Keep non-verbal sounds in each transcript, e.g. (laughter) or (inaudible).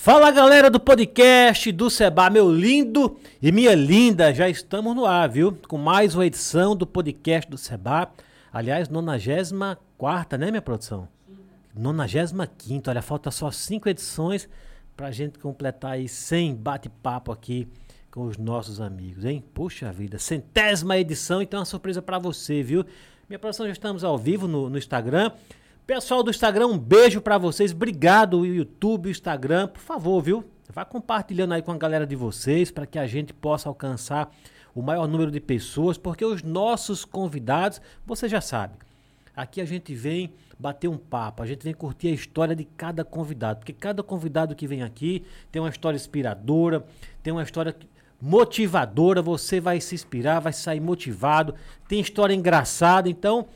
Fala galera do podcast do Seba, meu lindo e minha linda, já estamos no ar, viu? Com mais uma edição do podcast do Seba. Aliás, 94, né, minha produção? 95, olha, falta só cinco edições pra gente completar aí 100 bate-papo aqui com os nossos amigos, hein? Puxa vida, centésima edição, então é uma surpresa para você, viu? Minha produção, já estamos ao vivo no, no Instagram. Pessoal do Instagram, um beijo para vocês. Obrigado, YouTube, Instagram. Por favor, viu? Vá compartilhando aí com a galera de vocês para que a gente possa alcançar o maior número de pessoas, porque os nossos convidados, você já sabe, aqui a gente vem bater um papo, a gente vem curtir a história de cada convidado, porque cada convidado que vem aqui tem uma história inspiradora, tem uma história motivadora, você vai se inspirar, vai sair motivado, tem história engraçada, então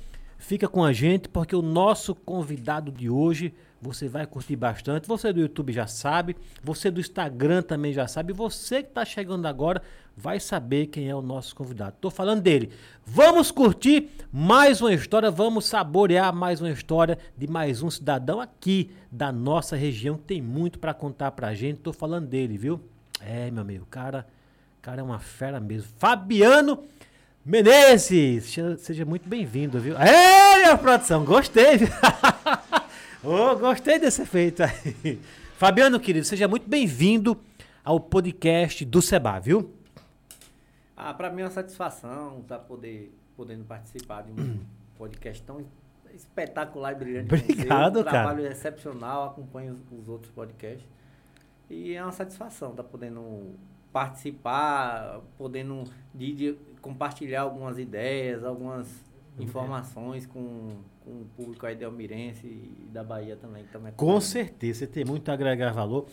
Fica com a gente porque o nosso convidado de hoje você vai curtir bastante. Você do YouTube já sabe, você do Instagram também já sabe, você que está chegando agora vai saber quem é o nosso convidado. Estou falando dele. Vamos curtir mais uma história, vamos saborear mais uma história de mais um cidadão aqui da nossa região que tem muito para contar para a gente. Estou falando dele, viu? É, meu amigo, cara, cara é uma fera mesmo. Fabiano Menezes, seja muito bem-vindo, viu? É, minha produção, gostei. oh, (laughs) gostei desse efeito aí. Fabiano, querido, seja muito bem-vindo ao podcast do Seba, viu? Ah, para mim é uma satisfação estar tá poder, podendo participar de um (clears throat) podcast tão espetacular e brilhante. Obrigado, um cara. Um trabalho excepcional, acompanho os, os outros podcasts. E é uma satisfação estar tá podendo participar, podendo de, de compartilhar algumas ideias, algumas uhum. informações com, com o público aí de Almirense e da Bahia também. Que também com certeza, você tem muito a agregar valor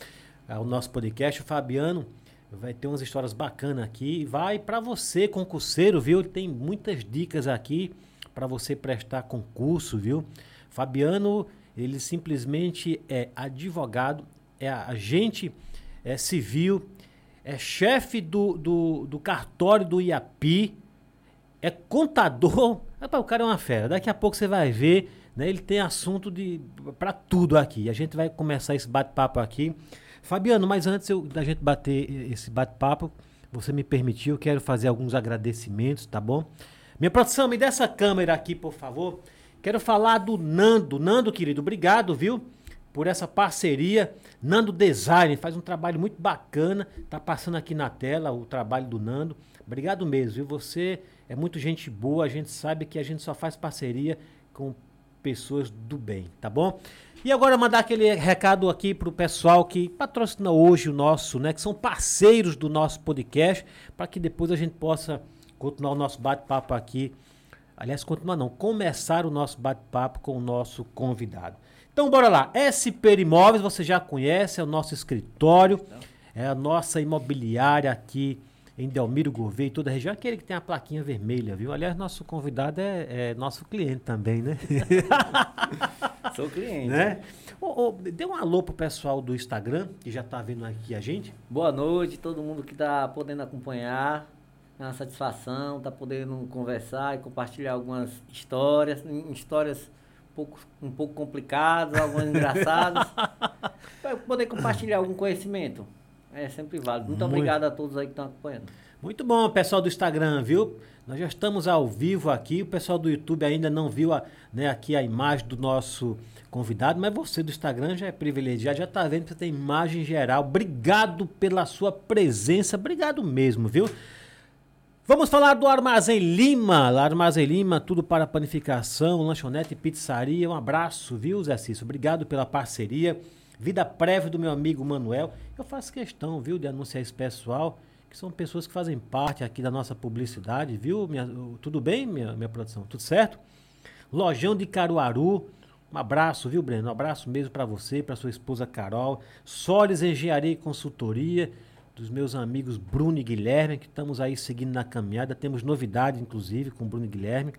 ao nosso podcast. O Fabiano vai ter umas histórias bacanas aqui. Vai para você, concurseiro, viu? Tem muitas dicas aqui para você prestar concurso, viu? Fabiano, ele simplesmente é advogado, é agente é civil, é chefe do, do, do cartório do IAPI, é contador. (laughs) Rapaz, o cara é uma fera. Daqui a pouco você vai ver, né? Ele tem assunto de para tudo aqui. A gente vai começar esse bate-papo aqui. Fabiano, mas antes eu, da gente bater esse bate-papo, você me permitiu, quero fazer alguns agradecimentos, tá bom? Minha produção, me dê essa câmera aqui, por favor. Quero falar do Nando. Nando, querido, obrigado, viu? por essa parceria. Nando Design faz um trabalho muito bacana. Tá passando aqui na tela o trabalho do Nando. Obrigado mesmo, viu? Você é muito gente boa. A gente sabe que a gente só faz parceria com pessoas do bem, tá bom? E agora mandar aquele recado aqui pro pessoal que patrocina hoje o nosso, né, que são parceiros do nosso podcast, para que depois a gente possa continuar o nosso bate-papo aqui. Aliás, continuar não, começar o nosso bate-papo com o nosso convidado. Então bora lá. SP Imóveis, você já conhece, é o nosso escritório, é a nossa imobiliária aqui em Delmiro Gouveia e toda a região. Aquele que tem a plaquinha vermelha, viu? Aliás, nosso convidado é, é nosso cliente também, né? (laughs) Sou cliente. Né? Oh, oh, dê um alô pro pessoal do Instagram, que já tá vendo aqui a gente. Boa noite, todo mundo que tá podendo acompanhar. É uma satisfação, tá podendo conversar e compartilhar algumas histórias, histórias pouco, um pouco complicados, alguns engraçados. (laughs) para poder compartilhar algum conhecimento. É sempre válido. Muito, Muito obrigado a todos aí que estão acompanhando. Muito bom, pessoal do Instagram, viu? Nós já estamos ao vivo aqui. O pessoal do YouTube ainda não viu a, né, aqui a imagem do nosso convidado, mas você do Instagram já é privilegiado, já está vendo que você tem imagem geral. Obrigado pela sua presença, obrigado mesmo, viu? Vamos falar do Armazém Lima. Armazém Lima, tudo para panificação, lanchonete pizzaria. Um abraço, viu, Zé Cício? Obrigado pela parceria. Vida prévia do meu amigo Manuel. Eu faço questão, viu, de anunciar esse pessoal, que são pessoas que fazem parte aqui da nossa publicidade, viu? Minha, tudo bem, minha, minha produção? Tudo certo? Lojão de Caruaru. Um abraço, viu, Breno? Um abraço mesmo para você, para sua esposa Carol. Solis Engenharia e Consultoria dos meus amigos Bruno e Guilherme, que estamos aí seguindo na caminhada. Temos novidade, inclusive, com Bruno e Guilherme.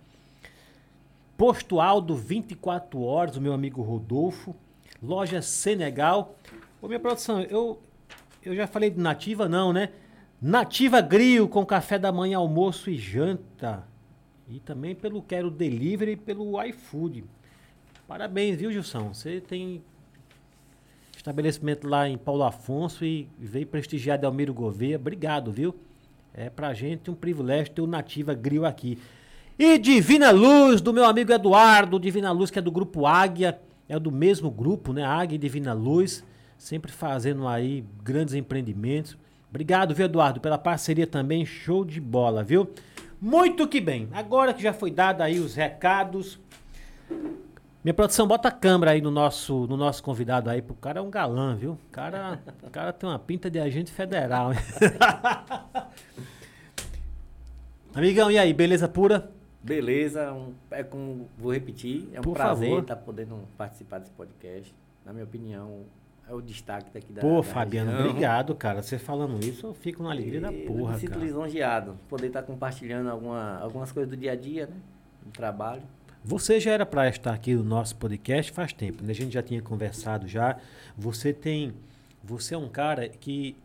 Posto Aldo 24 horas, o meu amigo Rodolfo. Loja Senegal. Ô, minha produção, eu, eu já falei de Nativa, não, né? Nativa Grill com café da manhã, almoço e janta. E também pelo Quero Delivery e pelo iFood. Parabéns, viu, Gilson? Você tem estabelecimento lá em Paulo Afonso e veio prestigiar Delmiro Gouveia. Obrigado, viu? É pra gente um privilégio ter o Nativa Grill aqui. E Divina Luz, do meu amigo Eduardo, Divina Luz, que é do grupo Águia, é do mesmo grupo, né? Águia e Divina Luz, sempre fazendo aí grandes empreendimentos. Obrigado, viu, Eduardo, pela parceria também, show de bola, viu? Muito que bem. Agora que já foi dado aí os recados, minha produção, bota a câmera aí no nosso, no nosso convidado aí, pro cara é um galã, viu? O cara, o cara tem uma pinta de agente federal. (laughs) Amigão, e aí, beleza pura? Beleza, um, é como vou repetir, é um Por prazer favor. estar podendo participar desse podcast. Na minha opinião, é o destaque daqui da Pô, da Fabiano, região. obrigado, cara. Você falando isso, eu fico na alegria da E porra, me sinto cara. lisonjeado, poder estar compartilhando alguma, algumas coisas do dia a dia, né? Do trabalho. Você já era para estar aqui no nosso podcast faz tempo, né? A gente já tinha conversado já. Você tem. Você é um cara que,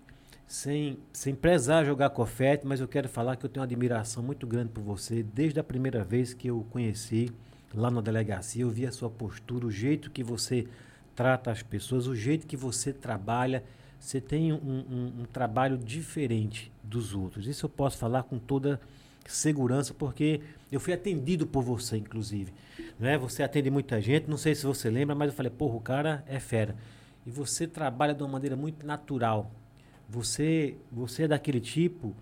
sem, sem prezar jogar confete, mas eu quero falar que eu tenho uma admiração muito grande por você. Desde a primeira vez que eu o conheci lá na delegacia, eu vi a sua postura, o jeito que você trata as pessoas, o jeito que você trabalha. Você tem um, um- um trabalho diferente dos outros. Isso eu posso falar com toda segurança, porque eu fui atendido por você, inclusive. Né? Você atende muita gente, não sei se você lembra, mas eu falei, porra, o cara é fera. E você trabalha de uma maneira muito natural. Você, você é daquele tipo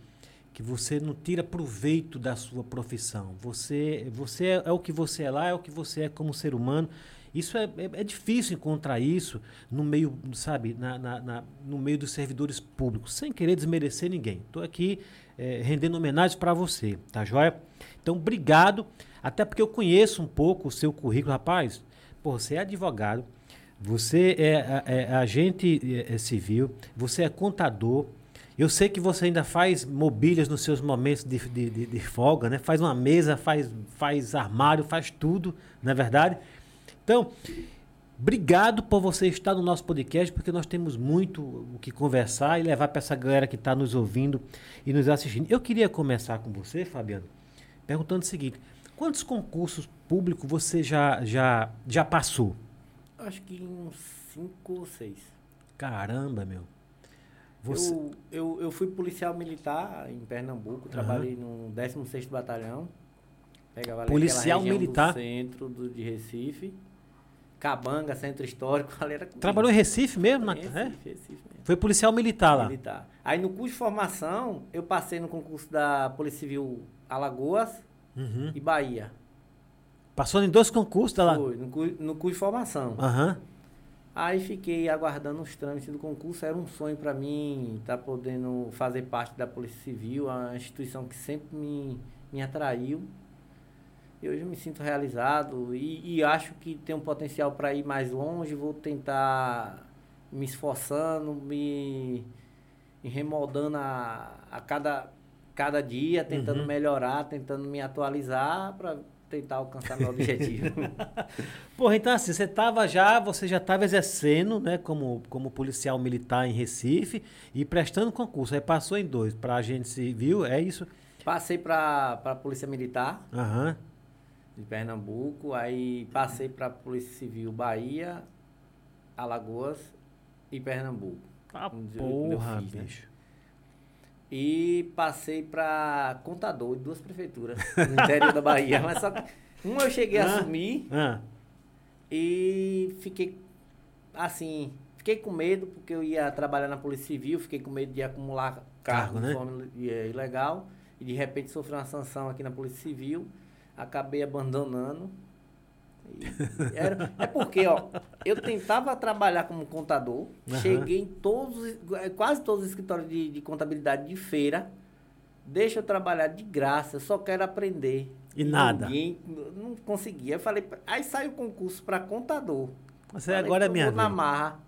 que você não tira proveito da sua profissão. Você, você é, é o que você é lá, é o que você é como ser humano. Isso é, é, é difícil encontrar isso no meio, sabe, na, na- na- no meio dos servidores públicos, sem querer desmerecer ninguém. Estou aqui eh, rendendo homenagens para você, tá joia? Então, obrigado, até porque eu conheço um pouco o seu currículo, rapaz. Pô, você é advogado, você é, é- é agente é, é, civil, você é contador. Eu sei que você ainda faz mobílias nos seus momentos de, de, de- de folga, né? Faz uma mesa, faz, faz armário, faz tudo, não é verdade? Então, obrigado por você estar no nosso podcast, porque nós temos muito o que conversar e levar para essa galera que está nos ouvindo e nos assistindo. Eu queria começar com você, Fabiano, perguntando o seguinte: quantos concursos públicos você já, já, já passou? Acho que uns 5 ou 6. Caramba, meu. Você, Eu, eu, eu fui policial militar em Pernambuco, trabalhei no 16º Batalhão. Pegava ali Policial militar? Centro do, de Recife. Cabanga, centro histórico, (laughs) ali era comigo. trabalhou em Recife mesmo? Na, Recife, é? Recife mesmo. Foi policial militar lá. Militar. Aí no curso de formação, eu passei no concurso da Polícia Civil Alagoas Uhum. e Bahia. Passou em dois concursos, tá lá? Foi, no, no curso de formação. Aham. Aí fiquei aguardando os trâmites do concurso. Era um sonho para mim estar podendo fazer parte da Polícia Civil, a instituição que sempre me, me atraiu. E hoje eu me sinto realizado e, e acho que tem um potencial para ir mais longe. Vou tentar me esforçando, me, me remoldando a, a cada, cada dia, tentando Uhum. melhorar, tentando me atualizar para tentar alcançar meu objetivo. (laughs) Porra, então assim, você tava já, você já estava exercendo, né, como, como policial militar em Recife e prestando concurso. Aí passou em dois, para agente civil, é isso? Passei para a Polícia Militar Aham. De Pernambuco, aí passei para a Polícia Civil Bahia, Alagoas e Pernambuco. Ah, porra, fiz, né? bicho. E passei para contador de duas prefeituras no interior da Bahia. Mas só uma eu cheguei a Ah. assumir Ah, e fiquei assim, fiquei com medo porque eu ia trabalhar na Polícia Civil, fiquei com medo de acumular Cargo, cargo né? de forma ilegal e de repente sofri uma sanção aqui na Polícia Civil, acabei abandonando. E era- é porque, ó, eu tentava trabalhar como contador, Aham. cheguei em todos, os- eh, quase todos os escritórios de, de contabilidade de feira, deixa eu trabalhar de graça, eu só quero aprender. E nada. Ninguém, não conseguia. Eu falei, aí saiu o concurso para contador. você Falei, agora é minha na marra.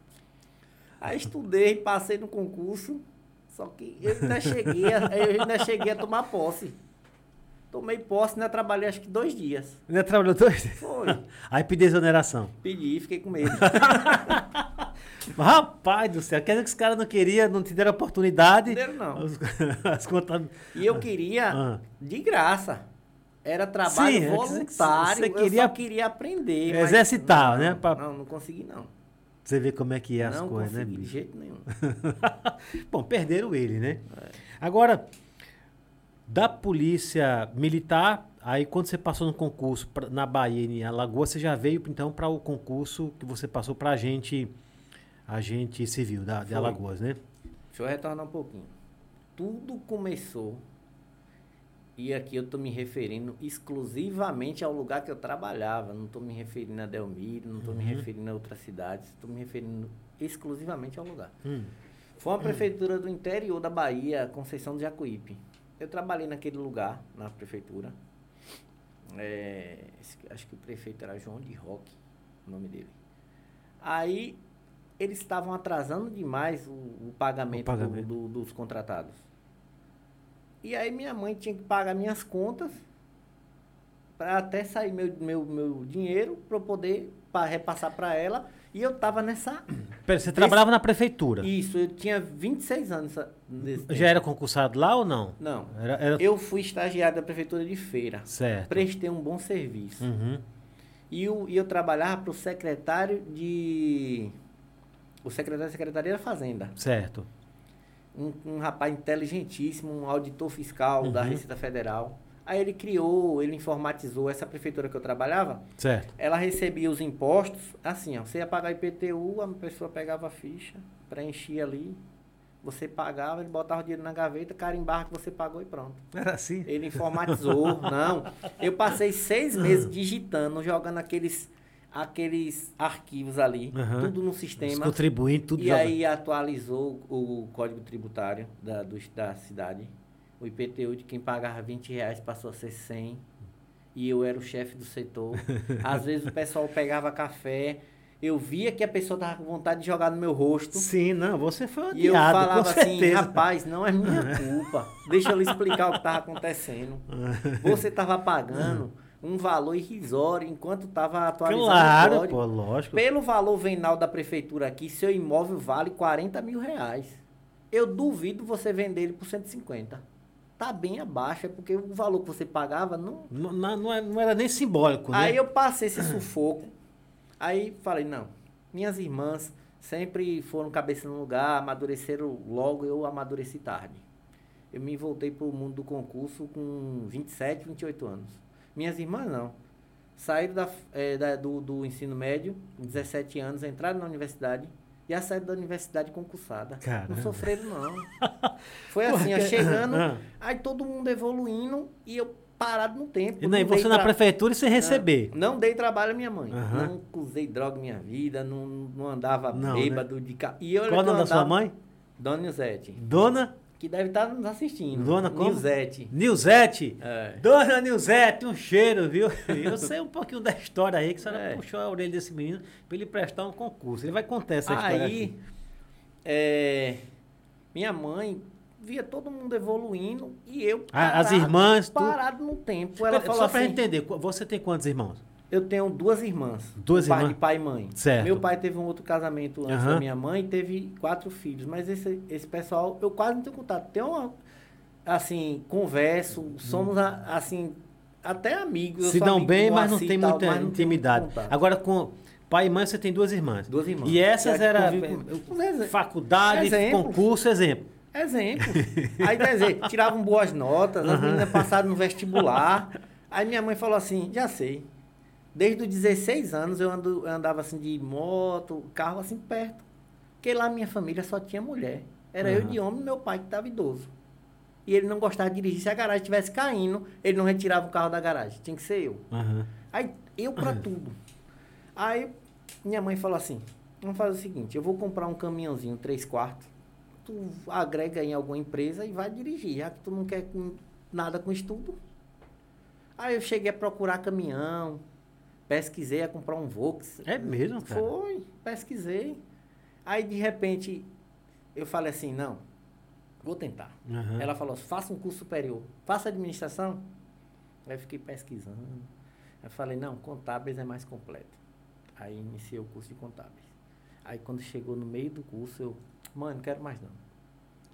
Aí estudei, passei no concurso, só que eu ainda cheguei, a, eu ainda cheguei a tomar posse. Tomei posse, ainda trabalhei acho que dois dias. Ainda trabalhou dois? Foi. (laughs) Aí pedi exoneração. Pedi, fiquei com medo. (laughs) Rapaz do céu, quer dizer que os caras não queriam, não te deram oportunidade. Não deram, não. Os- (laughs) As contas. E eu queria Ah. de graça. Era trabalho Sim, é voluntário. você eu queria só queria aprender. exercitar, não, né, Não, pra- não, não consegui, não. Você vê como é que é as não coisas, né, consegui de jeito nenhum. Bom, perderam ele, né? É. Agora, da polícia militar, aí quando você passou no concurso pra- na Bahia, em Alagoas, você já veio então para o concurso que você passou para agente, agente civil da, de Foi. Alagoas, né? Deixa eu retornar um pouquinho. Tudo começou, e aqui eu estou me referindo exclusivamente ao lugar que eu trabalhava. Não estou me referindo a Delmiro, não estou me Uhum. referindo a outras cidades. Estou me referindo exclusivamente ao lugar. Hum, Foi uma prefeitura do interior da Bahia, Conceição do Jacuípe. Eu trabalhei naquele lugar, na prefeitura. É, acho que o prefeito era João de Roque, o nome dele. Aí eles estavam atrasando demais o, o pagamento, O pagamento. do- do- dos contratados. E aí minha mãe tinha que pagar minhas contas para até sair meu, meu, meu dinheiro para eu poder pa- repassar para ela. E eu tava nessa Pera, você trabalhava na prefeitura. isso, eu tinha 26 anos. Já era concursado lá ou não? Não. Era, era- Eu fui estagiário da prefeitura de feira. Certo. Prestei um bom serviço. Uhum. E, eu, e eu trabalhava para o secretário de. O secretário da Secretaria da Fazenda. Certo. Um, um rapaz inteligentíssimo, um auditor fiscal da Uhum. Receita Federal. Aí ele criou, ele informatizou essa prefeitura que eu trabalhava. Certo. Ela recebia os impostos, assim, ó, você ia pagar IPTU, a pessoa pegava a ficha, preenchia ali, você pagava, ele botava o dinheiro na gaveta, carimbava que você pagou e pronto. Era assim? Ele informatizou, (laughs) não. Eu passei seis meses digitando, jogando aqueles, aqueles arquivos ali, Aham. tudo no Os sistema. contribuintes, tudo E jogando. aí atualizou o código tributário da, do- da cidade. O IPTU de quem pagava 20 reais passou a ser 100. E eu era o chefe do setor. (laughs) Às vezes o pessoal pegava café. Eu via que a pessoa tava com vontade de jogar no meu rosto. Sim, não, você foi E eu odiado, falava assim, rapaz, não é minha (laughs) culpa. Deixa eu lhe explicar o que estava acontecendo. (laughs) Você estava pagando um valor irrisório enquanto estava atualizando o Claro, código. pô, lógico. Pelo valor venal da prefeitura aqui, seu imóvel vale 40 mil reais. Eu duvido você vender ele por 150. Tá bem abaixo, é porque o valor que você pagava não. Não, não, não era- não era nem simbólico, né? Aí eu passei esse sufoco. Aí falei, não, minhas irmãs sempre foram cabeça no lugar, amadureceram logo, eu amadureci tarde. Eu me voltei para o mundo do concurso com 27, 28 anos. Minhas irmãs não. Saíram da, eh, da- do, do ensino médio, com 17 anos, entraram na universidade e já saíram da universidade concursada. Caramba. Não sofreram, não. (laughs) Foi assim, ó, chegando, Ah. aí todo mundo evoluindo e eu parado no tempo. E não dei você na tra- prefeitura e sem receber. não, não dei trabalho à minha mãe. Aham. Não usei droga na minha vida, não, não andava Não, né? bêbado de carro. Qual o nome da sua mãe? Dona Nilzete, Dona que deve estar nos assistindo. Dona como? Nilzete. Nilzete. É. Dona Nilzete, um cheiro, viu? (laughs) Eu sei um pouquinho da história aí, que a senhora É. puxou a orelha desse menino pra ele prestar um concurso. Ele vai contar essa história Aí, é, minha mãe via todo mundo evoluindo e eu Ah, as irmãs, tu- parado no tempo. Ela Pera, Só pra assim, entender, você tem quantos irmãos? Eu tenho duas irmãs. Duas pai, irmãs? De pai e mãe. Certo. Meu pai teve um outro casamento antes Aham. da minha mãe e teve quatro filhos. Mas esse, esse pessoal, eu quase não tenho contato. Tem uma, assim, converso, somos, a- assim, até amigos. Se dão amigo bem, mas não tem tal, muita não intimidade. Agora, com pai e mãe, você tem duas irmãs. Duas irmãs. E essas eram faculdade, Exemplo. concurso, exemplo. Exemplo. Aí, quer dizer, tiravam boas notas, as meninas passaram no vestibular. Aí minha mãe falou assim, já sei. Desde os 16 anos eu, ando, eu andava assim de moto, carro assim perto. Porque lá minha família só tinha mulher. Era eu Aham. de homem e meu pai que estava idoso. E ele não gostava de dirigir. Se a garagem estivesse caindo, ele não retirava o carro da garagem. Tinha que ser eu. Aham. Aí, eu pra tudo. Aí, minha mãe falou assim, vamos fazer o seguinte, eu vou comprar um caminhãozinho, três quartos, tu agrega em alguma empresa e vai dirigir, já que tu não quer com- nada com estudo. Aí eu cheguei a procurar caminhão, pesquisei a comprar um Vox. É mesmo, cara? Foi, pesquisei. Aí, de repente, eu falei assim, não, vou tentar. Aham. Ela falou, faça um curso superior. Faça administração. Aí eu fiquei pesquisando. Eu falei, não, contábeis é mais completo. Aí iniciei o curso de contábeis. Aí quando chegou no meio do curso, eu, mãe, não quero mais não.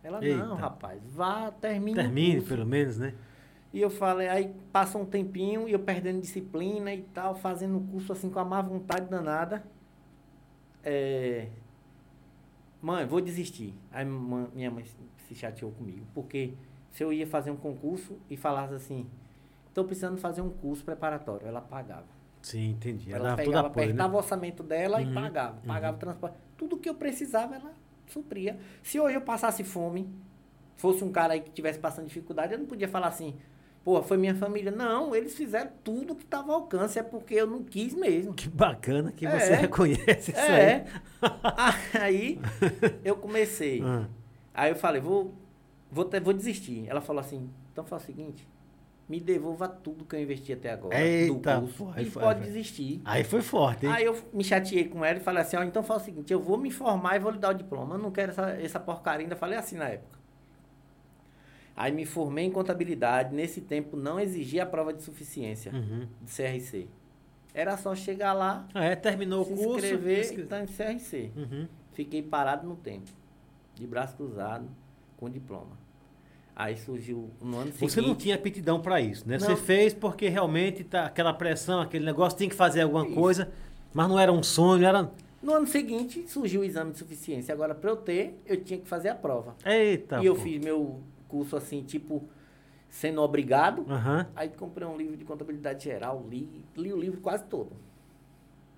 Ela, não, Eita. rapaz, vá, termine. Termine, curso." pelo menos, né? E eu falei, aí passa um tempinho e eu perdendo disciplina e tal, fazendo o curso assim com a má vontade danada. é, mãe, vou desistir. Aí minha mãe se chateou comigo, porque se eu ia fazer um concurso e falasse assim, estou precisando fazer um curso preparatório, ela pagava. Sim, entendi. Ela, Ela pegava, apoio, né? apertava o orçamento dela Uhum, e pagava. Pagava o transporte. Tudo que eu precisava, ela supria. Se hoje eu passasse fome, fosse um cara aí que estivesse passando dificuldade, eu não podia falar assim, pô, foi minha família. Não, eles fizeram tudo que estava ao alcance, é porque eu não quis mesmo. Que bacana que É. você reconhece isso É. aí. (laughs) aí eu comecei. Ah, Aí eu falei, vou, vou, vou desistir. Ela falou assim, então faz o seguinte, me devolva tudo que eu investi até agora Eita, do curso e foi- pode foi. desistir. Aí foi forte, hein? Aí eu me chateei com ela e falei assim, ó, então faz o seguinte, eu vou me formar e vou lhe dar o diploma. Eu não quero essa, essa porcaria, ainda falei assim na época. Aí me formei em contabilidade, nesse tempo não exigia a prova de suficiência Uhum. de CRC. Era só chegar lá, Ah, é, terminou o curso. inscrever inscre- e tá em CRC. Uhum. Fiquei parado no tempo, de braço cruzado, com diploma. Aí surgiu no ano seguinte... Você não tinha aptidão para isso, né? Você Não. fez porque realmente tá aquela pressão, aquele negócio, tinha que fazer alguma Isso. coisa, mas não era um sonho, era. No ano seguinte surgiu o exame de suficiência. Agora, para eu ter, eu tinha que fazer a prova. Eita. e eu pô. fiz meu curso assim, tipo, sendo obrigado. Aham. Aí comprei um livro de contabilidade geral, li, li o livro quase todo.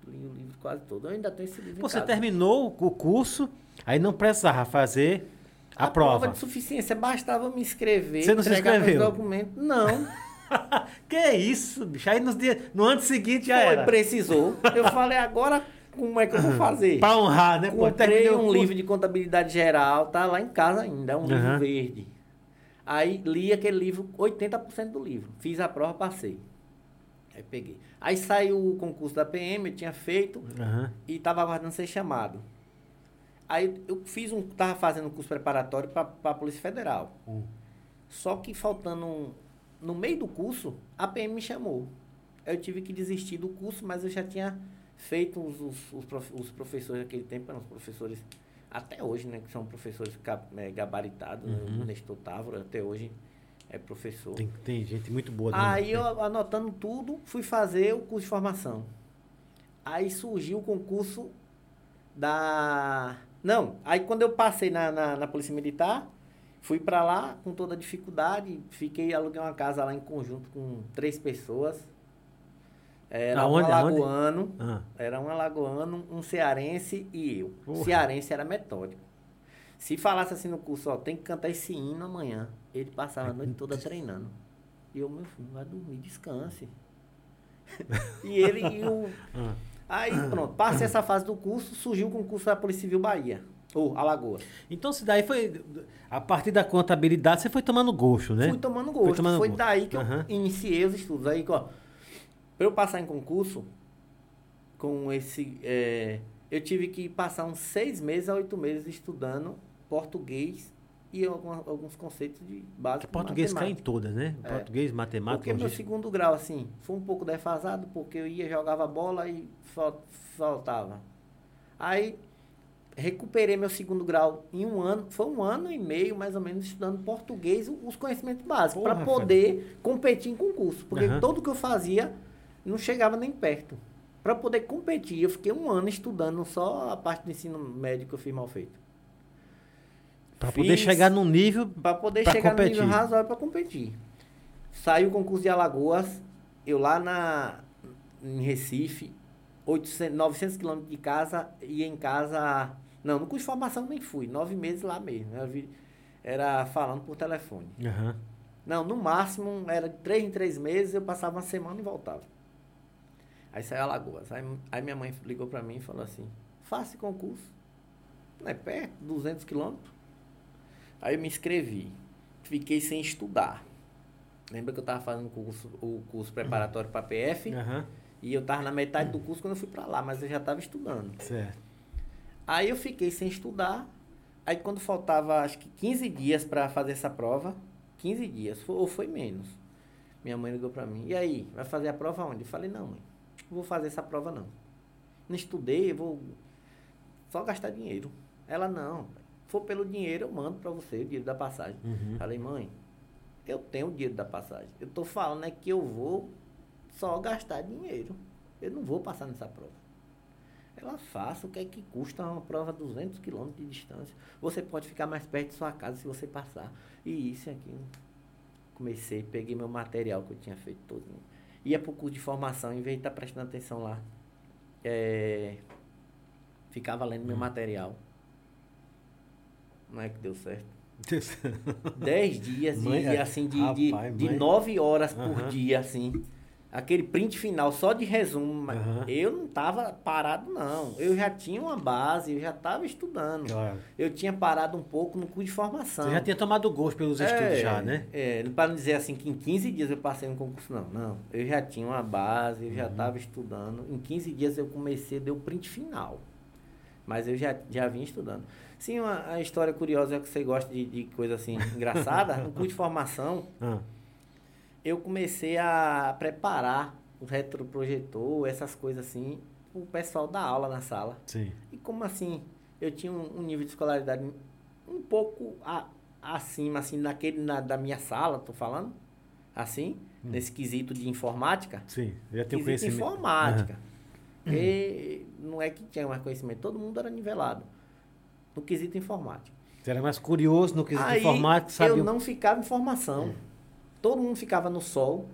Li o livro quase todo. Eu ainda tenho esse livro Você terminou o curso, aí não precisava fazer a, prova. de suficiência, bastava me inscrever, Você não se inscreveu? documentos. Não, (laughs) que isso, bicho? Aí nos dias, no ano seguinte já foi, era. precisou. Eu falei, agora como é que eu vou fazer? Pra honrar, né? Pô, Comprei o um livro de contabilidade geral, tá lá em casa ainda, é um Aham. livro verde. Aí li aquele livro, 80% do livro. Fiz a prova, passei. Aí peguei. Aí saiu o concurso da PM, eu tinha feito Aham. e estava aguardando ser chamado. Aí eu fiz um, tava fazendo um curso preparatório para a Polícia Federal. Hum. Só que faltando um- no meio do curso, a PM me chamou. Eu tive que desistir do curso, mas eu já tinha feito os, os, os prof- os professores daquele tempo, eram os professores, até hoje, né? Que são professores eh, gabaritados, né, Uhum. o Nestor Távora, até hoje é professor. Tem, tem gente muito boa. dentro Aí eu, anotando tudo, fui fazer o curso de formação. Aí surgiu o concurso da. Não, aí quando eu passei na, na, na Polícia Militar, fui pra lá com toda a dificuldade, fiquei, aluguei uma casa lá em conjunto com três pessoas. Era Aonde, um alagoano, Ah, era um alagoano, um cearense e eu. Porra. Cearense era metódico. Se falasse assim no curso, ó, tem que cantar esse hino amanhã. Ele passava a noite toda treinando. E eu, meu filho, vai dormir, descanse. (laughs) e ele e o. (laughs) ah. Aí pronto, passei essa fase do curso, surgiu o concurso da Polícia Civil Bahia. Ou Alagoas. Então, se daí foi. A partir da contabilidade, você foi tomando gosto, né? Fui tomando gosto. Foi, tomando gosto. daí que Aham. eu iniciei os estudos. Aí, ó, pra eu passar em concurso, com esse. é, eu tive que passar uns seis meses a oito meses estudando português e alguns conceitos de base. Português cai em todas, né? É. Português, matemática, Porque meu logística. segundo grau, assim, foi um pouco defasado, porque eu ia, jogava bola e fal- faltava. Aí, recuperei meu segundo grau em um ano, foi um ano e meio, mais ou menos, estudando português, os conhecimentos básicos, para poder competir em concurso. Porque Aham. tudo que eu fazia não chegava nem perto. Para poder competir, eu fiquei um ano estudando só a parte do ensino médio que eu fiz mal feito. Pra poder chegar num nível. Para poder Pra chegar competir. no nível razoável para competir. Saiu o concurso de Alagoas, eu lá na, em Recife, 800, 900 quilômetros de casa, ia em casa. Não, no curso de formação nem fui, nove meses lá mesmo. Era, vi- era falando por telefone. Aham. Não, no máximo era de três em três meses, eu passava uma semana e voltava. Aí saiu Alagoas. Aí, aí minha mãe ligou para mim e falou assim: faça concurso. Não é perto, 200 quilômetros. Aí eu me inscrevi. Fiquei sem estudar. Lembra que eu estava fazendo o curso, o curso preparatório para PF? Aham. E eu estava na metade do curso quando eu fui para lá, mas eu já estava estudando. Certo. Aí eu fiquei sem estudar. Aí quando faltava acho que 15 dias para fazer essa prova, 15 dias, ou foi menos. Minha mãe ligou para mim. E aí, vai fazer a prova onde? Eu falei: "Não, mãe. Não vou fazer essa prova não. Não estudei, vou só gastar dinheiro". Ela: "Não, for pelo dinheiro eu mando para você o dinheiro da passagem". Uhum. Falei: "Mãe, eu tenho o dinheiro da passagem. Eu tô falando é que eu vou só gastar dinheiro. Eu não vou passar nessa prova". Ela faça o que é que custa uma prova 200 quilômetros de distância. Você pode ficar mais perto de sua casa se você passar. E isso e aquilo. Comecei, peguei meu material que eu tinha feito todo. Ia pro curso de formação, em vez de estar tá prestando atenção lá. É, ficava lendo meu hum. material. Não é que deu certo. (laughs) Dez dias Mãe, e, assim, de, rapaz, de, de nove horas por dia, assim aquele print final só de resumo, uhum. eu não estava parado, não. Eu já tinha uma base, eu já estava estudando. Claro. Eu tinha parado um pouco no curso de formação. Você já tinha tomado gosto pelos é, estudos já, né? É, para não dizer assim que em 15 dias eu passei no concurso, não. Não, eu já tinha uma base, eu já estava uhum. estudando. Em 15 dias eu comecei, deu o print final. Mas eu já, já vinha estudando. Sim, uma, uma história curiosa é que você gosta de, de coisa assim (laughs) engraçada. no curso de formação... Uhum eu comecei a preparar o retroprojetor, essas coisas assim, o pessoal da aula na sala. Sim. E como assim, eu tinha um, um nível de escolaridade um pouco a, acima, assim, naquele, na, da minha sala, tô falando, assim, hum. nesse quesito de informática. Sim, já tenho conhecimento. informática. Uhum. Porque não é que tinha mais conhecimento, todo mundo era nivelado no quesito informática. Você era mais curioso no quesito Aí, informática, sabia? eu não ficava em formação. Hum. Todo mundo ficava no sol,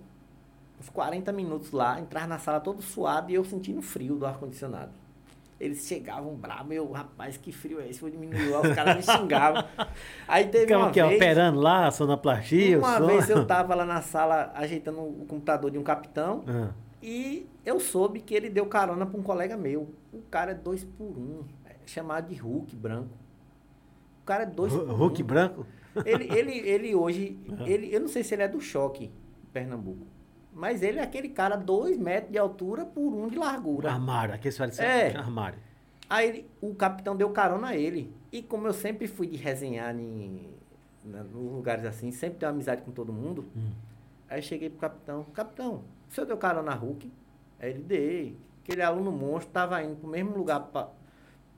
uns 40 minutos lá, entrar na sala todo suado e eu sentindo frio do ar-condicionado. Eles chegavam bravos, eu, rapaz, que frio é esse? Vou diminuir, os caras me xingavam. (laughs) Aí teve Ficava uma que, vez... operando lá, sonoplastia, Uma vez eu (laughs) tava lá na sala ajeitando o computador de um capitão uhum. e eu soube que ele deu carona para um colega meu. O cara é dois por um, é chamado de Hulk branco. O cara é dois por Hulk um. branco? Ele, ele, ele hoje, ele, eu não sei se ele é do choque, Pernambuco. Mas ele é aquele cara, dois metros de altura por um de largura. Armário, aquele vai é. armário. Aí ele, o capitão deu carona a ele. E como eu sempre fui de resenhar em, nos lugares assim, sempre tenho amizade com todo mundo. Hum. Aí cheguei pro capitão, capitão, o senhor deu carona na Hulk? Aí ele dei. Aquele aluno monstro tava indo pro mesmo lugar, pra,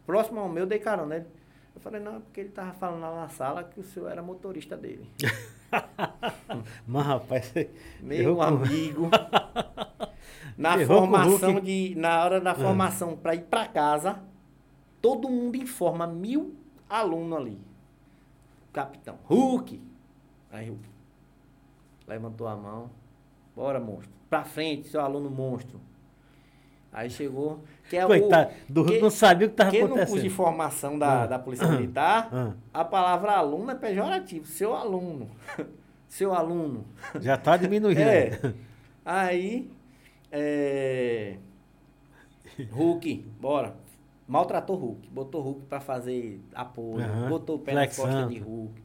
próximo ao meu, dei carona. Ele, eu falei, não, é porque ele tava falando lá na sala que o senhor era motorista dele. (laughs) Mas, rapaz, meu amigo. (laughs) na formação de. Na hora da ah. formação para ir para casa, todo mundo informa mil alunos ali. Capitão. Hulk. Aí Hulk. Levantou a mão. Bora, monstro. Pra frente, seu aluno monstro. Aí chegou. Que é Coitado, o, que, não sabia o que estava acontecendo. no curso de formação da, ah, da Polícia Militar, ah, a palavra aluno é pejorativo. Seu aluno. (laughs) Seu aluno. Já está diminuindo. é. Aí, é, Hulk, bora. Maltratou Hulk. Botou Hulk para fazer apoio. Uhum. Botou o pé Flexão. na costa de Hulk.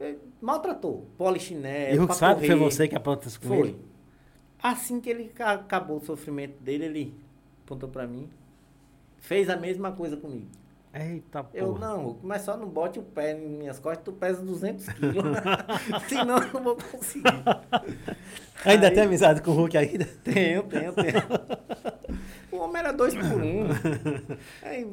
É, maltratou. Polichinelo. E Hulk sabe que foi você que aprontou isso com foi. ele? Assim que ele acabou o sofrimento dele, ele apontou para mim, fez a mesma coisa comigo. Eita porra. Eu não, mas só não bote o pé em minhas costas, tu pesa 200 quilos. (laughs) Senão eu não vou conseguir. (laughs) Ainda Aí, tem amizade com o Hulk ainda? Tenho, tenho, tenho. (laughs) O homem era dois por um. Aí,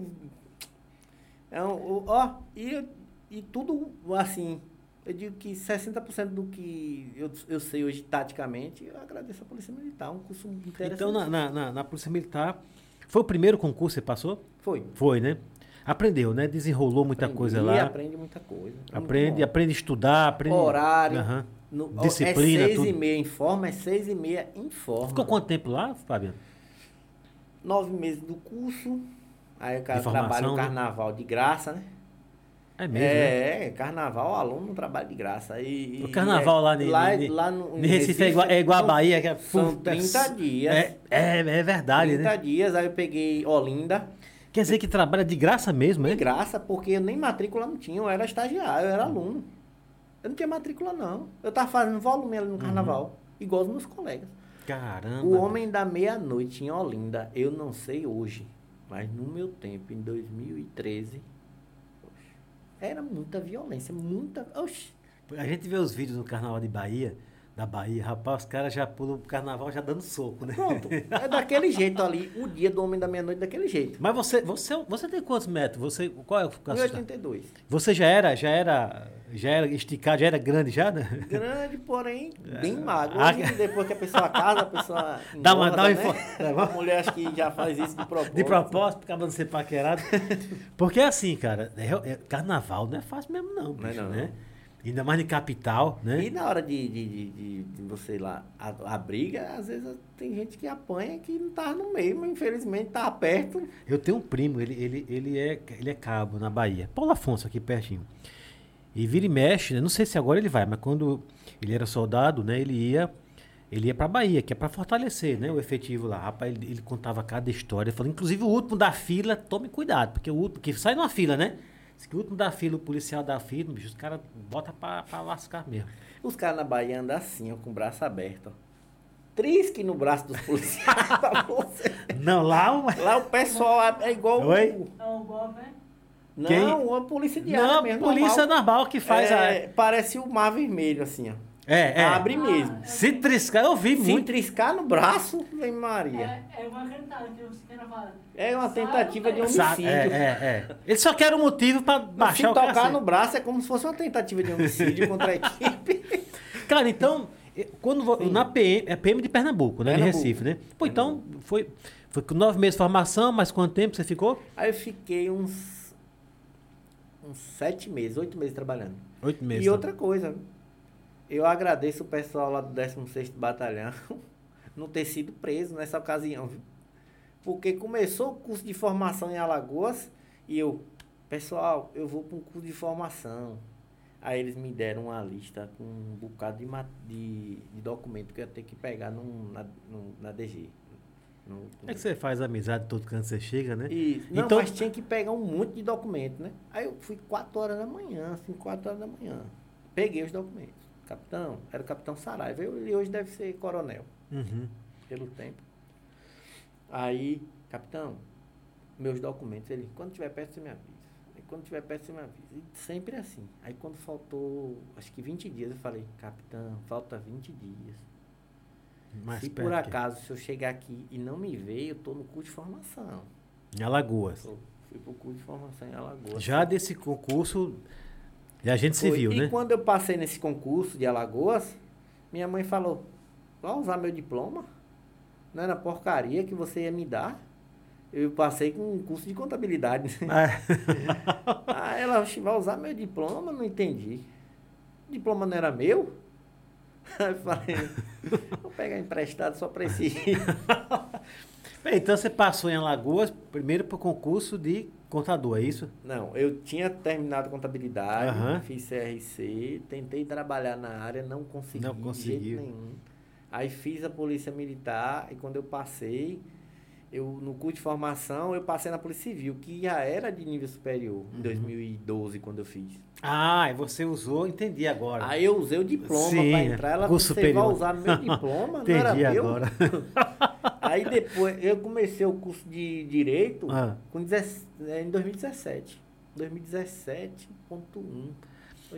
é um, ó, e, e tudo assim, eu digo que 60% do que eu, eu sei hoje taticamente, eu agradeço a Polícia Militar, um curso interessante. Então, na, na, na Polícia Militar, foi o primeiro concurso que você passou? Foi. Foi, né? Aprendeu, né? Desenrolou muita Aprendi, coisa lá. aprende muita coisa. Aprende, aprende a estudar, aprende... Horário. Uhum. No, Disciplina, É seis tudo. e meia em forma, é seis e meia em forma. Ficou quanto tempo lá, Fabiano? Nove meses do curso. Aí o cara trabalha o né? carnaval né? de graça, né? É mesmo? É, né? carnaval, aluno não trabalha de graça. E, o carnaval é, lá, lá, ne, lá no, Recife, Recife é igual, é igual a Bahia, que é, são 30 dias. É, é, é verdade, 30 né? 30 dias, aí eu peguei Olinda. Quer dizer que trabalha de graça mesmo, é? De graça, porque nem matrícula não tinha, eu era estagiário, eu era aluno. Eu não tinha matrícula, não. Eu tava fazendo volume ali no uhum. carnaval, uhum. igual os meus colegas. Caramba! O Homem da Meia-Noite em Olinda, eu não sei hoje, mas no meu tempo, em 2013 era muita violência, muita. Oxi. A gente vê os vídeos no Carnaval de Bahia, da Bahia, rapaz, os caras já pulam o carnaval já dando soco, né? Pronto. É daquele (laughs) jeito ali. O dia do Homem da Meia-Noite daquele jeito. Mas você, você, você tem quantos metros? Você, qual é o qual é a sua- 82. Você já era, já era, já era esticado, já era grande já, né? Grande, porém, (laughs) bem magro. Ah, Hoje, depois que a pessoa casa, a pessoa. (laughs) Dá uma- dá uma né? A mulher acho que já faz isso de propósito. De propósito, acaba de ser paquerado. Porque é assim, cara, é- é- carnaval não é fácil mesmo não, Não é bicho, não. Ainda mais de capital, né? E na hora de, de, de, de- você ir lá, a, a briga, às vezes tem gente que apanha que não tá no meio, mas infelizmente tá perto. Eu tenho um primo, ele, ele, ele, é, ele é cabo na Bahia. Paulo Afonso, aqui pertinho. E vira e mexe, né? não sei se agora ele vai, mas quando ele era soldado, né? Ele ia, ele ia pra Bahia, que é pra fortalecer, né? O efetivo lá. Rapaz, ele, ele contava cada história. Falou, inclusive o último da fila, tome cuidado, porque o último, que sai numa fila, né? Diz que o último da fila, o policial da fila, bicho, os caras botam pra, pra lascar mesmo. Os caras na Bahia andam assim, ó, com o braço aberto. Ó. Trisque no braço dos policiais (laughs) pra você. Não, lá uma... Lá o pessoal é igual. Oi? o- É um golpe, hein? Não, Quem? uma polícia diária Não, mesmo. polícia normal. normal que faz É, Parece o mar vermelho, assim, ó. É, é. Abre mesmo. Se triscar, eu vi Se muito. triscar no braço, vem Maria. É, é uma cantada que. É, uma tentativa de Sa- homicídio. É, é, é. Ele só quer um motivo pra Se baixar o tocar cacete. no braço é como se fosse uma tentativa de homicídio contra a equipe. (laughs) Cara, então, eh, quando vo- na PM, é PM de Pernambuco, né? Pernambuco. De Recife, né? Pô, então, foi, foi com nove meses de formação, mas quanto tempo você ficou? Aí eu fiquei uns, uns sete meses, oito meses trabalhando. Oito meses. E outra coisa, eu agradeço o pessoal lá do 16º Batalhão (laughs) não ter sido preso nessa ocasião, viu? Porque começou o curso de formação em Alagoas e eu, pessoal, eu vou para um curso de formação. Aí eles me deram uma lista com um bocado de, de, de documento que eu ia ter que pegar num, na, num- na DG. No- É que você faz amizade todo canto que você chega, né? e, não, Então- mas tinha que pegar um monte de documento, né? Aí eu fui 4 horas da manhã, assim, 4 horas da manhã. Peguei os documentos. Capitão, era o capitão Saraiva. Eu- Ele hoje deve ser coronel, Uhum. pelo tempo. Aí, capitão, meus documentos. Ele, quando tiver perto, você me avisa. Aí, quando tiver perto, você me avisa. E sempre assim. Aí, quando faltou, acho que 20 dias, eu falei, capitão, falta 20 dias. Mais Se por que- acaso, se eu chegar aqui e não me ver, eu tô no curso de formação. Em Alagoas. Pô, Fui pro curso de formação em Alagoas. Já desse concurso de agente Foi. civil, e né? quando eu passei nesse concurso de Alagoas, minha mãe falou, vai usar meu diploma? Não era porcaria que você ia me dar? Eu passei com um curso de contabilidade. (laughs) É. (laughs) Aí ela, "Oxe, vai usar meu diploma? Não entendi. O diploma não era meu? (laughs) Aí eu falei, vou pegar emprestado só para esse Bem, então você passou em Alagoas primeiro pro concurso de contador, é isso? Não, eu tinha terminado contabilidade, Aham. fiz CRC, tentei trabalhar na área, não consegui, Não de conseguiu. jeito nenhum. Aí fiz a polícia militar e quando eu passei, eu no curso de formação, eu passei na Polícia Civil, que já era de nível superior, Uhum. em 2012, quando eu fiz. Ah, e você usou, entendi agora. Aí eu usei o diploma para entrar, ela curso você vai usar meu diploma, (laughs) não era meu. (laughs) Aí depois eu comecei o curso de direito Ah. com 17 é, em 2017. 2017.1.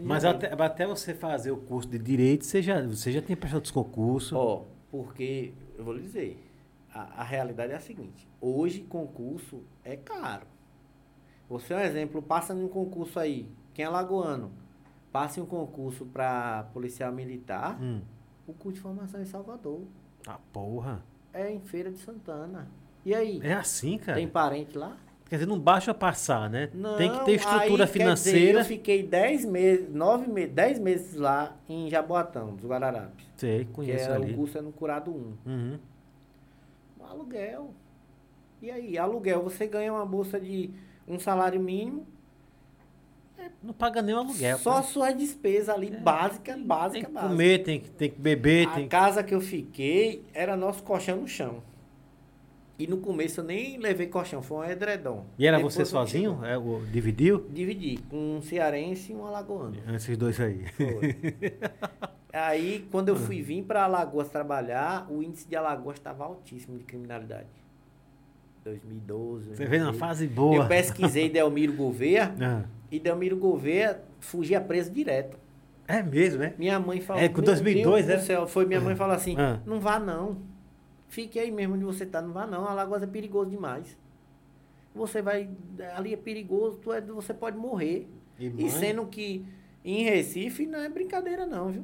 Mas até, até você fazer o curso de direito, você já, você já tinha prestado os concursos. Ó, porque, eu vou lhe dizer, a, a realidade é a seguinte: hoje concurso é caro. Você é um exemplo, passa num concurso aí, quem é lagoano, passa em um concurso para policial militar, Hum. o curso de formação é em Salvador. Ah, porra. É em Feira de Santana. E aí? É assim, cara. Tem parente lá? Quer dizer, não basta passar, né? Não, Tem que ter estrutura aí, quer dizer, financeira. eu fiquei 10 meses, 9 meses, 10 meses lá em Jaboatão, dos Guararapes. Sei, Que conheço é, ali. o curso é no Curado 1. Uhum. Um aluguel. E aí, aluguel, você ganha uma bolsa de um salário mínimo, Não paga nem o aluguel. só pô. suas despesas ali, básica, tem, básica, tem que básica. comer, tem que, tem que beber, A tem casa que eu fiquei era nosso colchão no chão. E no começo eu nem levei colchão, foi um edredom. E era Depois você sozinho? É, o, dividiu? Dividi, com um cearense e um alagoano. Esses dois aí. (laughs) Aí, quando eu fui vir para Alagoas trabalhar, o índice de Alagoas estava altíssimo de criminalidade. 2012. Você veio 2013. fase boa. Eu pesquisei Delmiro Gouveia Ah, e Delmiro Gouveia fugia preso direto. É mesmo, né? Minha mãe falou. É, com "Meu 2002, Deus é? do céu", Foi minha mãe falar assim: Ah. não vá não. Fique aí mesmo onde você tá, não vá não. Alagoas é perigoso demais. Você vai. Ali é perigoso, tu é, você pode morrer. E E, sendo que em Recife não é brincadeira não, viu?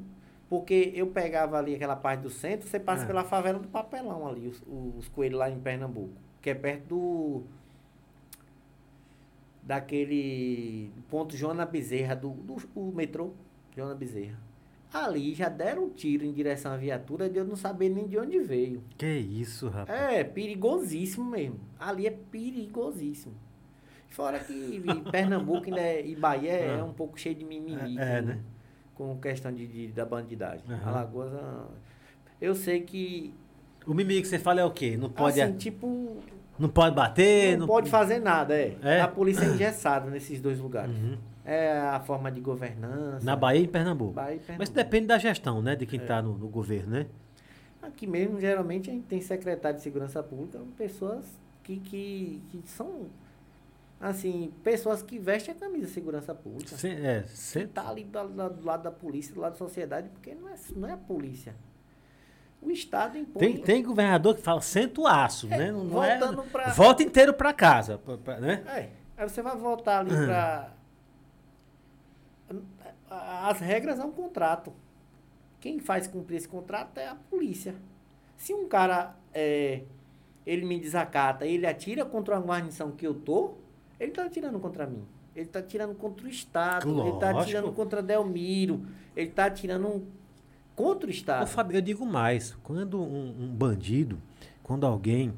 Porque eu pegava ali aquela parte do centro, você passa Ah. pela favela do Papelão ali, os, os coelhos lá em Pernambuco. Que é perto do. Daquele ponto Joana Bezerra, do, do o metrô Joana Bezerra. Ali já deram um tiro em direção à viatura de eu não saber nem de onde veio. Que isso, rapaz. É, perigosíssimo mesmo. Ali é perigosíssimo. Fora que (laughs) Pernambuco ainda é- e Bahia é Ah. um pouco cheio de mimimi. É, é, né? com questão de, de- da bandidagem. Aham. Alagoas, ah, eu sei que, O mimimi que você fala é o quê? Não pode, assim, tipo, não pode bater? não, pode fazer nada, é. É? A polícia é engessada nesses dois lugares. Uhum. É a forma de governança. Na Bahia e em Pernambuco. Bahia e Mas Pernambuco. depende da gestão, né? De É. quem tá no, no governo, né? Aqui mesmo, geralmente, a gente tem secretário de segurança pública, pessoas que, que, que são, assim, pessoas que vestem a camisa de segurança pública. Cê- é, cê- tá ali do, do- do lado da polícia, do lado da sociedade, porque não é, não é a polícia. O Estado impõe... tem, tem governador que fala senta o aço, É, né? Não, não é, pra- Volta inteiro pra casa, pra- pra- né? É, aí você vai voltar ali para... As regras é um contrato. Quem faz cumprir esse contrato é a polícia. Se um cara, é, ele me desacata, ele atira contra uma guarnição que eu tô, ele tá atirando contra mim. Ele tá atirando contra o Estado, ele tá Lógico. atirando contra Delmiro, ele tá atirando contra o Estado. Ô, Fábio, eu digo mais. Quando um, um bandido, quando alguém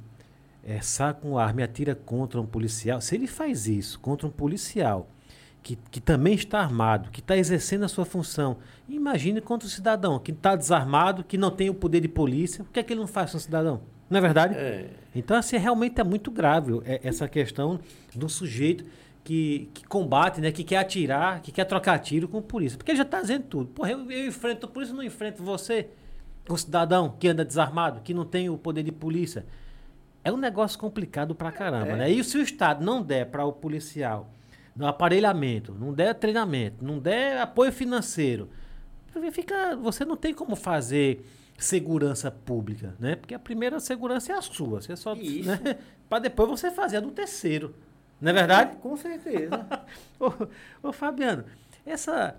é, saca uma arma e atira contra um policial, se ele faz isso contra um policial que, que também está armado, que está exercendo a sua função, imagine contra o cidadão que está desarmado, que não tem o poder de polícia, o que é que ele não faz com o cidadão? Não é verdade? É. Então, assim, realmente é muito grave é, essa questão do sujeito que, que combate, né? Que quer atirar, que quer trocar tiro com a polícia. Porque ele já está dizendo tudo. Porra, eu, eu enfrento a polícia, não enfrento você, o cidadão que anda desarmado, que não tem o poder de polícia. É um negócio complicado pra caramba, É. né? E se o Estado não der para o policial no aparelhamento, não der treinamento, não der apoio financeiro, fica, você não tem como fazer segurança pública, né? Porque a primeira segurança é a sua, você só, Isso. né? (laughs) Para depois você fazer a do terceiro, não é verdade? Com certeza. (laughs) ô, ô, Fabiano, essa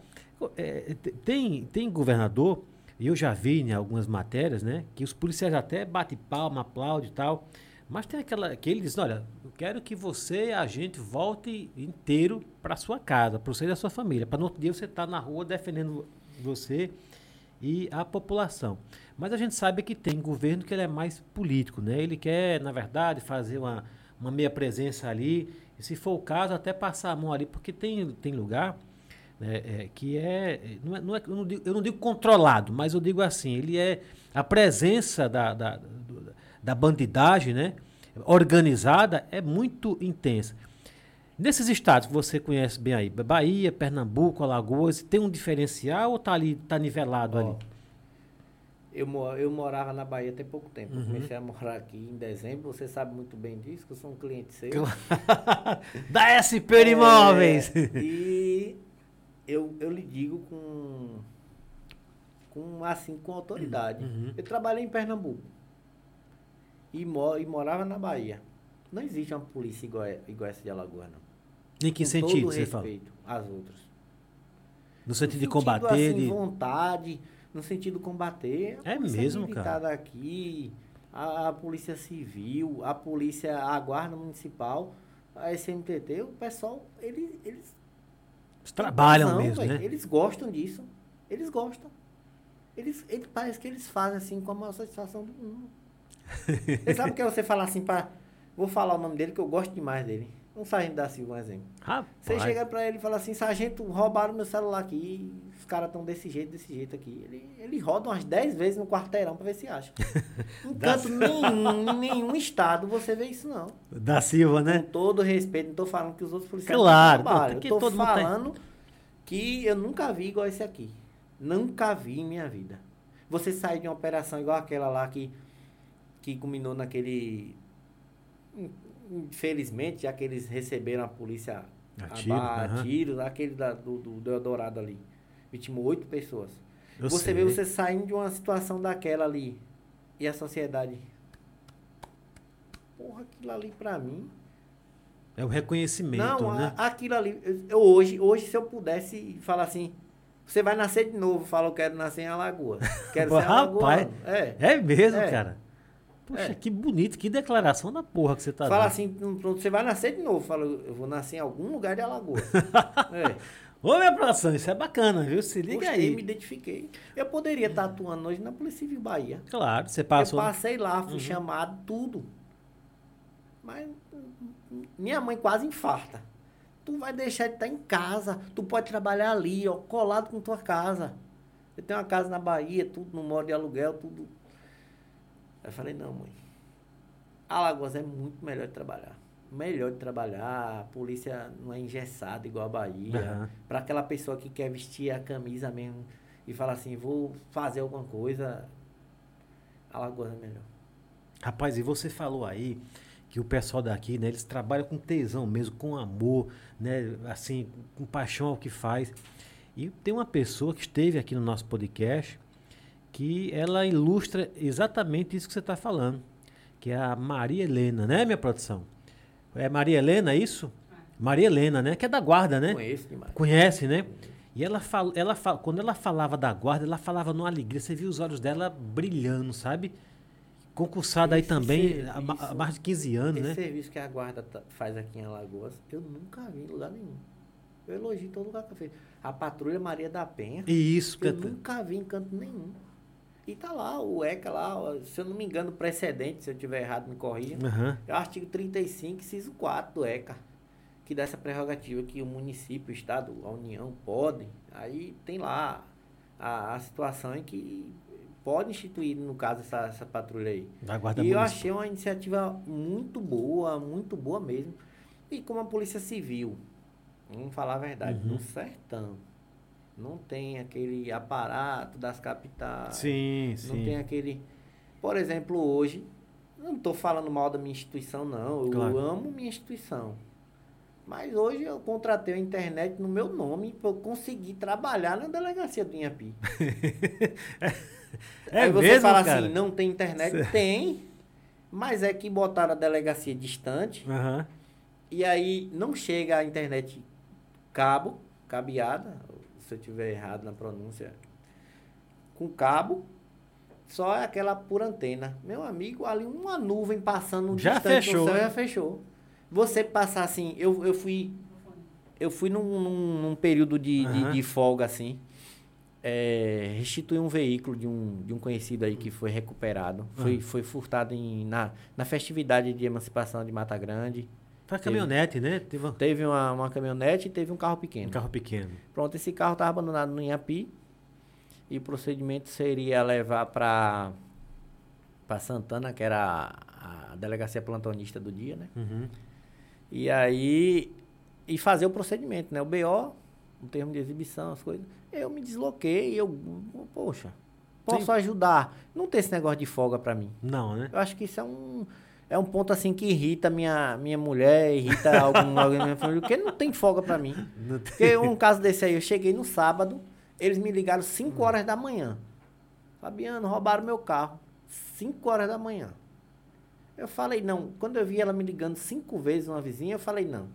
é, te- tem tem governador, e eu já vi em algumas matérias, né, que os policiais até batem palma, aplaudem e tal, mas tem aquela que ele diz, olha, eu quero que você, a gente volte inteiro para sua casa, para você e a sua família, para no outro dia você estar na rua defendendo você e a população. Mas a gente sabe que tem governo que ele é mais político, né? Ele quer, na verdade, fazer uma, uma meia presença ali, e se for o caso, até passar a mão ali, porque tem, tem lugar né, é, que é não, é, não é- eu, não digo, eu não digo controlado, mas eu digo assim, ele é a presença da, da, da bandidagem, né? Organizada é muito intensa. Nesses estados que você conhece bem aí, Bahia, Pernambuco, Alagoas, tem um diferencial ou tá ali, tá nivelado Ó, ali? Eu, eu morava na Bahia tem pouco tempo. Uhum. Eu comecei a morar aqui em dezembro. Você sabe muito bem disso, que eu sou um cliente seu. (laughs) da SP de Imóveis! É, e eu, eu lhe digo com, com assim com autoridade. Uhum. Eu trabalhei em Pernambuco e, mo, e morava na Bahia. Não existe uma polícia igual, igual essa de Alagoas, não. Em que Com sentido todo você fala? respeito às outras. No sentido de No combater, assim, de... vontade, no sentido de combater. a É polícia mesmo, cara? daqui, a, a polícia civil, a polícia, a guarda municipal, a SMTT, o pessoal, eles, eles trabalham Não, mesmo, velho, né? Eles gostam disso. Eles gostam. Eles, ele, parece que eles fazem assim com a maior satisfação do mundo. (laughs) Você sabe o que é você falar assim para Vou falar o nome dele que eu gosto demais dele. Um sargento da Silva, um exemplo. Rapaz, Você chega pra ele e fala assim, sargento, roubaram meu celular aqui, caras estão desse jeito, desse jeito aqui. Ele, ele roda umas 10 vezes no quarteirão pra ver se acha. (laughs) Em canto nenhum, em nenhum estado você vê isso não. da Silva, né? Com todo respeito, não tô falando que os outros policiais Claro, trabalham. pô, Eu tem- falando que eu nunca vi igual esse aqui. Nunca vi em minha vida. Você sai de uma operação igual aquela lá que, que culminou naquele. Infelizmente, já que eles receberam a polícia A a tiro, ba- a aham. tiro, aquele da- do, do, do Eldorado ali. Vitimou oito pessoas. Eu você sei. vê você saindo de uma situação daquela ali. E a sociedade. Porra, aquilo ali pra mim. É o reconhecimento, não, né? a- aquilo ali. eu- hoje, hoje, se eu pudesse falar assim. Você vai nascer de novo. Fala, eu quero nascer em Alagoas. Quero ser (laughs) Rapaz. É. É mesmo, É. cara. Poxa, É. que bonito, que declaração da porra que você tá Fala dando. assim, pronto, você vai nascer de novo. Fala, eu vou nascer em algum lugar de Alagoas. (laughs) é. Ô, minha produção, isso é bacana, viu? Se liga Gostei, aí. me identifiquei. Eu poderia estar atuando hoje na Polícia Civil Bahia. Claro, você Eu passou. passei lá, fui chamado, tudo. Mas minha mãe quase infarta. Tu vai deixar de estar em casa. Tu pode trabalhar ali, ó, colado com tua casa. Eu tenho uma casa na Bahia, tudo no moro de aluguel, tudo. Eu falei, não, mãe. Alagoas é muito melhor de trabalhar. Melhor de trabalhar, a polícia não é engessada igual a Bahia. Aham. Para aquela pessoa que quer vestir a camisa mesmo e fala assim, vou fazer alguma coisa, Alagoas é melhor. Rapaz, e você falou aí que o pessoal daqui, né, eles trabalham com tesão mesmo, com amor, né, assim, com paixão ao que faz. E tem uma pessoa que esteve aqui no nosso podcast que ela ilustra exatamente isso que você está falando, que é a Maria Helena, né, minha produção? É Maria Helena, isso? Maria Helena, né? Que é da guarda, né? Conheço demais. Conhece, né? E ela fala, ela fala, quando ela falava da guarda, ela falava numa alegria, você viu os olhos dela brilhando, sabe? Concursada aí Esse também há, ma- há serviço- mais de 15 anos, Esse né? serviço que a guarda tá- faz aqui em Alagoas, eu nunca vi em lugar nenhum. Eu elogio todo lugar que eu fiz. A patrulha Maria da Penha, E isso, eu nunca vi em canto nenhum. E tá lá, o ECA lá, se eu não me engano, precedente, se eu tiver errado, me corrija. Aham. É o artigo 35, inciso 4 do ECA, que dá essa prerrogativa que o município, o Estado, a União podem. Aí tem lá a, a situação em que pode instituir, no caso, essa, essa patrulha aí. Da guarda E eu municipal. achei uma iniciativa muito boa, muito boa mesmo. E como a Polícia Civil, vamos falar a verdade, Uhum. no sertão, não tem aquele aparato das capitais. Sim, Não sim. tem aquele. Por exemplo, hoje, não estou falando mal da minha instituição, não. Eu Claro. amo minha instituição. Mas hoje eu contratei a internet no meu nome para eu conseguir trabalhar na delegacia do Inhapi. (laughs) É Aí você mesmo, fala cara? assim, não tem internet? Tem. Mas é que botaram a delegacia distante Aham. e aí não chega a internet cabo, cabeada, se eu tiver errado na pronúncia, com cabo, só é aquela por antena. Meu amigo, ali uma nuvem passando Já distante fechou, do céu, né? já fechou. Você passar assim, eu, eu fui eu fui num, num, num período de, de- Aham. de folga assim, é, restituir um veículo de um, de um conhecido aí que foi recuperado. Foi, foi furtado em, na, na festividade de emancipação de Mata Grande. Foi a caminhonete, né? Teve um Teve uma, uma caminhonete e teve um carro pequeno. um carro pequeno. Pronto, esse carro estava abandonado no Inhapi. E o procedimento seria levar para para Santana, que era a, a delegacia plantonista do dia, né? Uhum. E aí e fazer o procedimento, né? O BO, o termo de exibição, as coisas. Eu me desloquei, eu, poxa, posso Sim. ajudar. Não tem esse negócio de folga para mim. Não, né? Eu acho que isso é um é um ponto assim que irrita minha minha mulher, irrita algum (laughs) alguém da minha família, porque não tem folga para mim. (laughs) Não tem- Porque um caso desse aí, eu cheguei no sábado, eles me ligaram 5 horas da manhã. Fabiano, roubaram meu carro. 5 horas da manhã. Eu falei, não. Quando eu vi ela me ligando cinco vezes, uma vizinha, eu falei, não.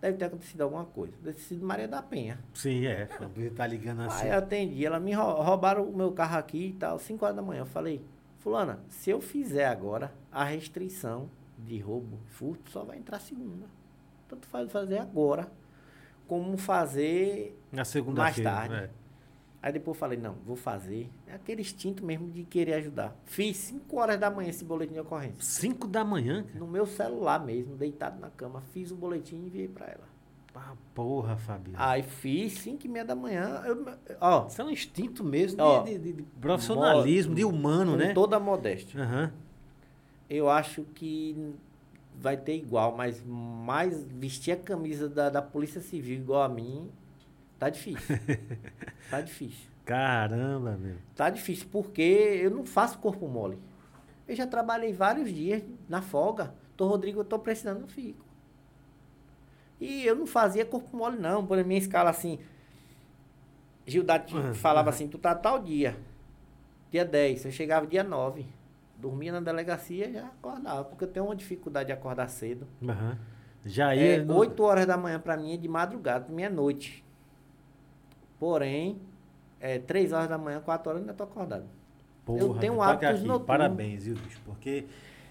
Deve ter acontecido alguma coisa. Deve ter sido Maria da Penha. Sim, é. Ele tá ligando assim. Aí eu atendi, ela me rou- roubaram o meu carro aqui e tal, 5 horas da manhã. Eu falei, fulana, se eu fizer agora, a restrição de roubo, furto, só vai entrar segunda. Tanto faz fazer agora, como fazer Na segunda-feira. mais tarde. é. Aí depois eu falei, não, vou fazer. É aquele instinto mesmo de querer ajudar. Fiz 5 horas da manhã esse boletim de ocorrência. Cinco da manhã, cara. No meu celular mesmo, deitado na cama. Fiz o boletim e enviei pra ela. Ah, porra, Fabiano. Aí fiz 5 e meia da manhã. Eu, ó, Isso é um instinto mesmo de, Ó, de- de- de profissionalismo, de humano, com né? toda a modéstia. Aham. Eu acho que vai ter igual, mas mais vestir a camisa da, da Polícia Civil igual a mim, tá difícil. (laughs) tá difícil. Caramba, meu. Tá difícil, porque eu não faço corpo mole. Eu já trabalhei vários dias na folga. Tô, Rodrigo, eu tô precisando, eu fico. E eu não fazia corpo mole, não. Por minha escala, assim, Gildade Uhum, falava assim, tu tá tal dia. Dia 10. Eu chegava dia 9. Dormia na delegacia e já acordava. Porque eu tenho uma dificuldade de acordar cedo. Aham. Já É, ia. no- 8 horas da manhã pra mim é de madrugada, pra mim é noite. Porém, é 3 horas da manhã, 4 horas eu ainda tô acordado. Porra, eu tenho hábitos noturnos. Parabéns, viu, bicho? Porque,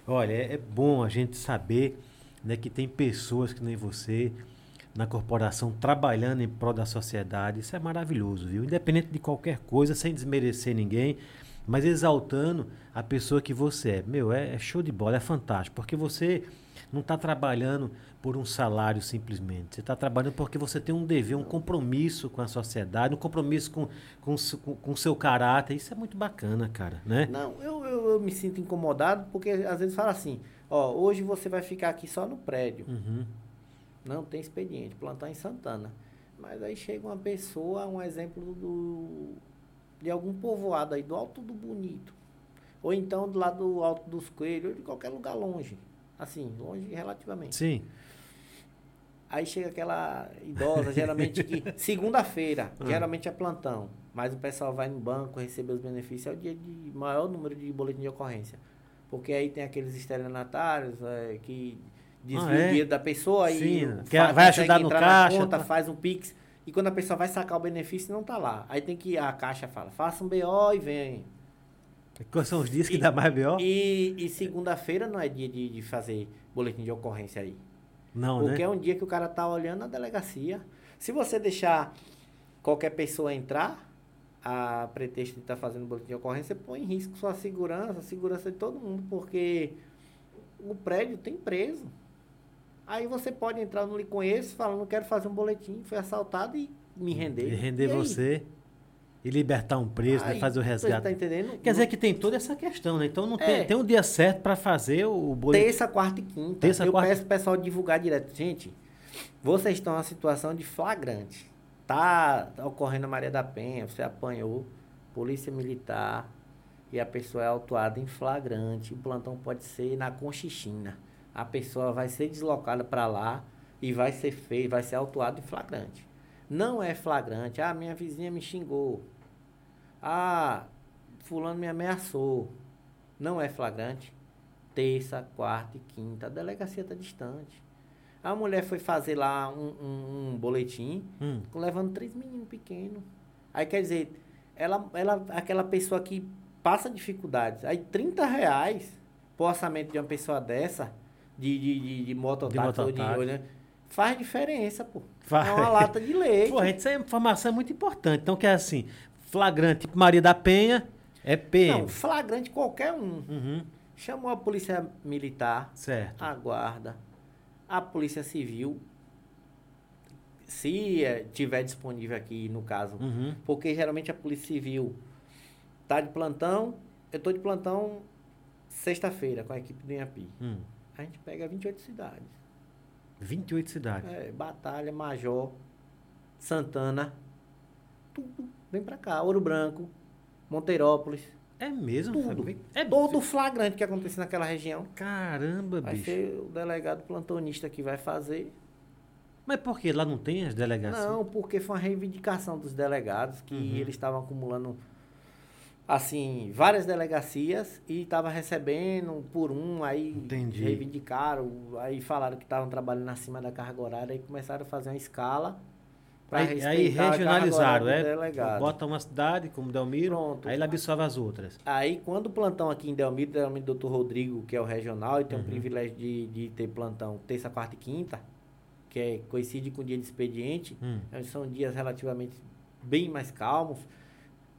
olha, é, é bom a gente saber né, que tem pessoas que nem você na corporação trabalhando em prol da sociedade. Isso é maravilhoso, viu? Independente de qualquer coisa, sem desmerecer ninguém, mas exaltando a pessoa que você é. Meu, é, é show de bola, é fantástico, porque você não está trabalhando por um salário simplesmente. Você está trabalhando porque você tem um dever, um compromisso com a sociedade, um compromisso com o com, seu caráter. Isso é muito bacana, cara, né? Não, eu, eu, eu me sinto incomodado porque às vezes fala assim, ó, hoje você vai ficar aqui só no prédio. Uhum. Não tem expediente, plantar em Santana. Mas aí chega uma pessoa, um exemplo do, de algum povoado aí, do Alto do Bonito. Ou então do lado do Alto dos Coelhos, ou de qualquer lugar longe. Assim, longe relativamente. Sim. Aí chega aquela idosa, geralmente que. (laughs) Segunda-feira, geralmente é plantão. Mas o pessoal vai no banco receber os benefícios, é o dia de maior número de boletim de ocorrência. Porque aí tem aqueles estelionatários é, que desviam Ah, é? o dinheiro da pessoa Sim, e que faz- vai ajudar no caixa, na conta, tá. faz um Pix. E quando a pessoa vai sacar o benefício, não tá lá. Aí tem que. A caixa fala, faça um BO e vem. Quais são os dias que E- dá mais B.O.? E, e segunda-feira não é dia de, de fazer boletim de ocorrência aí. Não, Porque né? é um dia que o cara tá olhando a delegacia. Se você deixar qualquer pessoa entrar, a pretexto de estar fazendo boletim de ocorrência, põe em risco sua segurança, a segurança de todo mundo, porque o prédio tem preso. Aí você pode entrar no lhe conheço, falando, quero fazer um boletim, foi assaltado e me render. E render E você. E libertar um preso, né? Aí, Fazer o resgate. tá entendendo? Quer dizer que tem toda essa questão, né? Então não tem, É. tem um dia certo para fazer o boletim. Terça, quarta e quinta. Terça, eu quarta- peço pro pessoal divulgar direto. Gente, vocês estão numa situação de flagrante. Tá, ocorrendo a Maria da Penha, você apanhou, polícia militar, e a pessoa é autuada em flagrante. O plantão pode ser na Conchichina. A pessoa vai ser deslocada para lá e vai ser feito, vai ser autuado em flagrante. Não é flagrante. Ah, minha vizinha me xingou. Ah, fulano me ameaçou. Não é flagrante. Terça, quarta e quinta. A delegacia está distante. A mulher foi fazer lá um, um- um boletim, Hum. levando três meninos pequenos. Aí quer dizer, ela, ela, aquela pessoa que passa dificuldades. Aí 30 reais pro orçamento de uma pessoa dessa, de, de, de, de mototáxi ou de. né, faz diferença, pô. Faz. É uma lata de leite. Pô, gente, essa informação é muito importante. Então, que é assim, flagrante, tipo Maria da Penha, é PM. Não, flagrante qualquer um. Uhum. Chamou a polícia militar, Certo. a guarda, a polícia civil, se eh, tiver disponível aqui no caso, Uhum. porque geralmente a polícia civil tá de plantão, eu tô de plantão sexta-feira com a equipe do INAPI. Hum. A gente pega 28 cidades. 28 cidades. É, Batalha, Major, Santana, tudo vem pra cá. Ouro Branco, Monteirópolis, É, mesmo? tudo. É Todo flagrante que acontecer naquela região. Caramba, Vai bicho. ser o delegado plantonista que vai fazer. Mas por que lá não tem as delegacias? Não, porque foi uma reivindicação dos delegados que Uhum. eles estavam acumulando assim várias delegacias e estavam recebendo por um aí Entendi. reivindicaram aí falaram que estavam trabalhando acima da carga horária e começaram a fazer uma escala pra Aí, aí regionalizaram, é? do delegado. Bota uma cidade, como Delmiro, Pronto. aí ele absorve as outras. Aí, quando o plantão aqui em Delmiro, Delmiro Doutor Rodrigo, que é o regional, e tem Uhum. o privilégio de, de ter plantão terça, quarta e quinta, que é, coincide com o dia de expediente, Hum. então, são dias relativamente bem mais calmos.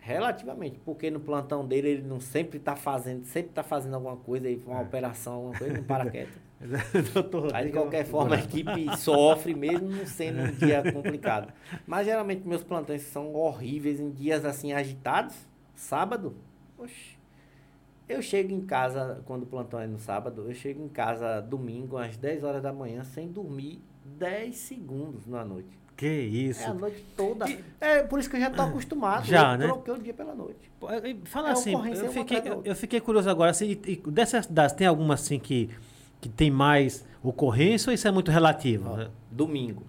Relativamente, porque no plantão dele ele não sempre está fazendo, sempre está fazendo alguma coisa, aí uma É. operação, alguma coisa, não para (laughs) quieto. (laughs) Aí, de qualquer forma, a equipe sofre, mesmo não sendo um dia complicado. Mas, geralmente, meus plantões são horríveis em dias, assim, agitados. Sábado, oxe, eu chego em casa, quando o plantão é no sábado, eu chego em casa domingo, às 10 horas da manhã, sem dormir 10 segundos na noite. Que isso. É a noite toda. É por isso que eu já tô acostumado. Já, eu né? troquei o dia pela noite. E- e Fala É assim, eu fiquei, eu, fiquei curioso agora, assim, e- e dessas cidades, tem alguma assim que, que tem mais ocorrência ou isso é muito relativo? Ó, domingo,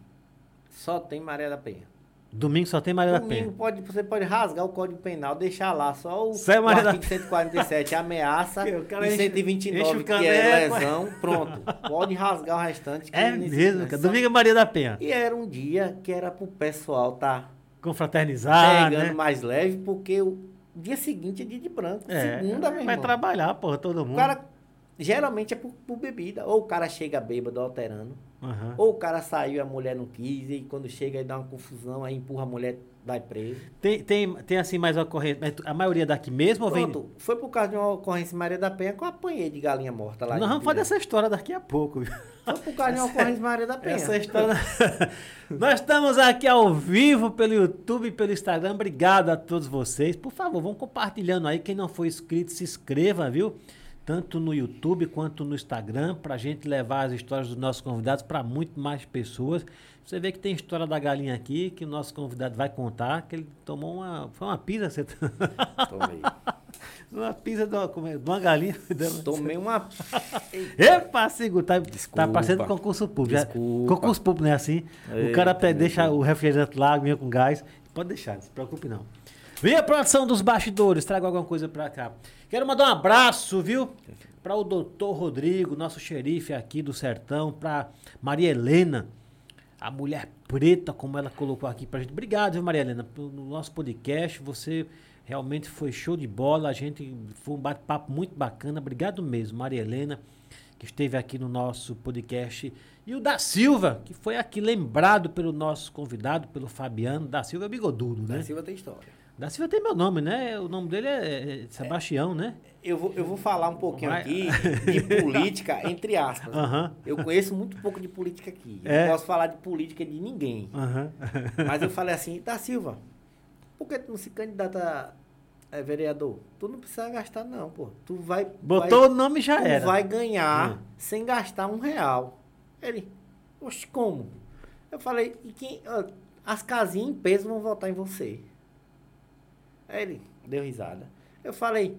só tem Maria da Penha. Domingo só tem Maria da Penha. pode, você pode rasgar o Código Penal, deixar lá só o, Só é o Maria da artigo 147, ameaça, (laughs) o e enche- 129, enche o que é caneco. lesão, pronto. Pode rasgar o restante. É mesmo, cara. Domingo é Maria da Penha. E era um dia que era pro pessoal tá Confraternizar, pegando né? mais leve, porque o dia seguinte é dia de branco. É, Segunda, meu vai irmão. trabalhar, porra, todo O mundo. cara, geralmente é por, por bebida. Ou o cara chega bêbado, alterando. Aham. Ou o cara saiu e a mulher não quis, e quando chega aí dá uma confusão, aí empurra a mulher, vai preso. Tem, tem, tem assim mais ocorrência. A maioria daqui mesmo ou vem. Pronto, foi por causa de uma ocorrência em Maria da Penha que eu apanhei de galinha morta lá. Nós vamos falar Vila. dessa história daqui a pouco. viu? Foi por causa de uma ocorrência em Maria da (laughs) Penha. Essa história. (laughs) Nós estamos aqui ao vivo pelo YouTube e pelo Instagram. Obrigado a todos vocês. Por favor, vão compartilhando aí. Quem não for inscrito, se inscreva, viu? Tanto no YouTube quanto no Instagram, para a gente levar as histórias dos nossos convidados para muito mais pessoas. Você vê que tem história da galinha aqui, que o nosso convidado vai contar, que ele tomou uma. Foi uma pizza, você. (laughs) Tomei. uma pizza de uma, é? de uma galinha. Tomei uma. (laughs) Epa, Sigo, tá, tá parecendo concurso público. Desculpa. concurso público não é assim. o Eita, cara pe- meu deixa Deus. o refrigerante lá, aguinha com gás. Pode deixar, não se preocupe não. Vem a produção dos bastidores, traga alguma coisa pra cá. Quero mandar um abraço, viu? Para o doutor Rodrigo, nosso xerife aqui do Sertão, pra Maria Helena, a mulher preta, como ela colocou aqui pra gente. Obrigado, viu, Maria Helena, pelo nosso podcast. Você realmente foi show de bola. A gente foi um bate-papo muito bacana. Obrigado mesmo, Maria Helena, que esteve aqui no nosso podcast. E o da Silva, que foi aqui lembrado pelo nosso convidado, pelo Fabiano. Da Silva é bigodudo, né? Da Silva tem história. Da Silva tem meu nome, né? O nome dele é, é Sebastião, né? Eu vou, eu vou falar um pouquinho Vai. aqui de (laughs) política, entre aspas. Eu conheço muito pouco de política aqui. Eu É. não posso falar de política de ninguém. Mas eu (laughs) falei assim, da Silva, por que tu não se candidata a vereador? Tu não precisa gastar, não, pô. Tu vai. Botou vai, o nome já tu era. vai ganhar Hum. sem gastar um real. Ele, oxe, como? Eu falei, e quem. ó, as casinhas em peso vão votar em você. Aí ele deu risada. Eu falei,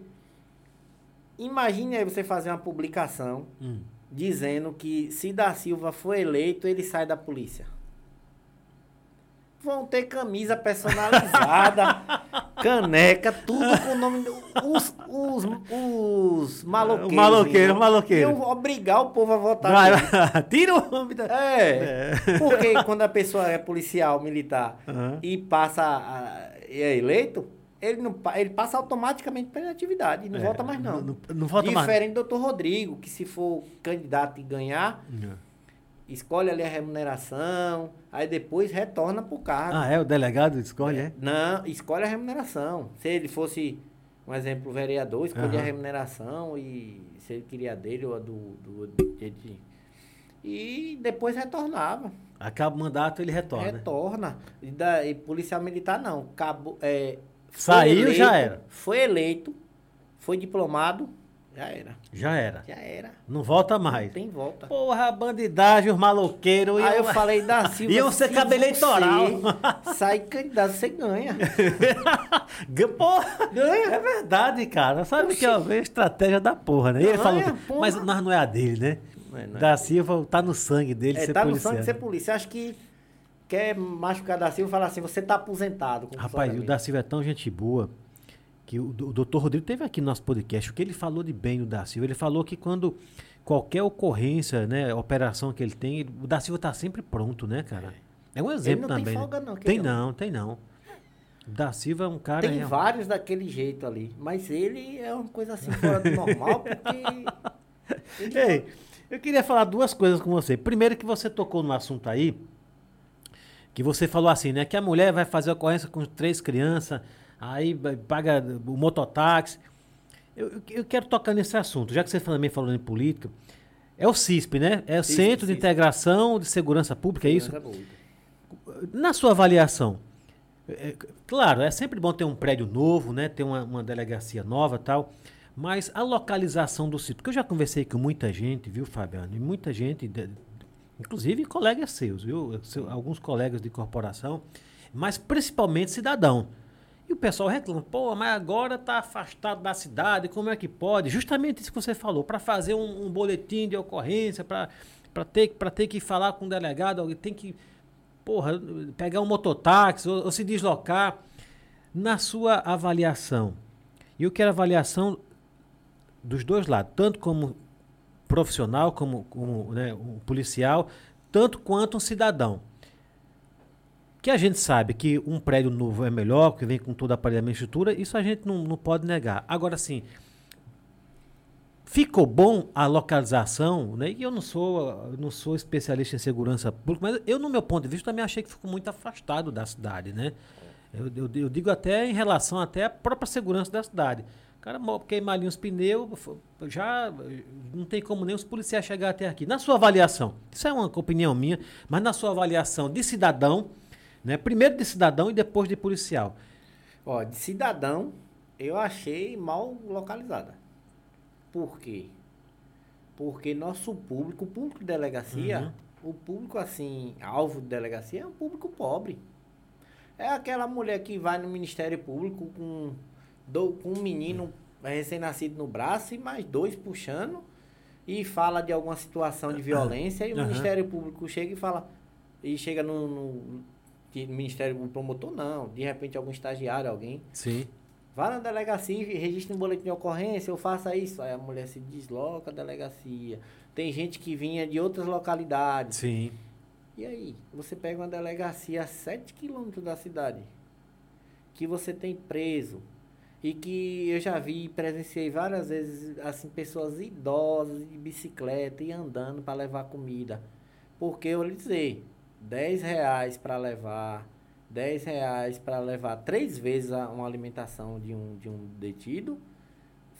imagine aí você fazer uma publicação Hum. dizendo que se da Silva for eleito, ele sai da polícia. Vão ter camisa personalizada, (laughs) caneca, tudo com o nome. Os, os, os maloqueiros. O maloqueiro, o maloqueiro. Eu obrigar o povo a votar. Vai. (laughs) Tira o nome da. É, porque quando a pessoa é policial, militar Aham. e passa a- é eleito, ele, não, ele passa automaticamente para atividade, não É, volta mais não. Não, não volta mais. Diferente do doutor Rodrigo, que se for candidato e ganhar, escolhe ali a remuneração, aí depois retorna pro cargo. Ah, é? O delegado escolhe, é? Não, escolhe a remuneração. Se ele fosse, um exemplo, vereador, escolhe a Aham. remuneração e se ele queria a dele ou a do, do, de- E depois retornava. Acaba o mandato, ele retorna. Retorna. E, da, e policial militar não. Acabou, é, Saiu, já era. Foi eleito, foi diplomado, já era. Já era. Já era. Não volta Não mais. tem volta. Porra, bandidagem, os maloqueiros. Aí eu iam- falei da Silva. Iam ser se cabo eleitoral. (laughs) Sai candidato, você ganha. (laughs) Ga- Porra, Ganha. É verdade, cara. Sabe que é uma estratégia da porra, né? E ele Ganha, falou, porra. mas nós não é a dele, né? Não é, não é. Da Silva tá no sangue dele É, ser tá no policial. sangue de ser polícia. Acho que quer machucar da Silva e falar assim, você tá aposentado. Rapaz, o da Silva é tão gente boa que o, o doutor Rodrigo teve aqui no nosso podcast. O que ele falou de bem do da Silva? Ele falou que quando qualquer ocorrência, né, operação que ele tem, o da Silva tá sempre pronto, né, cara? É um exemplo não tem também. né? folga não, Tem não, tem não. O da Silva é um cara. Tem é- vários daquele jeito ali. Mas ele é uma coisa assim fora do normal, porque... (laughs) Ei, eu queria falar duas coisas com você. Primeiro que você tocou no assunto aí, que você falou assim, né? Que a mulher vai fazer ocorrência com três crianças, aí paga o mototáxi. Eu, eu- quero tocar nesse assunto, já que você também falou em política. É o CISP, né? É o CISP, Centro de CISP. Integração de Segurança Pública, é isso? Na sua avaliação, é, claro, é sempre bom ter um prédio novo, né? Ter uma, uma delegacia nova e tal. Mas a localização do sítio, porque eu já conversei com muita gente, viu, Fabiano? E muita gente, de- inclusive colegas seus, viu? Alguns colegas de corporação, mas principalmente cidadão. E o pessoal reclama, pô, mas agora está afastado da cidade, como é que pode? Justamente isso que você falou, para fazer um, um boletim de ocorrência, para ter, ter que falar com o delegado, alguém tem que porra, pegar um mototáxi ou, ou se deslocar. Na sua avaliação, e eu quero avaliação dos dois lados, tanto como profissional, como, como né, um policial, tanto quanto um cidadão. Que a gente sabe que um prédio novo é melhor, que vem com toda a aparelhamento estrutura, isso a gente não, não pode negar. Agora, sim, ficou bom a localização, né? E eu não sou, não sou especialista em segurança pública, mas eu, no meu ponto de vista, também achei que ficou muito afastado da cidade, né? Eu, eu, eu digo até em relação até à própria segurança da cidade. O cara queimar ali os pneus, já não tem como nem os policiais chegar até aqui. Na sua avaliação, isso é uma opinião minha, mas na sua avaliação de cidadão, né? Primeiro de cidadão e depois de policial. Ó, de cidadão, eu achei mal localizada. Por quê? Porque nosso público, o público de delegacia, uhum. o público assim, alvo de delegacia é um público pobre. É aquela mulher que vai no Ministério Público com, do, com um menino recém-nascido no braço e mais dois puxando e fala de alguma situação de violência e o uhum. Ministério Público chega e fala e chega no, no, Ministério Público promotor não, de repente algum estagiário, alguém. Sim. Vá na delegacia e registre um boletim de ocorrência, eu faça isso. Aí a mulher se desloca da delegacia. Tem gente que vinha de outras localidades. Sim. E aí, você pega uma delegacia a 7 quilômetros da cidade, que você tem preso, e que eu já vi, presenciei várias vezes, assim, pessoas idosas de bicicleta e andando para levar comida. Porque eu lhe dizer, 10 reais para levar, 10 reais para levar três vezes uma alimentação de um, de um detido,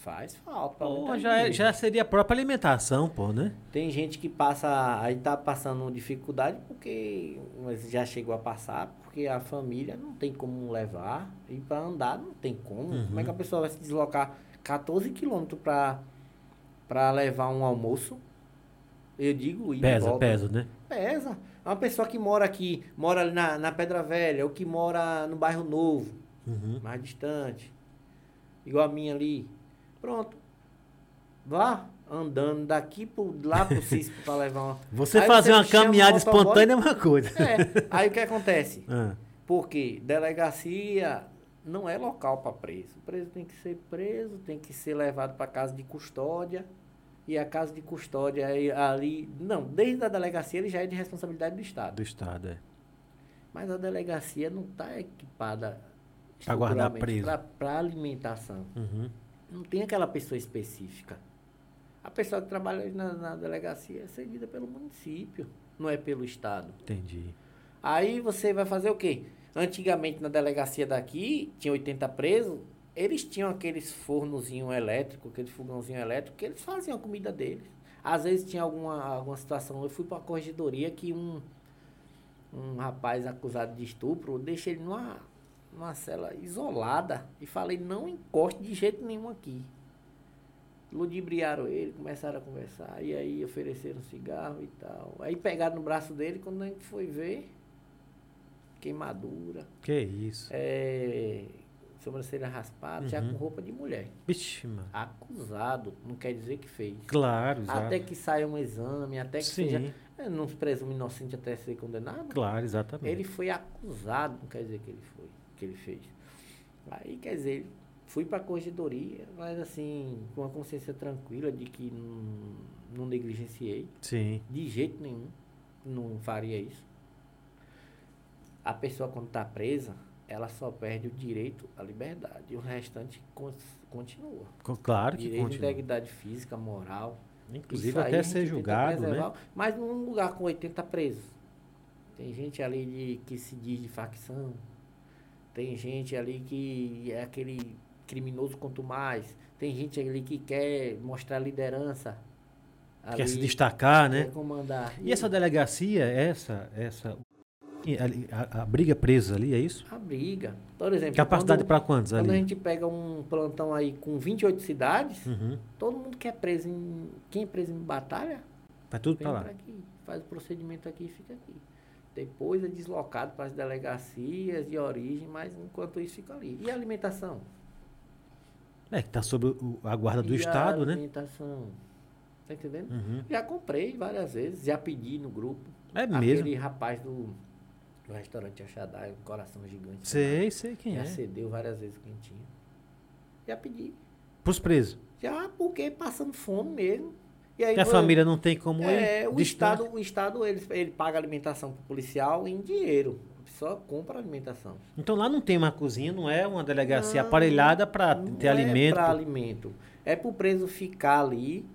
Faz falta. Pô, já, é, já seria a própria alimentação, pô, né? Tem gente que passa, aí tá passando dificuldade porque mas já chegou a passar, porque a família não tem como levar e para andar não tem como. Uhum. Como é que a pessoa vai se deslocar 14 quilômetros para para levar um almoço? Eu digo isso. Pesa, pesa, né? Pesa. É uma pessoa que mora aqui, mora ali na, na Pedra Velha, ou que mora no bairro Novo, uhum. mais distante. Igual a minha ali Pronto. Vá andando daqui por lá pro (laughs) Cisco para levar uma. Você aí fazer você uma caminhada espontânea é uma coisa. É. Aí o que acontece? (laughs) Ah. Porque delegacia não é local para preso. O preso tem que ser preso, tem que ser levado para casa de custódia. E a casa de custódia é ali. Não, desde a delegacia ele já é de responsabilidade do Estado. Do Estado, é. Mas a delegacia não está equipada para guardar preso. Para alimentação. Uhum. Não tem aquela pessoa específica. A pessoa que trabalha na, na delegacia é cedida pelo município, não é pelo Estado. Entendi. Aí você vai fazer o quê? Antigamente na delegacia daqui, tinha 80 presos, eles tinham aqueles fornozinho elétrico, aquele fogãozinho elétrico, que eles faziam a comida deles. Às vezes tinha alguma, alguma situação, eu fui para a corregedoria que um, um rapaz acusado de estupro, deixei ele numa numa cela isolada e falei, não encoste de jeito nenhum aqui. Ludibriaram ele, começaram a conversar, e aí ofereceram cigarro e tal. Aí pegaram no braço dele, quando a gente foi ver, queimadura. Que isso? É, sobrancelha raspada, uhum. já com roupa de mulher. Vixe, mano. Acusado, não quer dizer que fez. Claro, exato. Até que saia um exame, até que Sim. seja. É, não se presume inocente até ser condenado. Claro, exatamente. Ele foi acusado, não quer dizer que ele foi que ele fez. Aí, quer dizer, fui para a corregedoria, mas assim, com a consciência tranquila de que não, não negligenciei. Sim. De jeito nenhum, não faria isso. A pessoa quando está presa, ela só perde o direito à liberdade. E o restante continua. Claro que direito continua. integridade física, moral. Inclusive até ser julgado, né? Mas num lugar com 80 presos. Tem gente ali de, que se diz de facção, tem gente ali que é aquele criminoso quanto mais. Tem gente ali que quer mostrar liderança. Ali, quer se destacar, né? Quer comandar. E, e essa delegacia, essa, essa a, a, briga presa ali, é isso? A briga. Por exemplo, capacidade para quantos ali? Quando a gente pega um plantão aí com 28 cidades, uhum. todo mundo que é preso em quem é preso em batalha, vai tudo para lá. Aqui, faz o procedimento aqui e fica aqui. Depois é deslocado para as delegacias de origem, mas enquanto isso fica ali. E a alimentação? É, que está sob o, a guarda do e Estado, né? alimentação. Tá entendendo? Uhum. Já comprei várias vezes, já pedi no grupo. É Aquele mesmo? Aquele rapaz do, no restaurante Achadai, um coração gigante. Sei, sei quem Já é. cedeu várias vezes quem tinha. Já pedi. Pros presos. Já porque passando fome mesmo. E aí Que a vo- família não tem como É, ir. o. Estado, o Estado ele, ele paga alimentação pro policial em dinheiro. Só compra alimentação. Então lá não tem uma cozinha, não é uma delegacia Não, aparelhada para Não ter é alimento. pra alimento. É pro preso ficar ali,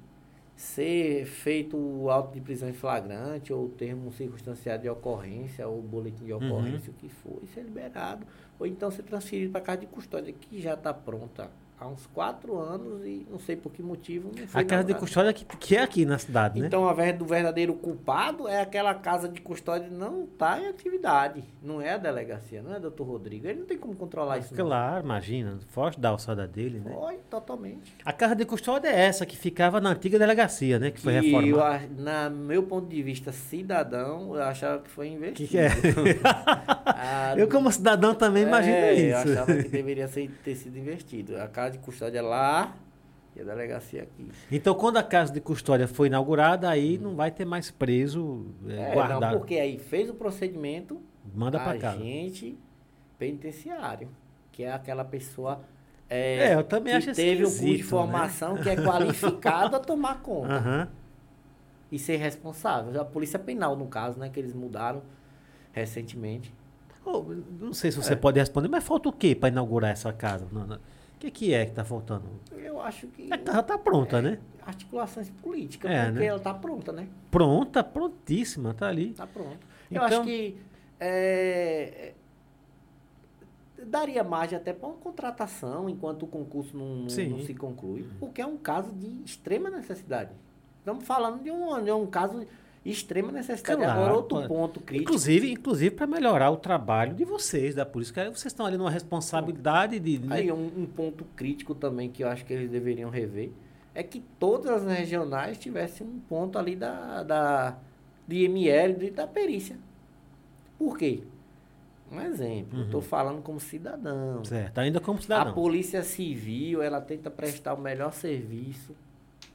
ser feito o auto de prisão em flagrante, ou termo circunstanciado de ocorrência, ou boletim de Uhum. ocorrência, o que for, e ser liberado. Ou então ser transferido para casa de custódia, que já está pronta há uns quatro anos e não sei por que motivo não A casa de custódia que, que é aqui na cidade, né? Então, a ver do verdadeiro culpado é aquela casa de custódia que não está em atividade. Não é a delegacia, não é doutor Rodrigo. Ele não tem como controlar isso. não. Claro, imagina. Foge da alçada dele, né? Foi, totalmente. A casa de custódia é essa que ficava na antiga delegacia, né? Que foi Que eu, reformada. a- na meu ponto de vista cidadão, eu achava que foi investido. Que que é? A- (laughs) Eu, como cidadão, também imagino é, Eu isso. achava que deveria ser, ter sido investido. A casa de custódia lá e a delegacia aqui. Então, quando a casa de custódia foi inaugurada, aí não vai ter mais preso é, É, guardado. não, porque aí fez o procedimento, Manda pra a casa. agente penitenciário, que é aquela pessoa É, eu também que acho teve um curso de né? formação que é qualificado a tomar conta Aham. e ser responsável. A polícia penal, no caso, né, que eles mudaram recentemente. Ô, não sei se você É. pode responder, mas falta o quê para inaugurar essa casa? Não, não. Que, que é que tá faltando? Eu acho que A casa tá pronta, né? articulações políticas, É, porque né? ela tá pronta, né? Pronta, prontíssima, tá ali. Tá pronta. Eu Então- acho que é, daria margem até para uma contratação enquanto o concurso não, não- se conclui, porque é um caso de extrema necessidade. Estamos falando de um, de um caso extrema necessidade. Claro, Agora, outro pô. ponto crítico. Inclusive, inclusive para melhorar o trabalho de vocês, da polícia, que vocês estão ali numa responsabilidade de. né? Aí, um, um ponto crítico também que eu acho que eles deveriam rever é que todas as regionais tivessem um ponto ali da, da de IML e da perícia. Por quê? Um exemplo, eu estou falando como cidadão. Certo, ainda como A cidadão. polícia civil, ela tenta prestar o melhor serviço,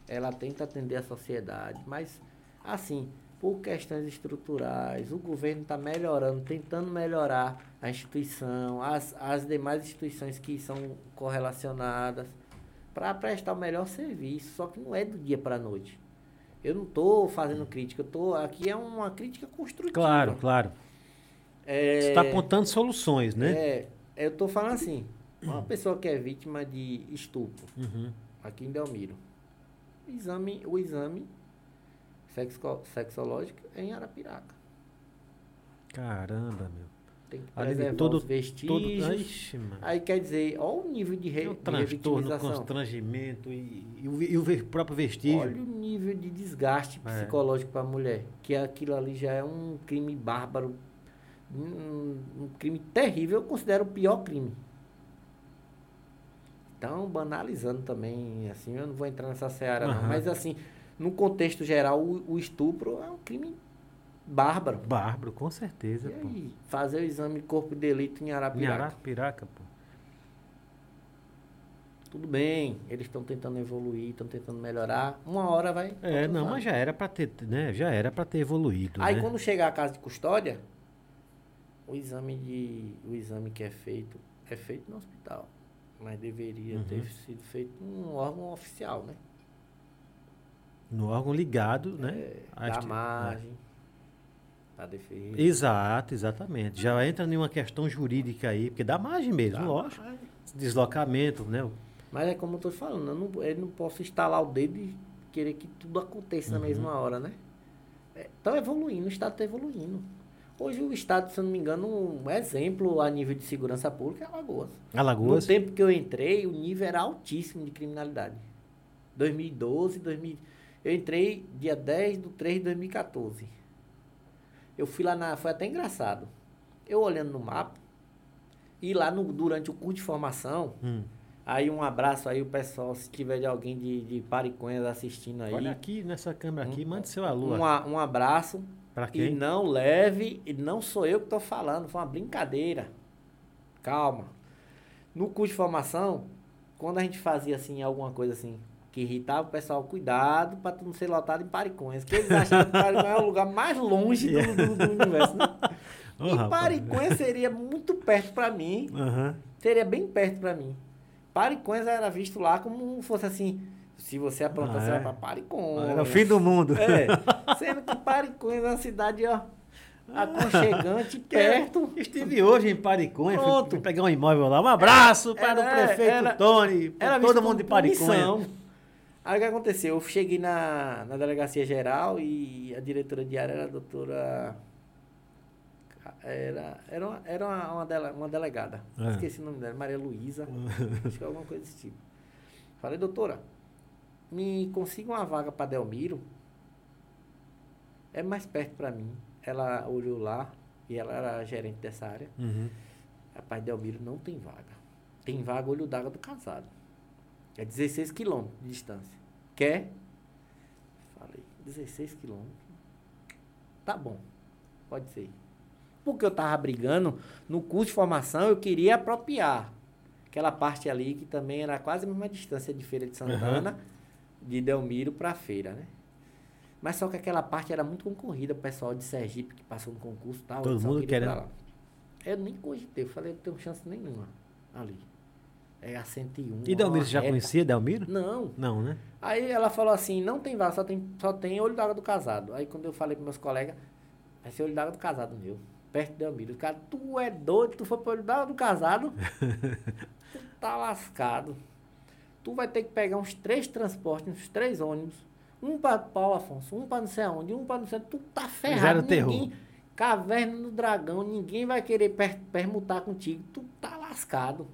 ela tenta atender a sociedade, mas assim, por questões estruturais, o governo está melhorando, tentando melhorar a instituição, as, as demais instituições que são correlacionadas, para prestar o melhor serviço, só que não é do dia para a noite. Eu não estou fazendo crítica, eu tô, aqui é uma crítica construtiva. Claro, claro. É, Você está apontando soluções, né? é, eu tô falando assim, uma pessoa que é vítima de estupro, Uhum. aqui em Delmiro, o exame, o exame sexo, sexológico é em Arapiraca. Caramba, meu. Tem que Ali preservar todo- os vestígios. Todo. Ixi, mano. Aí quer dizer, olha o nível de, re, Tem um de transtorno, constrangimento e, e o, e o próprio vestígio. Olha o nível de desgaste É. psicológico para a mulher. Que aquilo ali já é um crime bárbaro, um, um crime terrível. Eu considero o pior crime. Então, banalizando também, assim, eu não vou entrar nessa seara, não. Aham. Mas, assim, no contexto geral, o, o estupro é um crime bárbaro. Bárbaro, com certeza, E pô. aí, fazer o exame de corpo de delito em Em Arapiraca. Arapiraca, pô. Tudo bem, eles estão tentando evoluir, estão tentando melhorar. Uma hora vai. É, não, mas já era pra ter, né? Já era para ter evoluído, Aí né? quando chegar a casa de custódia, o exame de o exame que é feito é feito no hospital, mas deveria Uhum. ter sido feito num órgão oficial, né? No órgão ligado, né? É, Acho da que- margem, da defesa. Exato, exatamente. Já entra em uma questão jurídica aí, porque dá margem mesmo, da lógico. margem. Deslocamento, né? Mas é como eu te falando, eu não, eu não posso instalar o dedo e querer que tudo aconteça Uhum. na mesma hora, né? Estão evoluindo, o Estado está evoluindo. Hoje o Estado, se eu não me engano, um exemplo a nível de segurança pública é Alagoas. Alagoas. No tempo que eu entrei, o nível era altíssimo de criminalidade. 2012, 2000, eu entrei dia 10 de 3 de 2014. Eu fui lá na. Foi até engraçado. Eu olhando no mapa, e lá no, durante o curso de formação, Hum. aí um abraço aí o pessoal, se tiver de alguém de, de Pariconhas assistindo aí. Olha aqui nessa câmera aqui, Um- mande seu alô. Um, um abraço. Pra E quem? não leve, e não sou eu que estou falando, foi uma brincadeira. Calma. No curso de formação, quando a gente fazia assim, alguma coisa assim, que irritava o pessoal, cuidado para tu não ser lotado em Pariconhas. Que eles achavam que Pariconhas é o lugar mais longe do, do- do universo. Né? (laughs) Ô, e rapaz. Seria muito perto pra mim. Aham. Seria bem perto pra mim. Pariconha era visto lá como fosse assim. Se você aprontar, Ah, você é? vai pra Pariconha. Era o fim do mundo. É. (laughs) Sendo que Pariconha é uma cidade, ó, aconchegante, perto. Estive hoje em Pariconha, fui, Pronto. fui pegar um imóvel lá. Um abraço para Era- o prefeito era- Tony, para todo mundo de Pariconha. punição. Aí o que aconteceu? Eu cheguei na, na delegacia geral e a diretora de área era a doutora. Era, era, uma, era uma, uma, dele- uma delegada. É. Esqueci o nome dela, Maria Luísa. (laughs) acho que é alguma coisa desse tipo. Falei, doutora, me consiga uma vaga para Delmiro. É mais perto para mim. Ela olhou lá e ela era gerente dessa área. Uhum. Rapaz, Delmiro não tem vaga. Tem vaga olho d'água do casado. É 16 quilômetros de distância. Quer? Falei, 16 quilômetros. Tá bom, pode ser. Porque eu tava brigando, no curso de formação eu queria apropriar. Aquela parte ali que também era quase a mesma distância de Feira de Santana, de Delmiro pra feira, né? Mas só que aquela parte era muito concorrida, o pessoal de Sergipe que passou no concurso e tal. Todo mundo querendo. Eu nem cogitei, eu falei, não tenho chance nenhuma ali. É a 101. E Delmiro, você já reta. conhecia Delmiro? Não. Não, né? Aí ela falou assim, não tem vaga, só tem, só tem olho d'água do casado. Aí quando eu falei pros meus colegas, vai ser olho d'água do casado meu, perto de Delmiro. Os caras, tu é doido, tu foi pro olho d'água do casado, (laughs) tu tá lascado. Tu vai ter que pegar uns três transportes, uns três ônibus, um pra Paulo Afonso, um pra não sei aonde, um pra não sei Tu tá ferrado, terror. ninguém... Caverna do Dragão, ninguém vai querer per- permutar contigo. Tu tá lascado.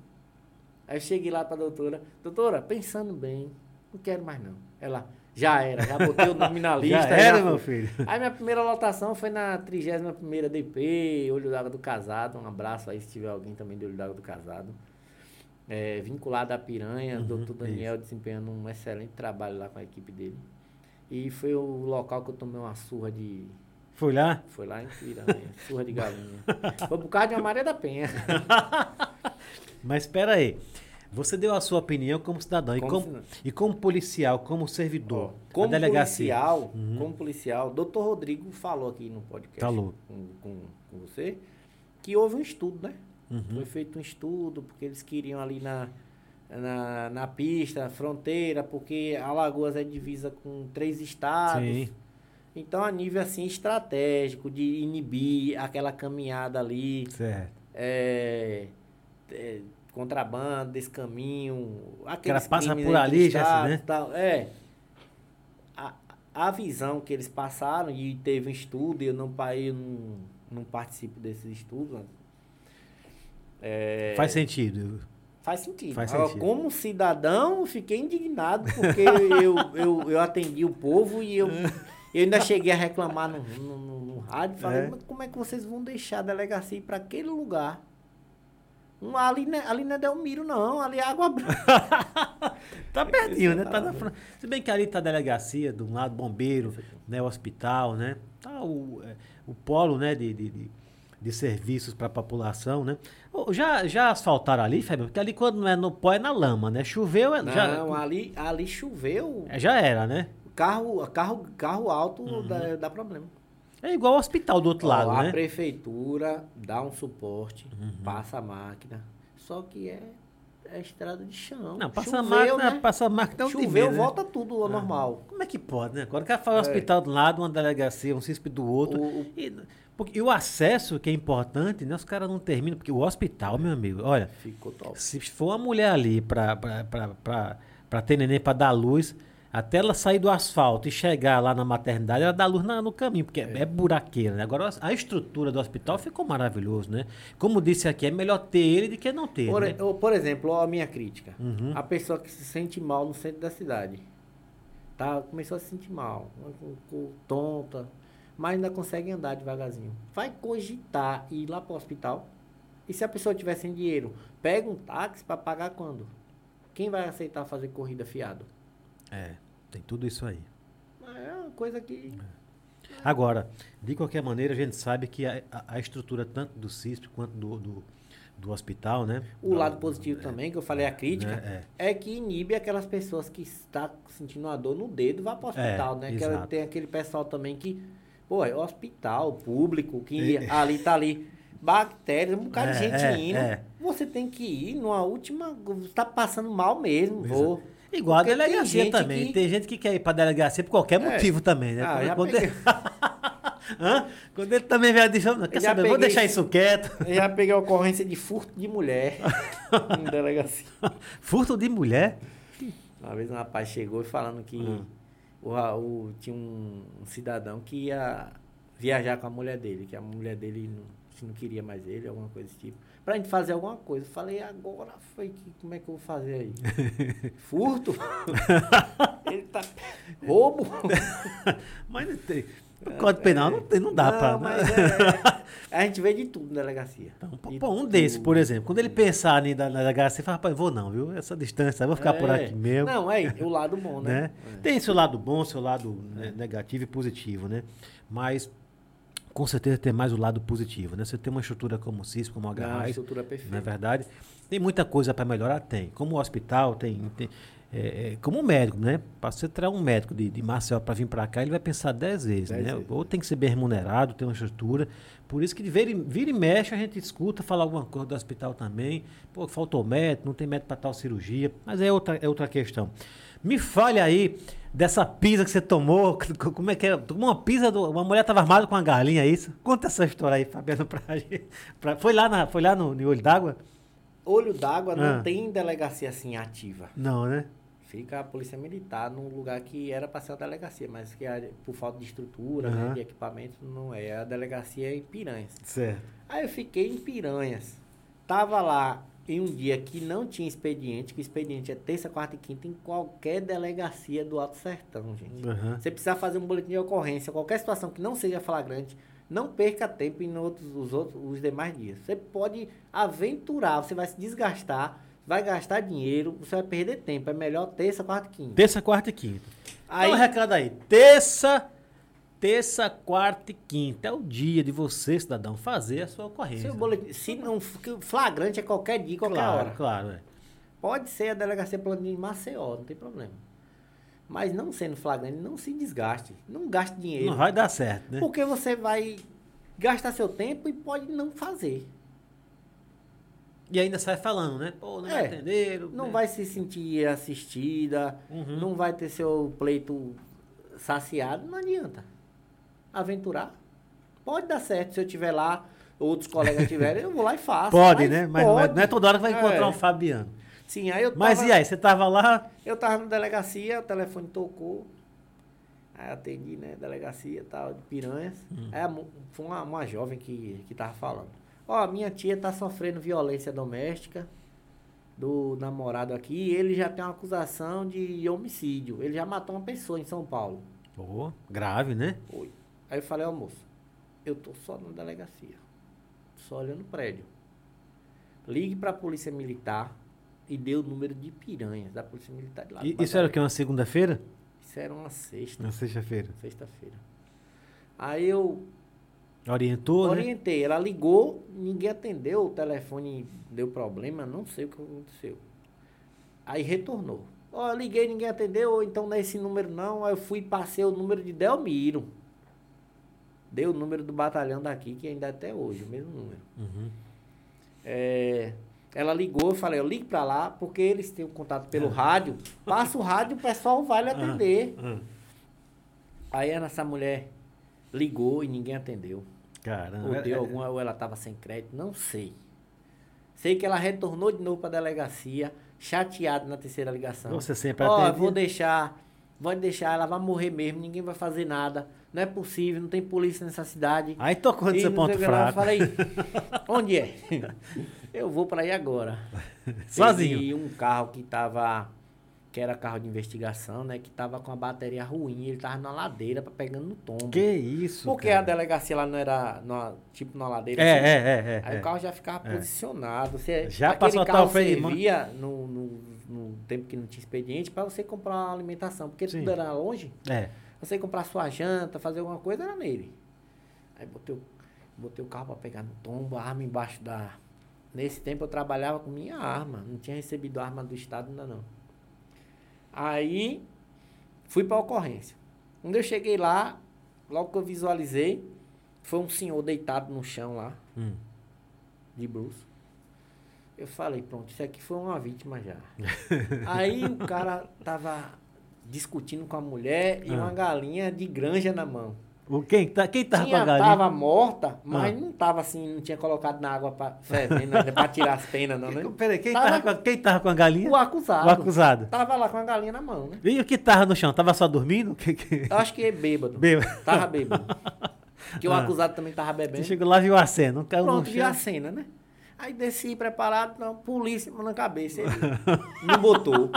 Aí eu cheguei lá pra doutora. Doutora, pensando bem, não quero mais não. Ela, já era, já botei o nome na (laughs) lista. já era, já meu filho. (laughs) Aí minha primeira lotação foi na 31ª DP, Olho d'Água do Casado. Um abraço aí se tiver alguém também de Olho d'Água do Casado. É, vinculado à Piranha, Uhum, doutor Daniel desempenhando um excelente trabalho lá com a equipe dele. E foi o local que eu tomei uma surra de... Fui lá? Foi lá em Piranha, surra de galinha. (laughs) Foi por causa de uma Maria da Penha. Mas espera aí. Você deu a sua opinião como cidadão. e, Como como, cidadão. e como policial, como servidor. Ó, como da delegacia. policial, Uhum. como policial, doutor Rodrigo falou aqui no podcast Falou. Com, com, com você que houve um estudo, né? Uhum. Foi feito um estudo, porque eles queriam ali na, na, na pista, fronteira, porque Alagoas é divisa com três estados. Sim. Então, a nível assim estratégico, de inibir aquela caminhada ali, Certo. é, é, contrabando, desse caminho, aqueles passa crimes por ali, já né? tal. É. A, a visão que eles passaram, e teve um estudo, e eu não, eu não, não participo desses estudos. É, Faz sentido. Faz sentido. Faz sentido. como cidadão, fiquei indignado porque (laughs) eu, eu, eu atendi o povo e eu, eu ainda cheguei a reclamar no, no, no- no rádio. Falei, É. mas como é que vocês vão deixar a delegacia ir para aquele lugar? Não, ali, não é- ali não é Delmiro, não. Ali é Água Branca. (laughs) Tá pertinho, né? tá na né? frente. Se bem que ali tá a delegacia, de um lado, bombeiro, né? O hospital, né? Tá o, é, o polo, né? De, de, de, de serviços para a população, né? Já, já asfaltaram ali, Fábio? Porque ali quando não é no pó é na lama, né? Choveu, é, já, Não, ali, ali choveu. é, já era, né? Carro, carro, carro alto dá, dá problema. É igual o hospital do outro Ó, lado, a né? prefeitura dá um suporte, Uhum. passa a máquina. Só que é, é estrada de chão. Não, passa a Choveu, máquina, né? passa a máquina é Choveu, time, né? volta tudo ao normal. Como é que pode, né? Agora o cara faz um hospital de um lado, uma delegacia, um CISP do outro. O- o- E, porque, e o acesso, que é importante, né? Os caras não terminam, porque o hospital, meu amigo, olha, Ficou top. se for uma mulher ali pra ter neném pra dar luz, até ela sair do asfalto e chegar lá na maternidade, ela dá luz na- no caminho, porque é, é buraqueira, né? Agora a estrutura do hospital ficou maravilhoso, né? Como disse aqui, é melhor ter ele do que não ter, Por, né? ou, por exemplo, ó, a minha crítica. Uhum. A pessoa que se sente mal no centro da cidade. Tá, começou a se sentir mal, com- tonta, mas ainda consegue andar devagarzinho. Vai cogitar ir lá pro hospital. E se a pessoa tiver sem dinheiro, pega um táxi para pagar quando? Quem vai aceitar fazer corrida fiado? É, tem tudo isso aí. É uma coisa que. Agora, de qualquer maneira, a gente sabe que a, a- estrutura tanto do CISP quanto do, do, do hospital, né? O lado positivo também, que eu falei a crítica, né, é. que inibe aquelas pessoas que estão sentindo uma dor no dedo, vá para o hospital, né? Que exato. tem aquele pessoal também que, pô, é hospital público, que (laughs) ali tá ali bactérias, um bocado de É, gente é, indo. é. Você tem que ir numa última. Você tá passando mal mesmo, vou. Igual a Porque delegacia também. que- Tem gente que quer ir pra delegacia por qualquer É. motivo também, né? Ah, quando, quando ele... (laughs) Quando ele também vier dizer, não, quer saber, vou peguei- deixar isso quieto. Eu já peguei a ocorrência de furto de mulher em (laughs) delegacia. Furto de mulher? Uma vez um rapaz chegou falando que Hum. o, tinha um, um cidadão que ia viajar com a mulher dele, que a mulher dele não, não queria mais ele, alguma coisa desse tipo. Pra gente fazer alguma coisa. Falei, agora foi que como é que eu vou fazer aí? (laughs) Furto? (laughs) ele tá. Roubo? (laughs) Mas não tem. No Código Penal não, tem, não dá Não, pra. mas é- a gente vê de tudo na delegacia. Então, De pô, um tudo. desse, por exemplo, quando ele pensar dar na delegacia, ele fala, rapaz, vou não, viu? Essa distância, vou ficar por É. aqui mesmo. Não, é o lado bom, né? né? Tem seu lado bom, seu lado né, negativo e positivo, né? Mas com certeza tem mais o lado positivo, né? Você tem uma estrutura como o CIS, como o Não, a HRAIS, estrutura é não é perfeita. verdade? Tem muita coisa para melhorar? Tem. Como o hospital, tem. tem- é, é, como um médico, né? Para você trazer um médico de, de Marcel para vir para cá, ele vai pensar dez vezes, Dez né? vezes. Ou tem que ser bem remunerado, ter uma estrutura. Por isso que vira, e- vira e mexe, a gente escuta falar alguma coisa do hospital também. Pô, faltou médico, não tem médico para tal cirurgia. Mas é outra, é outra questão. Me fale aí dessa pizza que você tomou. Como é que é? Tomou uma pizza, do, uma mulher estava armada com uma galinha, é isso? Conta essa história aí, Fabiano, pra (laughs) gente. Pra- foi lá, na, foi lá no, no Olho d'Água? Olho d'água Ah. não tem delegacia assim ativa. Não, né? Fica a polícia militar num lugar que era para ser uma delegacia, mas que a- por falta de estrutura, Aham. né, de equipamento, não é. A delegacia é em Piranhas. Certo. Aí eu fiquei em Piranhas. Tava lá em um dia que não tinha expediente, que o expediente é terça, quarta e quinta em qualquer delegacia do Alto Sertão, gente. Aham. Você precisa fazer um boletim de ocorrência, qualquer situação que não seja flagrante, não perca tempo em outros, os outros, os demais dias. Você pode aventurar, você vai se desgastar, vai gastar dinheiro, você vai perder tempo. É melhor terça, quarta e quinta. Terça, quarta e quinta. Aí, um recado aí. Terça, terça, quarta e quinta. É o dia de você, cidadão, fazer a sua ocorrência. boletim, se não flagrante é qualquer dia, qualquer claro, hora. claro. é. Pode ser a delegacia plano de Maceió, não tem problema. Mas não sendo flagrante, não se desgaste. Não gaste dinheiro. Não vai dar certo, né? Porque você vai gastar seu tempo e pode não fazer. E ainda sai falando, né? Pô, não É, atenderam. Não né? vai se sentir assistida, Uhum. não vai ter seu pleito saciado, não adianta. Aventurar. Pode dar certo se eu estiver lá, outros colegas (laughs) tiverem, eu vou lá e faço. Pode, né? Mas não é, pode. não é toda hora que vai encontrar É. um Fabiano. Sim, aí eu Mas tava- e aí? Você tava lá? Eu tava na delegacia, o telefone tocou. Aí atendi, né? Delegacia tal, de Piranhas. Hum. Aí mo- foi uma, uma jovem que, que tava falando. Ó, minha tia tá sofrendo violência doméstica do namorado aqui. E ele já tem uma acusação de homicídio. Ele já matou uma pessoa em São Paulo. Pô, grave, né? Oi. Aí eu falei, ó moço, eu tô só na delegacia. Só olhando o prédio. Ligue pra polícia militar e dê o número de piranhas da polícia militar de lá. E, isso era o quê? Uma segunda-feira? Isso era uma sexta, Na sexta-feira. sexta-feira. Aí eu Orientou, né? orientei, ela ligou, ninguém atendeu, o telefone deu problema, não sei o que aconteceu. Aí retornou. Ó, eu liguei, ninguém atendeu, então não é esse número não. Aí eu fui e passei o número de Delmiro. Deu o número do batalhão daqui, que ainda é até hoje, o mesmo número. Uhum. É, ela ligou, eu falei, eu ligue pra lá, porque eles têm o contato pelo rádio. Passa o rádio, o pessoal vai lhe atender. Ah, Aí essa mulher ligou e ninguém atendeu. caramba. Ou É- deu é- alguma, ou ela estava sem crédito, não sei. Sei que ela retornou de novo para a delegacia, chateada na terceira ligação. Você sempre Ó, atende? vou deixar, vou deixar, ela vai morrer mesmo, ninguém vai fazer nada. Não é possível, não tem polícia nessa cidade. Aí tocou no seu ponto sei o que lá. Eu fraco. falei, (laughs) onde é? Eu vou para aí agora. (laughs) Sozinho? E um carro que tava, que era carro de investigação, né? Que tava com a bateria ruim, ele tava na ladeira, pegando no tombo. Que isso, Porque cara. a delegacia lá não era tipo na ladeira. É, assim. é, é, é. Aí é. o carro já ficava É. posicionado. Você, Já passou a carro tal servia no, no, no tempo que não tinha expediente para você comprar uma alimentação. Porque Sim. tudo era longe. É. Você comprar sua janta, fazer alguma coisa, era nele. Aí botei o, botei o carro para pegar no tombo, a arma embaixo da... Nesse tempo eu trabalhava com minha arma. Não tinha recebido arma do Estado ainda não. Aí fui para ocorrência. Quando eu cheguei lá, logo que eu visualizei, foi um senhor deitado no chão lá. Hum. de Bruce. Eu falei, pronto, isso aqui foi uma vítima já. (laughs) Aí o cara tava discutindo com a mulher e Ah. uma galinha de granja na mão. O quem, tá, quem tava com Tinha, a galinha? tava morta, mas Ah. não tava assim, não tinha colocado na água fervendo, pra tirar as penas, não, né? (laughs) Peraí, quem Tava- tava, com a, quem tava com a galinha? O acusado. O acusado. Tava lá com a galinha na mão, né? E o que tava no chão? Tava só dormindo? Que, que... Eu acho que é bêbado. Bêbado. Tava bêbado. (laughs) Porque o Ah. acusado também tava Você bebendo. chegou lá e viu a cena, não caiu Pronto, no viu a chão. cena, né? Aí desci preparado, não, polícia na cabeça. Ele não botou.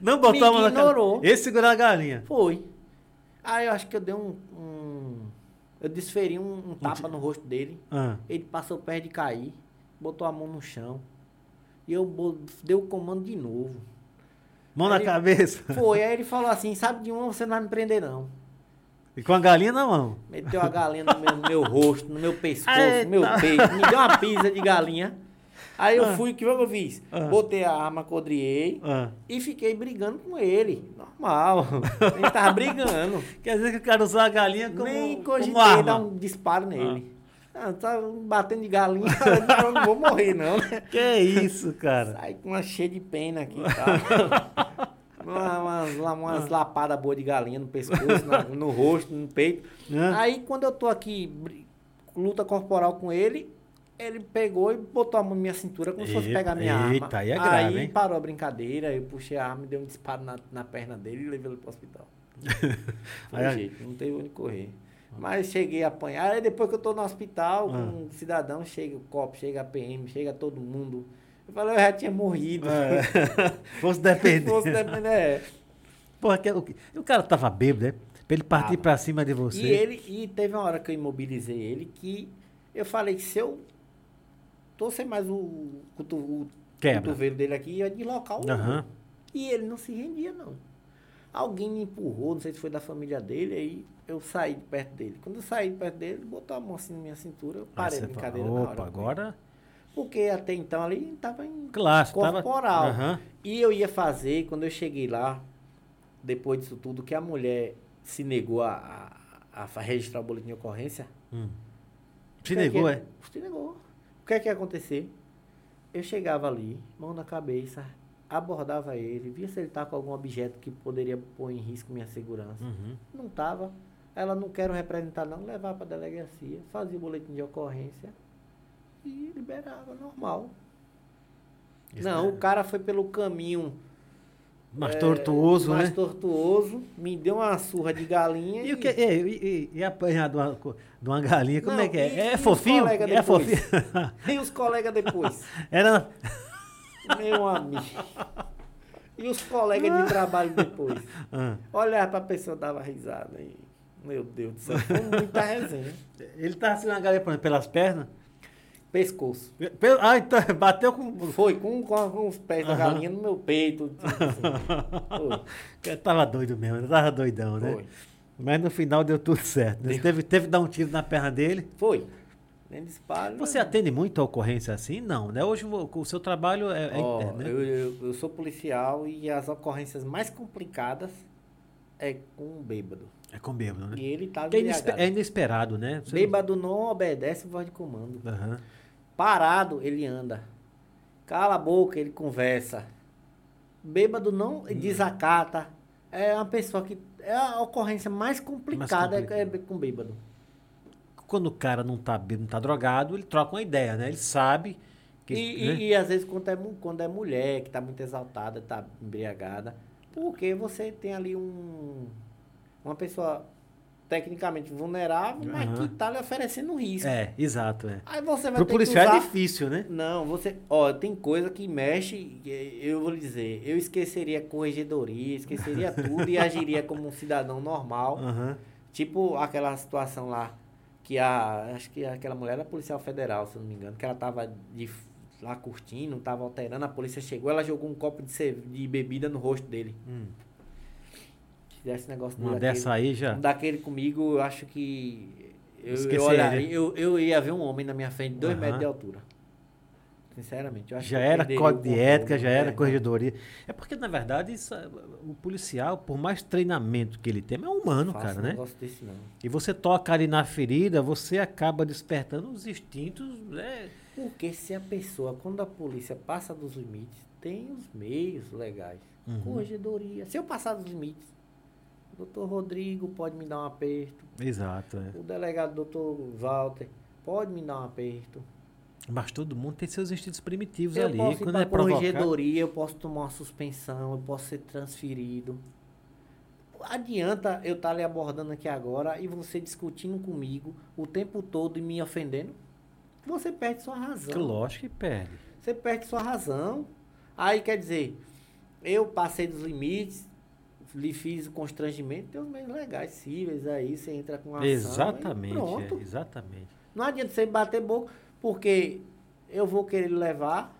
Não mão na ignorou. Esse segurou a galinha. Foi. Aí eu acho que eu dei um. um- eu desferi um, um tapa no rosto dele. Ah. Ele passou perto de cair, botou a mão no chão. E eu dei o comando de novo. Mão na Aí- cabeça. (laughs) Foi, aí ele falou assim: sabe de uma, você não vai me prender, não. E com a galinha na mão. Meteu a galinha no meu, no meu rosto, no meu pescoço, Eita. no meu peito, me deu uma pisa de galinha. Aí eu Ah. fui, o que eu fiz? Ah. Botei a arma, codriei Ah. e fiquei brigando com ele. Normal. Ele tava brigando. (laughs) Quer dizer que o cara usou a galinha como, Nem como cogitei arma. dar um disparo nele. Ah, tá batendo de galinha, (laughs) eu não vou morrer, não. né? Que isso, cara. Sai com uma cheia de pena aqui e tal. (laughs) Uma- umas, lá- umas lapadas boas de galinha no pescoço, na- no rosto, no peito. Aí quando eu tô aqui, luta corporal com ele, ele pegou e botou a mão na minha cintura como se fosse Eita, pegar minha arma. eita, aí é grave, hein? parou a brincadeira, eu puxei a arma e dei um disparo na, na perna dele e levei ele pro hospital. (laughs) Foi Aí- jeito, não teve onde correr. Mas cheguei a apanhar. Aí depois que eu tô no hospital, Ah. um cidadão, chega o COP, chega a PM, chega todo mundo. Eu falei, eu já tinha morrido. É. (laughs) Fosse Se depender. fosse depender, é. Porra, que, o, o cara tava bêbado, né? Pra ele partir Tava. pra cima de você. E ele, e teve uma hora que eu imobilizei ele que eu falei que se eu torcer mais o, o Quebra. cotovelo dele aqui, ia deslocar o ombro. E ele não se rendia, não. Alguém me empurrou, não sei se foi da família dele, aí eu saí de perto dele. Quando eu saí de perto dele, ele botou a mão assim na minha cintura, eu Aí parei a você brincadeira fala, na hora. Opa, agora. Porque até então ali estava em Claro, você tava. corporal. Aham. E eu ia fazer, quando eu cheguei lá, depois disso tudo, que a mulher se negou a, a, a registrar o boletim de ocorrência. Hum. o Se que negou, é? Se negou. O que é que ia acontecer? Eu chegava ali, mão na cabeça, abordava ele, via se ele estava com algum objeto que poderia pôr em risco minha segurança. Uhum. Não estava. Ela não quero representar não, levar para delegacia, fazia o boletim de ocorrência e liberava, normal. Isso não, é o cara foi pelo caminho Mais é, tortuoso, mais né? tortuoso, me deu uma surra de galinha E, o que, e, e, e- e apanhar de uma, de uma galinha, como Não, é que é? e- e é fofinho? É fofinho. E os colegas depois? (laughs) (laughs) Era. Meu amigo. E os colegas de trabalho depois? (laughs) Ah, Olhar pra pessoa dava risada aí. Meu Deus do céu, foi muita resenha. ele tava assim uma galinha pelas pernas. Pescoço. Ah, então (laughs) bateu com. Foi com, com, com os pés da galinha no meu peito. Tipo assim. (laughs) Ele tava doido mesmo, ele tava doidão, né? Foi. Mas no final deu tudo certo. né? Deu. Teve, teve que dar um tiro na perna dele. Foi. Nem disparo. Você atende muito a ocorrência assim? Não, né? Hoje o, seu trabalho é, é Ó, interno, né? eu, eu, eu sou policial e as ocorrências mais complicadas é com um bêbado. É com bêbado, né? E ele tá é, inespe- embriagado. é inesperado, né? Você- Bêbado não obedece voz de comando. Aham. Parado, ele anda. Cala a boca, ele conversa. Bêbado não Hum. desacata. É uma pessoa que. É a ocorrência mais complicada complicada. é é com bêbado. Quando o cara não tá bêbado, não tá drogado, ele troca uma ideia, né? Ele sabe que. E, né? e- e às vezes quando é, quando é mulher que está muito exaltada, está embriagada, porque você tem ali um, uma pessoa tecnicamente vulnerável, mas Aham. que está lhe oferecendo risco. É, exato, é. Aí você vai Pro ter policial que usar... é difícil, né? Não, você. Ó, tem coisa que mexe. Eu vou lhe dizer, eu esqueceria corregedoria, esqueceria (laughs) tudo e agiria como um cidadão normal. Aham. Tipo aquela situação lá, que a. Acho que aquela mulher era policial federal, se eu não me engano, que ela tava de, lá curtindo, tava alterando, a polícia chegou, ela jogou um copo de, de bebida no rosto dele. Hum. Se desse negócio Uma daquele- dessa aí já. um daquele comigo, eu acho que. Eu, eu, Esqueceria. olharia, eu, eu ia ver um homem na minha frente, dois Aham. metros de altura. Sinceramente, eu acho Já que eu era código de ética, já era É, corregedoria. É porque, na verdade, isso, é- o policial, por mais treinamento que ele tem, é humano, cara, um né? desse, não. E você toca ali na ferida, você acaba despertando os instintos, né? Porque se a pessoa, quando a polícia passa dos limites, tem os meios legais. Uhum. Corregedoria. Se eu passar dos limites, doutor Rodrigo pode me dar um aperto. Exato, é. O delegado doutor Walter pode me dar um aperto. Mas todo mundo tem seus instintos primitivos Eu ali. posso ir Quando pra é corregedoria, eu posso tomar uma suspensão, eu posso ser transferido. Adianta eu estar lhe abordando aqui agora e você discutindo comigo o tempo todo e me ofendendo? Você perde sua razão. Que lógico que perde. Você perde sua razão. Aí quer dizer, eu passei dos limites, lhe fiz o constrangimento, tem os meios legais, cíveis aí, você entra com ação. exatamente, pronto. é, exatamente. Não adianta você bater boca, porque eu vou querer levar,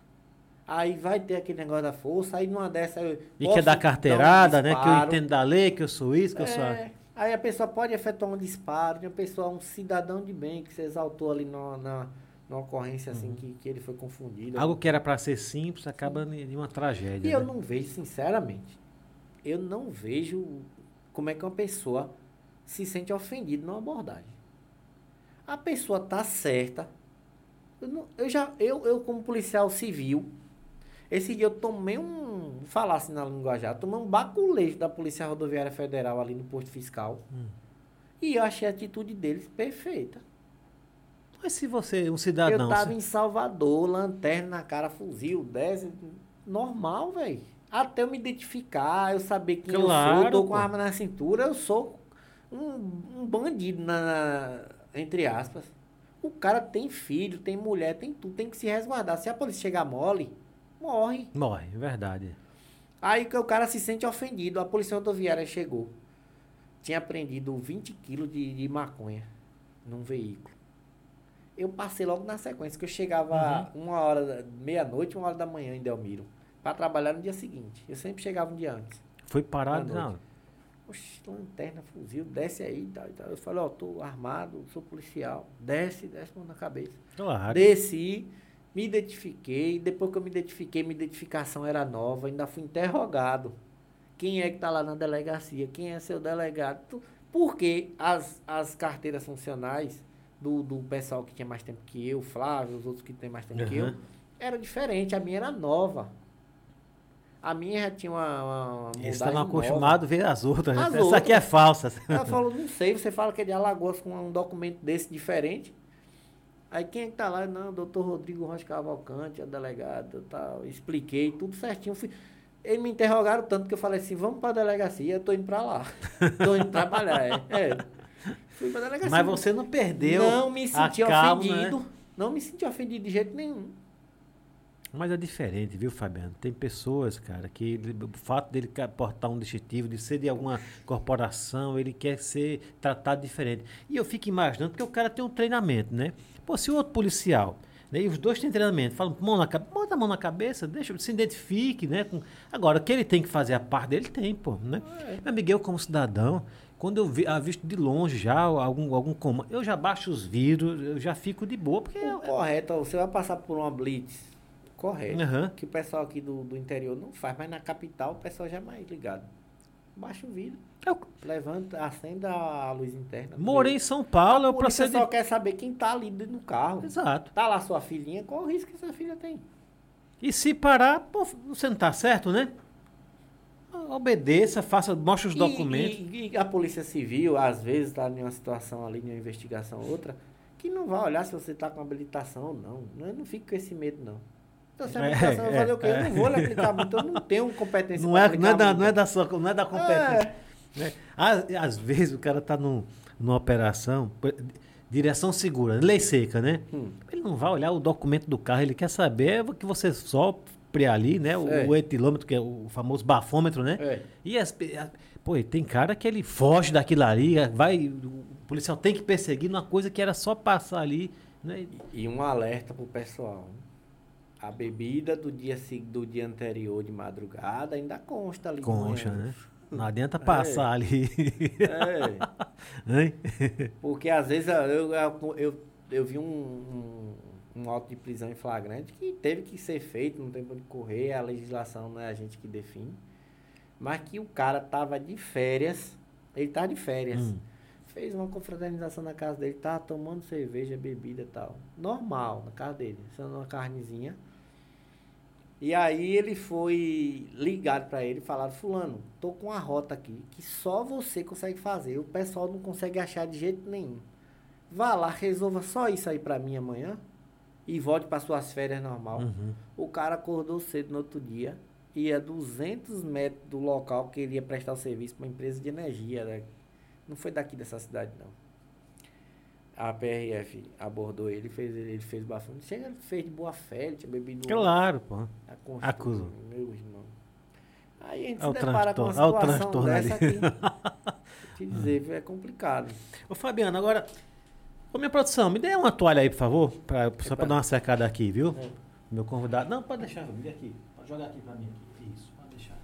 aí vai ter aquele negócio da força, aí numa dessa eu. E quer dar um carteirada, né? Que eu entendo da lei, que eu sou isso, que eu sou. É, aí a pessoa pode efetuar um disparo, de uma pessoa, um cidadão de bem que você exaltou ali na, na, na ocorrência assim que, que ele foi confundido. Uhum. Algo que era pra ser simples acaba em uma tragédia. E eu né? não vejo, sinceramente, eu não vejo como é que uma pessoa se sente ofendida numa abordagem. A pessoa tá certa. Eu, não- eu já, eu, eu como policial civil, esse dia eu tomei um, falar assim na linguajar, tomei um baculejo da Polícia Rodoviária Federal ali no posto fiscal. Hum. E eu achei a atitude deles perfeita. Mas se você, um cidadão. eu tava em Salvador, lanterna na cara, fuzil, 10, normal, velho. Até eu me identificar, eu saber quem eu sou, Claro, eu tô com a arma na cintura, eu sou um, um bandido, na, na- entre aspas. O cara tem filho, tem mulher, tem tudo, tem que se resguardar. Se a polícia chegar mole, morre. Morre, é verdade. Aí que o cara se sente ofendido. A polícia rodoviária chegou. Tinha apreendido 20 quilos de, de maconha num veículo. Eu passei logo na sequência, que eu chegava uma hora, meia-noite, uma hora da manhã em Delmiro, para trabalhar no dia seguinte. Eu sempre chegava um dia antes. Foi parado, não. Oxe, lanterna, fuzil, desce aí e tal, e tal. Eu falei, ó, tô armado, sou policial. Desce, desce mão na cabeça. Claro. Desci, me identifiquei. Depois que eu me identifiquei, minha identificação era nova. Ainda fui interrogado. Quem é que está lá na delegacia? Quem é seu delegado? Porque as, as carteiras funcionais do, do pessoal que tinha mais tempo que eu, Flávio, os outros que têm mais tempo que eu, era diferente. A minha era nova. A minha já tinha uma. uma, Eles estavam acostumados a ver as outras. né? As Essa aqui é falsa. Ela falou, não sei, você fala que é de Alagoas com um documento desse diferente. Aí quem é que tá lá? Não, doutor Rodrigo Rocha Cavalcante, é delegado e tal. Expliquei tudo certinho. Fui... Eles me interrogaram tanto que eu falei assim, vamos pra delegacia, eu tô indo pra lá. (laughs) tô indo trabalhar, é. é. Fui pra delegacia. Mas você não perdeu. Não me a senti calma, né? ofendido. Não me senti ofendido de jeito nenhum. Mas é diferente, viu, Fabiano? Tem pessoas, cara, que o fato dele portar um distintivo, de ser de alguma corporação, ele quer ser tratado diferente. E eu fico imaginando, porque o cara tem um treinamento, né? Pô, se o outro policial, né, e os dois têm treinamento, falam, mão na, cabe- bota a mão na cabeça, deixa, se identifique, né? com- Agora, que ele tem que fazer a parte dele, tem, pô, né? Meu amigo, eu como cidadão, quando eu vi, avisto de longe já algum, algum comando, eu já baixo os vidros, eu já fico de boa, porque... O eu- correto, você vai passar por uma blitz. Correto. Aham. Que o pessoal aqui do, do interior não faz, mas na capital o pessoal já é mais ligado. Baixa o vidro, eu levanta, acenda a luz interna. morei em São Paulo, eu procedi... só quer saber quem tá ali dentro do carro. Exato. Tá lá sua filhinha, qual o risco que sua filha tem? E se parar, pô, você não tá certo, né? Obedeça, faça, mostre os E- documentos. E, e a polícia civil, às vezes, tá em uma situação ali, em uma investigação ou outra, que não vai olhar se você tá com habilitação ou não. Eu não fico com esse medo, não. Então, se a É, vai é, fazer o quê? Eu é. não vou lhe aplicar muito, eu não tenho competência Não é, não, é da, muito. não é da sua, não é da competência. É. né? Às, às vezes o cara tá num, numa operação, direção segura, lei seca, né? Hum. Ele não vai olhar o documento do carro, ele quer saber que você sopre ali, né? O, É. o etilômetro, que é o famoso bafômetro, né? É. E as, a- pô, e tem cara que ele foge daquilo ali, vai, o policial tem que perseguir numa coisa que era só passar ali, né? E um alerta pro pessoal. A bebida do dia, do dia anterior de madrugada ainda consta ali. manhã. né? Não (laughs) adianta passar ali. É, porque às vezes eu, eu, eu, eu vi um, um, um auto de prisão em flagrante que teve que ser feito, não tem onde correr, a legislação não é a gente que define. Mas que o cara tava de férias, ele tá de férias. Hum. Fez uma confraternização na casa dele, tava tomando cerveja, bebida e tal. Normal, na casa dele, sendo uma carnezinha. E aí ele foi ligado pra ele e falaram, fulano, tô com uma rota aqui que só você consegue fazer. O pessoal não consegue achar de jeito nenhum. Vá lá, resolva só isso aí pra mim amanhã e volte para suas férias normal. Uhum. O cara acordou cedo no outro dia, ia 200 metros do local que ele ia prestar o serviço para uma empresa de energia. né? Não foi daqui dessa cidade, não. A PRF abordou ele, fez ele fez bafão. Chega, ele fez de boa fé, ele tinha bebido. Claro, pô. A constru- Acusou. Meu irmão. Aí a gente Olha se depara com uma situação transtorno dessa ali. aqui. (laughs) Te dizer, é complicado. Ô, Fabiano, agora. Ô, minha produção, me dê uma toalha aí, por favor. Pra, só pra Epa. dar uma secada aqui, viu? É. Meu convidado. Não, pode deixar, me dê aqui. Pode jogar aqui pra mim. Aqui. Isso, pode deixar.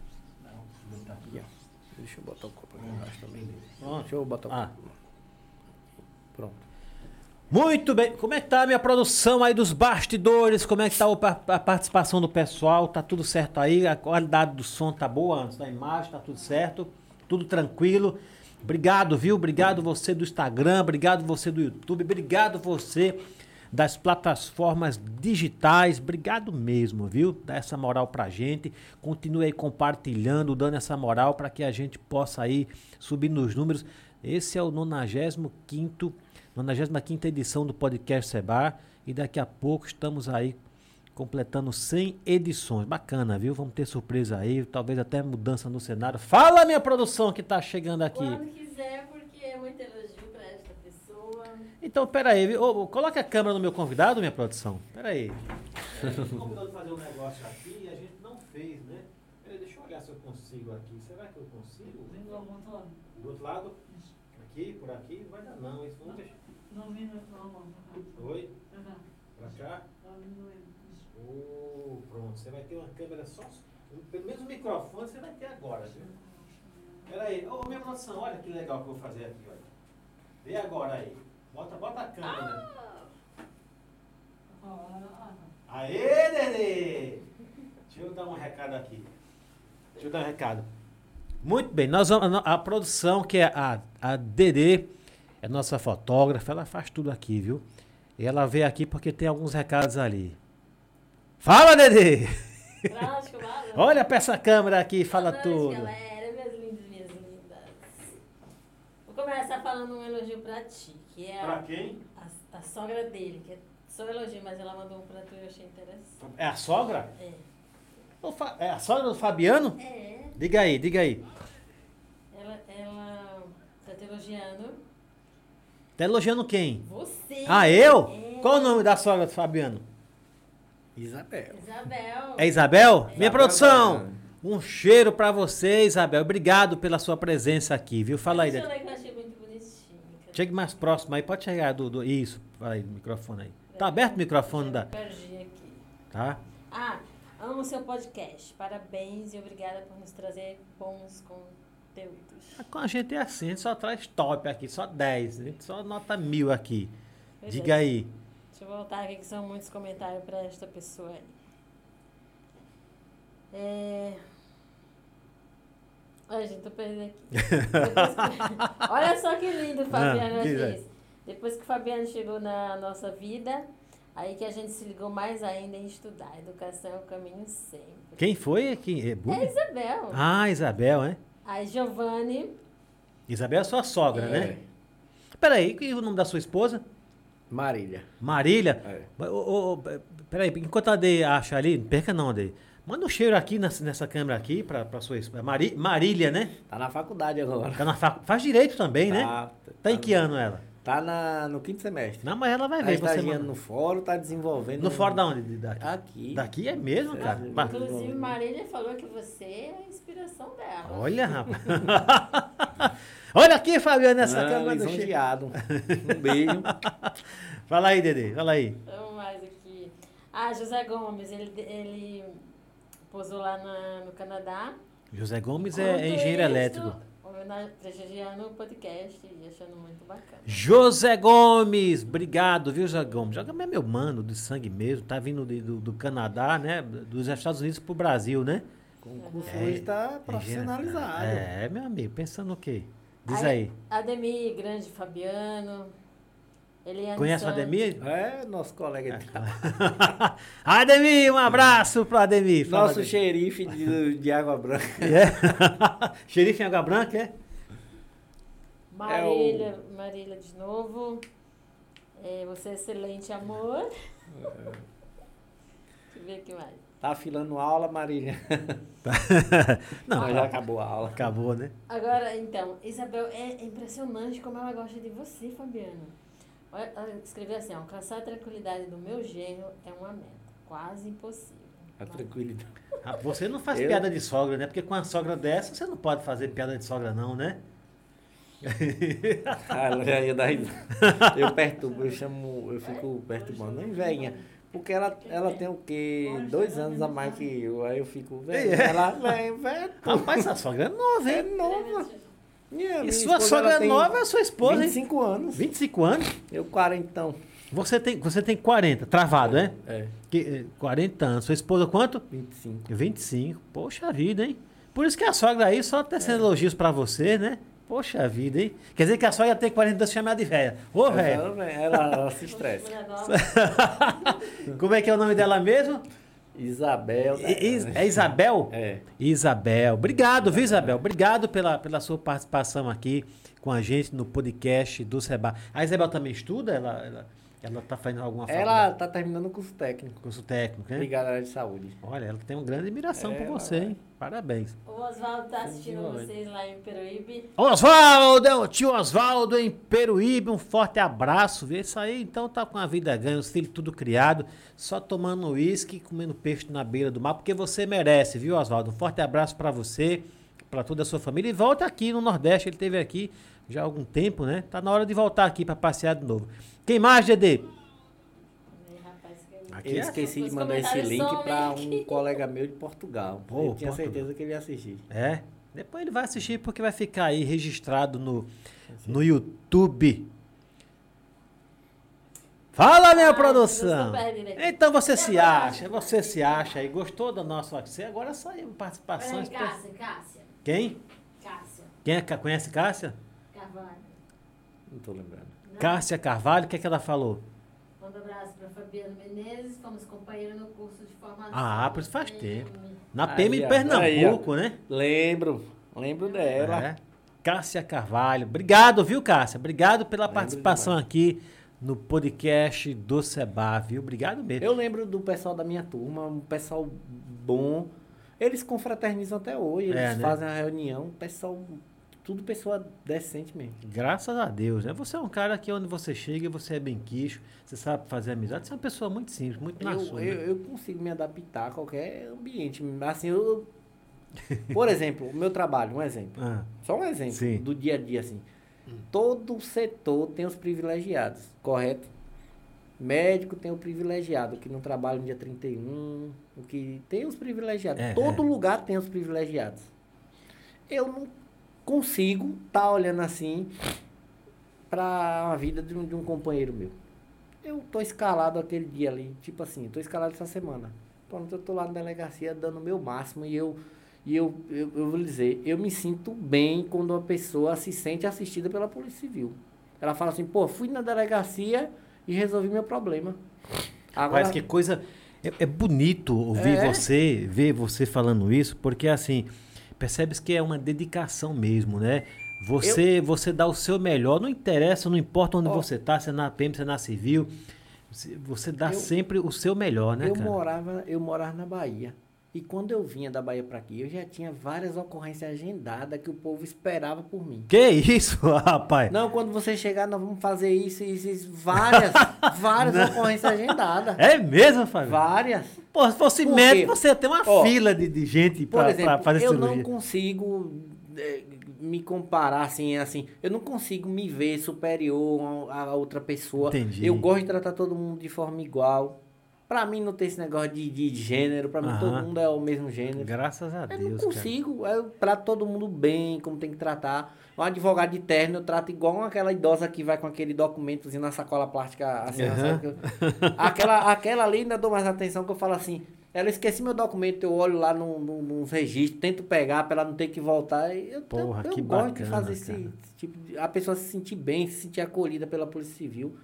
Não, botar aqui. Aqui, ó. Deixa eu botar o copo aqui embaixo também. Pronto. Deixa eu botar o Ah. copo. Pronto. Muito bem. Como é que tá a minha produção aí dos bastidores? Como é que tá a participação do pessoal? Tá tudo certo aí? A qualidade do som tá boa da imagem? Tá tudo certo? Tudo tranquilo? Obrigado, viu? Obrigado você do Instagram, obrigado você do YouTube, obrigado você das plataformas digitais. Obrigado mesmo, viu? Dá essa moral pra gente. Continue aí compartilhando, dando essa moral para que a gente possa aí subir nos números. Esse é o 95º 95 edição do podcast Sebar e daqui a pouco estamos aí completando 100 edições. Bacana, viu? Vamos ter surpresa aí, talvez até mudança no cenário. Fala minha produção que tá chegando aqui. Quando quiser, porque é muito elogio pra esta pessoa. Então, peraí, viu? Ô, coloca a câmera no meu convidado, minha produção. Peraí. A gente combinou de fazer um negócio aqui e a gente não fez, né? Peraí, deixa eu olhar se eu consigo aqui. Será que eu consigo? Vem do outro lado? Aqui, por aqui? Vai dar não. Isso vamos deixar. Não vem do Almontone. Oi, Pra cá. pra cá. Tá. Oh, pronto, você vai ter uma câmera só. Pelo menos o microfone você vai ter agora, viu? Pera aí, ô minha produção, olha que legal que eu vou fazer aqui, olha. Vê agora aí. Bota, bota a câmera. Ah. Aê, Dedê! Deixa eu dar um recado aqui. Deixa eu dar um recado. Muito bem, nós vamos, a produção, que é a, a Dedê, é nossa fotógrafa, ela faz tudo aqui, viu? E ela veio aqui porque tem alguns recados ali. Fala! Prático, lá. (laughs) Olha pra essa câmera aqui, fala Boa noite, tudo. galera, meus lindos, minhas lindas. Vou começar falando um elogio pra ti, que é a, quem? a, a sogra dele, que é só elogio, mas ela mandou um pra tu e eu achei interessante. É a sogra? É. Fa- É a sogra do Fabiano? É, Diga aí, diga aí. ela, ela tá te elogiando. Tá elogiando quem? Você. Ah, eu? É. Qual o nome da sogra do Fabiano? Isabel. Isabel. É Isabel? Minha Isabel produção! Um cheiro pra você, Isabel. Obrigado pela sua presença aqui, viu? Fala aí. Deixa eu que eu achei muito bonitinho. Chegue mais próximo aí, pode chegar do, do- Isso, fala aí, do microfone aí. Tá aberto o microfone da. Perdi aqui. Tá? Ah, amo seu podcast. Parabéns e obrigada por nos trazer bons conteúdos. Com a gente é assim, a gente só traz top aqui, só 10. A gente só nota mil aqui. Pois Diga é. aí. Deixa eu voltar aqui que são muitos comentários para esta pessoa aí. É... Ai, gente, tô perdendo aqui. Que- (laughs) Olha só que lindo o Fabiano Ah, diz fez. Depois que o Fabiano chegou na nossa vida, aí que a gente se ligou mais ainda em estudar. Educação é o caminho sempre. Quem foi? Quem? É, É? Isabel. Ah, Isabel, né? Aí Giovanni, Isabel é sua sogra, É. né? Peraí, e o nome da sua esposa? Marília. Marília. É. Ô, ô, peraí, enquanto a Dei acha ali, não perca não, Dei. Manda um cheiro aqui nessa, nessa câmera aqui pra, pra sua esposa. Mari, Marília, né? Tá na faculdade agora. Tá na fac... Faz direito também, né? Tá, Tá em que ano ela? Tá na, no quinto semestre. Não, mas ela vai Tá ver. Estagiando manda. no fórum, tá desenvolvendo. No um- fórum da onde? Daqui? Aqui. Daqui é mesmo, cara? É. Bah, inclusive Marília falou que você é a inspiração dela. Olha, rapaz. (laughs) Olha aqui, Fabiano, nessa Não, câmera do lisonjeado. Um beijo. (laughs) Fala aí, Dede, fala aí. Vamos mais aqui. Ah, José Gomes, ele, ele posou lá na- no Canadá. José Gomes Enquanto é engenheiro isso- elétrico. Prestigiando o podcast e achando muito bacana. José Gomes, obrigado, viu, José Gomes? José Gomes é meu mano de sangue mesmo, tá vindo de- do, do Canadá, né? Dos Estados Unidos pro Brasil, né? O concurso É, hoje está profissionalizado. É, meu amigo, pensando o quê? Diz aí. Ademir, grande Fabiano. Eliane Conhece o. Ademir? É, nosso colega de (laughs) Ademir, um abraço pro Ademir. Fala, Nosso Ademir. xerife de, de Água Branca. (laughs) É. (laughs) Xerife em Água Branca, é? Marília, Marília de novo. É, você é excelente, amor. Deixa eu ver o que mais. Tá afilando aula, Marília. Não, Mas já acabou a aula. acabou, né? Agora, então, Isabel, é impressionante como ela gosta de você, Fabiano. Escreveu assim, ó, alcançar a tranquilidade do meu genro é uma meta, quase impossível. A tranquilidade. (laughs) Ah, Você não faz Eu? piada de sogra, né? Porque com a sogra dessa, você não pode fazer piada de sogra, não, né? (laughs) Ah, ela já ia dar risada. Eu perturbo, eu chamo, eu fico perturbando. Nem velhinha. Porque ela, ela tem o quê? Dois anos a mais que eu. Aí eu fico, velho. É. Ela, velho, velho. Rapaz, essa sogra é nova, É hein? nova. Minha, E sua sogra é nova é sua esposa, hein? 25 anos. 25 anos. Eu 40, então. Você tem, você tem 40, travado, né? É, Que, eh, 40 anos. Sua esposa quanto? 25. 25. Poxa vida, hein? Por isso que a sogra aí só tecendo elogios pra você, né? Poxa vida, hein? Quer dizer que a sogra tem 42 chamada de velha. Ô, velho, Ela, ela, ela se estressa. (laughs) (laughs) Como é que é o nome dela mesmo? Isabel. É Isabel? (laughs) É. Isabel. Obrigado, viu, Isabel? Obrigado pela, pela sua participação aqui com a gente no podcast do Seba. A Isabel também estuda? Ela, ela, ela tá fazendo alguma Ela tá terminando o curso técnico. curso técnico, né? Ligada à área de saúde. Olha, ela tem uma grande admiração É, por você, hein? Parabéns. O Oswaldo tá assistindo vocês lá em Peruíbe. Oswaldo, é o tio Oswaldo em Peruíbe, um forte abraço. Vê isso aí, então tá com a vida ganha, os filhos tudo criado, só tomando uísque e comendo peixe na beira do mar, porque você merece, viu, Oswaldo? Um forte abraço pra você, pra toda a sua família. E volta aqui no Nordeste, ele teve aqui já há algum tempo, né? Tá na hora de voltar aqui pra passear de novo. Quem mais, Dedê? Aí, rapaz, que- Aqui Eu é? esqueci de mandar esse link aqui. (laughs) um colega meu de Portugal. Pô, eu tinha Portugal. certeza que ele ia assistir. É. Depois ele vai assistir porque vai ficar aí registrado no, no YouTube. Fala, minha Ah, produção! Então você se acha, você se acha aí, gostou da nossa você agora saiu participações. Peraí, Cássia, Cássia, Quem? Cássia, Quem é, conhece Cássia? Carvalho. Não tô lembrando. Cássia Carvalho, o que, é que ela falou? Manda um abraço para Fabiano Menezes, fomos companheiros no curso de formação. Ah, por isso faz tempo. PM. Na Aí, PM de ó, Pernambuco, né? Lembro. Lembro dela. É. Cássia Carvalho. Obrigado, viu, Cássia? Obrigado pela Lembro participação aqui no podcast do Seba, viu? Obrigado mesmo. Eu lembro do pessoal da minha turma, um pessoal bom. Eles confraternizam até hoje, eles É, né? fazem a reunião, pessoal, tudo pessoa decente mesmo. Graças a Deus, né? Você é um cara que onde você chega, você é bem quicho, você sabe fazer amizade, você é uma pessoa muito simples, muito na Eu, sua. eu, né? eu consigo me adaptar a qualquer ambiente. Assim, eu. Por exemplo, o meu trabalho, um exemplo. Ah, Só um exemplo Sim. do dia a dia, assim. Todo setor tem os privilegiados, correto? Médico tem o privilegiado, que não trabalha no dia 31, o que tem os privilegiados. É, Todo lugar tem os privilegiados. Eu não consigo estar olhando assim para a vida de um, de um companheiro meu. Eu tô escalado aquele dia ali, tipo assim, tô escalado essa semana. Pronto, eu tô lá na delegacia dando o meu máximo e eu e eu, eu, eu vou dizer, eu me sinto bem quando uma pessoa se sente assistida pela Polícia Civil. Ela fala assim, pô, fui na delegacia e resolvi meu problema. Agora, Mas que coisa. É, é bonito ouvir É. você, ver você falando isso, porque assim, percebes que é uma dedicação mesmo, né? Você, você dá o seu melhor, não interessa, não importa onde Ó. você tá, se é na PM, se é na civil, você- você dá Eu- sempre o seu melhor, né, eu cara? morava, eu morava na Bahia. E quando eu vinha da Bahia para aqui, eu já tinha várias ocorrências agendadas que o povo esperava por mim. Que isso, (laughs) rapaz? Não, quando você chegar, nós vamos fazer isso, isso, isso. Várias, (laughs) várias ocorrências agendadas. É mesmo, Fábio? Várias. Pô, se fosse Por médico, quê? você ia ter uma fila de, de gente pra fazer eu cirurgia. não consigo eh, me comparar assim, assim. Eu não consigo me ver superior a, a outra pessoa. Entendi. Eu gosto de tratar todo mundo de forma igual. Pra mim não tem esse negócio de, de gênero, pra mim Aham. todo mundo é o mesmo gênero. Graças a Eu Deus, não cara. consigo, eu trato todo mundo bem, como tem que tratar. Um advogado de terno eu trato igual aquela idosa que vai com aquele documentozinho na sacola plástica assim, sabe? Que (laughs) eu- Aquela, aquela ali ainda dou mais atenção que eu falo assim, ela esqueci meu documento, eu olho lá no, no, nos registros, tento pegar pra ela não ter que voltar. e Eu, Porra, eu, eu que gosto bacana, de fazer esse, esse tipo de. A pessoa se sentir bem, se sentir acolhida pela Polícia Civil.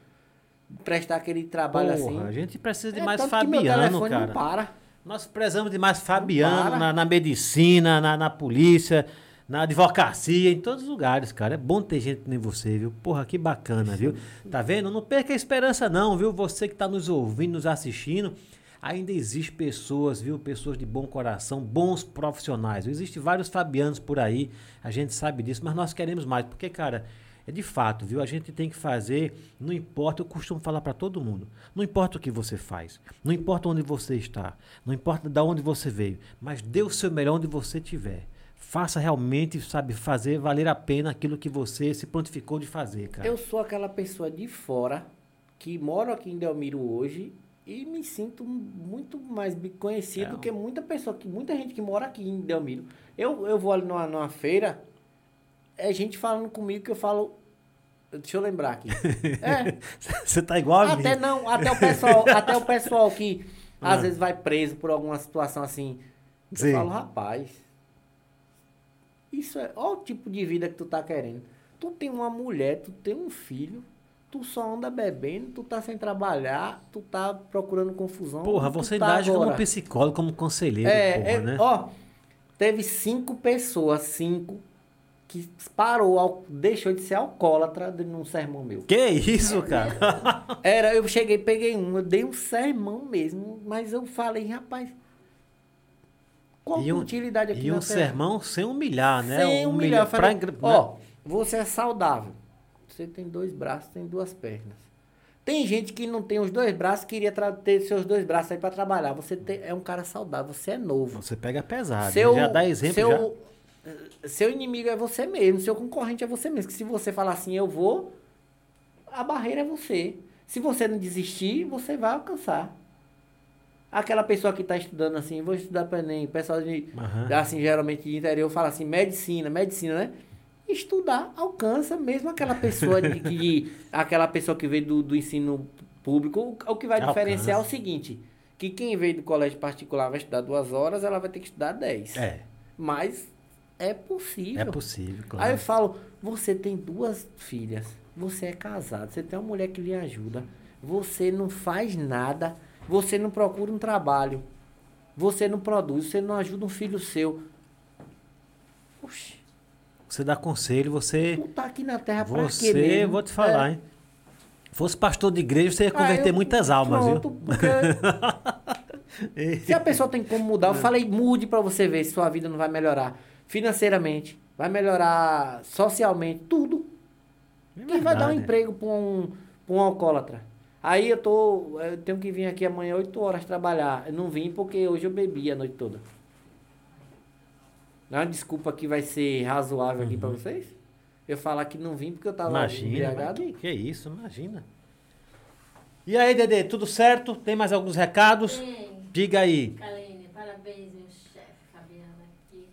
Prestar aquele trabalho Porra, a assim. gente precisa de É, mais Fabiano, telefone cara. Não para. Nós precisamos de mais Fabiano na, na medicina, na, na polícia, na advocacia, em todos os lugares, cara. É bom ter gente nem você, viu? Porra, que bacana, viu? Tá vendo? Não perca a esperança não, viu? Você que tá nos ouvindo, nos assistindo, ainda existe pessoas, viu? Pessoas de bom coração, bons profissionais. Existem vários Fabianos por aí, a gente sabe disso, mas nós queremos mais, porque, cara, é de fato, viu? A gente tem que fazer, não importa, eu costumo falar para todo mundo, não importa o que você faz, não importa onde você está, não importa de onde você veio, mas dê o seu melhor onde você estiver. Faça realmente, sabe, fazer valer a pena aquilo que você se prontificou de fazer, cara. Eu sou aquela pessoa de fora que moro aqui em Delmiro hoje e me sinto muito mais conhecido É. que muita pessoa, que muita gente que mora aqui em Delmiro. Eu, eu vou ali numa, numa feira, é gente falando comigo que eu falo. Deixa eu lembrar aqui. (laughs) É, Você tá igual a mim. até não, até o pessoal, (laughs) até o pessoal que Ah. às vezes vai preso por alguma situação assim. Eu Sim. falo, rapaz, isso é, olha o tipo de vida que tu tá querendo. Tu tem uma mulher, tu tem um filho, tu só anda bebendo, tu tá sem trabalhar, tu tá procurando confusão. Porra, você tá age como psicólogo, como conselheiro, É, porra, é, né? ó, teve cinco pessoas, cinco, que parou, deixou de ser alcoólatra num sermão meu. Que isso, cara? (laughs) Era, eu cheguei, peguei um, eu dei um sermão mesmo, mas eu falei, rapaz, qual E a um- utilidade aqui E um terra? sermão sem humilhar, né? Sem Humilhar humilhar. Pra falei, Ó, você é saudável. Você tem dois braços, tem duas pernas. Tem gente que não tem os dois braços, queria ter seus dois braços aí pra trabalhar. Você tem- é um cara saudável, você é novo. Você pega pesado. Seu, já dá exemplo já. seu, eh, seu inimigo é você mesmo, seu concorrente é você mesmo. Que se você falar assim, eu vou, a barreira é você. Se você não desistir, você vai alcançar. Aquela pessoa que está estudando assim, vou estudar para Enem, pessoal de, Aham. assim, geralmente de interior fala assim, medicina, medicina, né? Estudar alcança mesmo aquela pessoa de que (laughs) aquela pessoa que veio do, do ensino público, o, o que vai Alcança. diferenciar é o seguinte, que quem veio do colégio particular vai estudar duas horas, ela vai ter que estudar dez. É, Mas é possível. é possível, Aí claro. eu falo, você tem duas filhas, você é casado, você tem uma mulher que lhe ajuda, você não faz nada, você não procura um trabalho, você não produz, você não ajuda um filho seu. Oxi, Você dá conselho, você. tu tá aqui na terra pra quê Você, mesmo? vou te falar, É. hein? Fosse pastor de igreja, você ia Ah, converter eu- muitas almas, pronto, porque viu? (laughs) se a pessoa tem como mudar, eu É. falei, mude pra você ver se sua vida não vai melhorar financeiramente, vai melhorar socialmente, tudo. É Quem vai dar um emprego para um, pra um alcoólatra? Aí eu tô. Eu tenho que vir aqui amanhã 8 horas trabalhar. Eu não vim porque hoje eu bebi a noite toda. Não é uma desculpa que vai ser razoável aqui para vocês? Eu falar que não vim porque eu tava Uhum. Imagina, que, que isso, imagina. E aí, Dedê, tudo certo? Tem mais alguns recados? Tem. Diga aí. Kaline, parabéns, meu chefe, Fabiana aqui.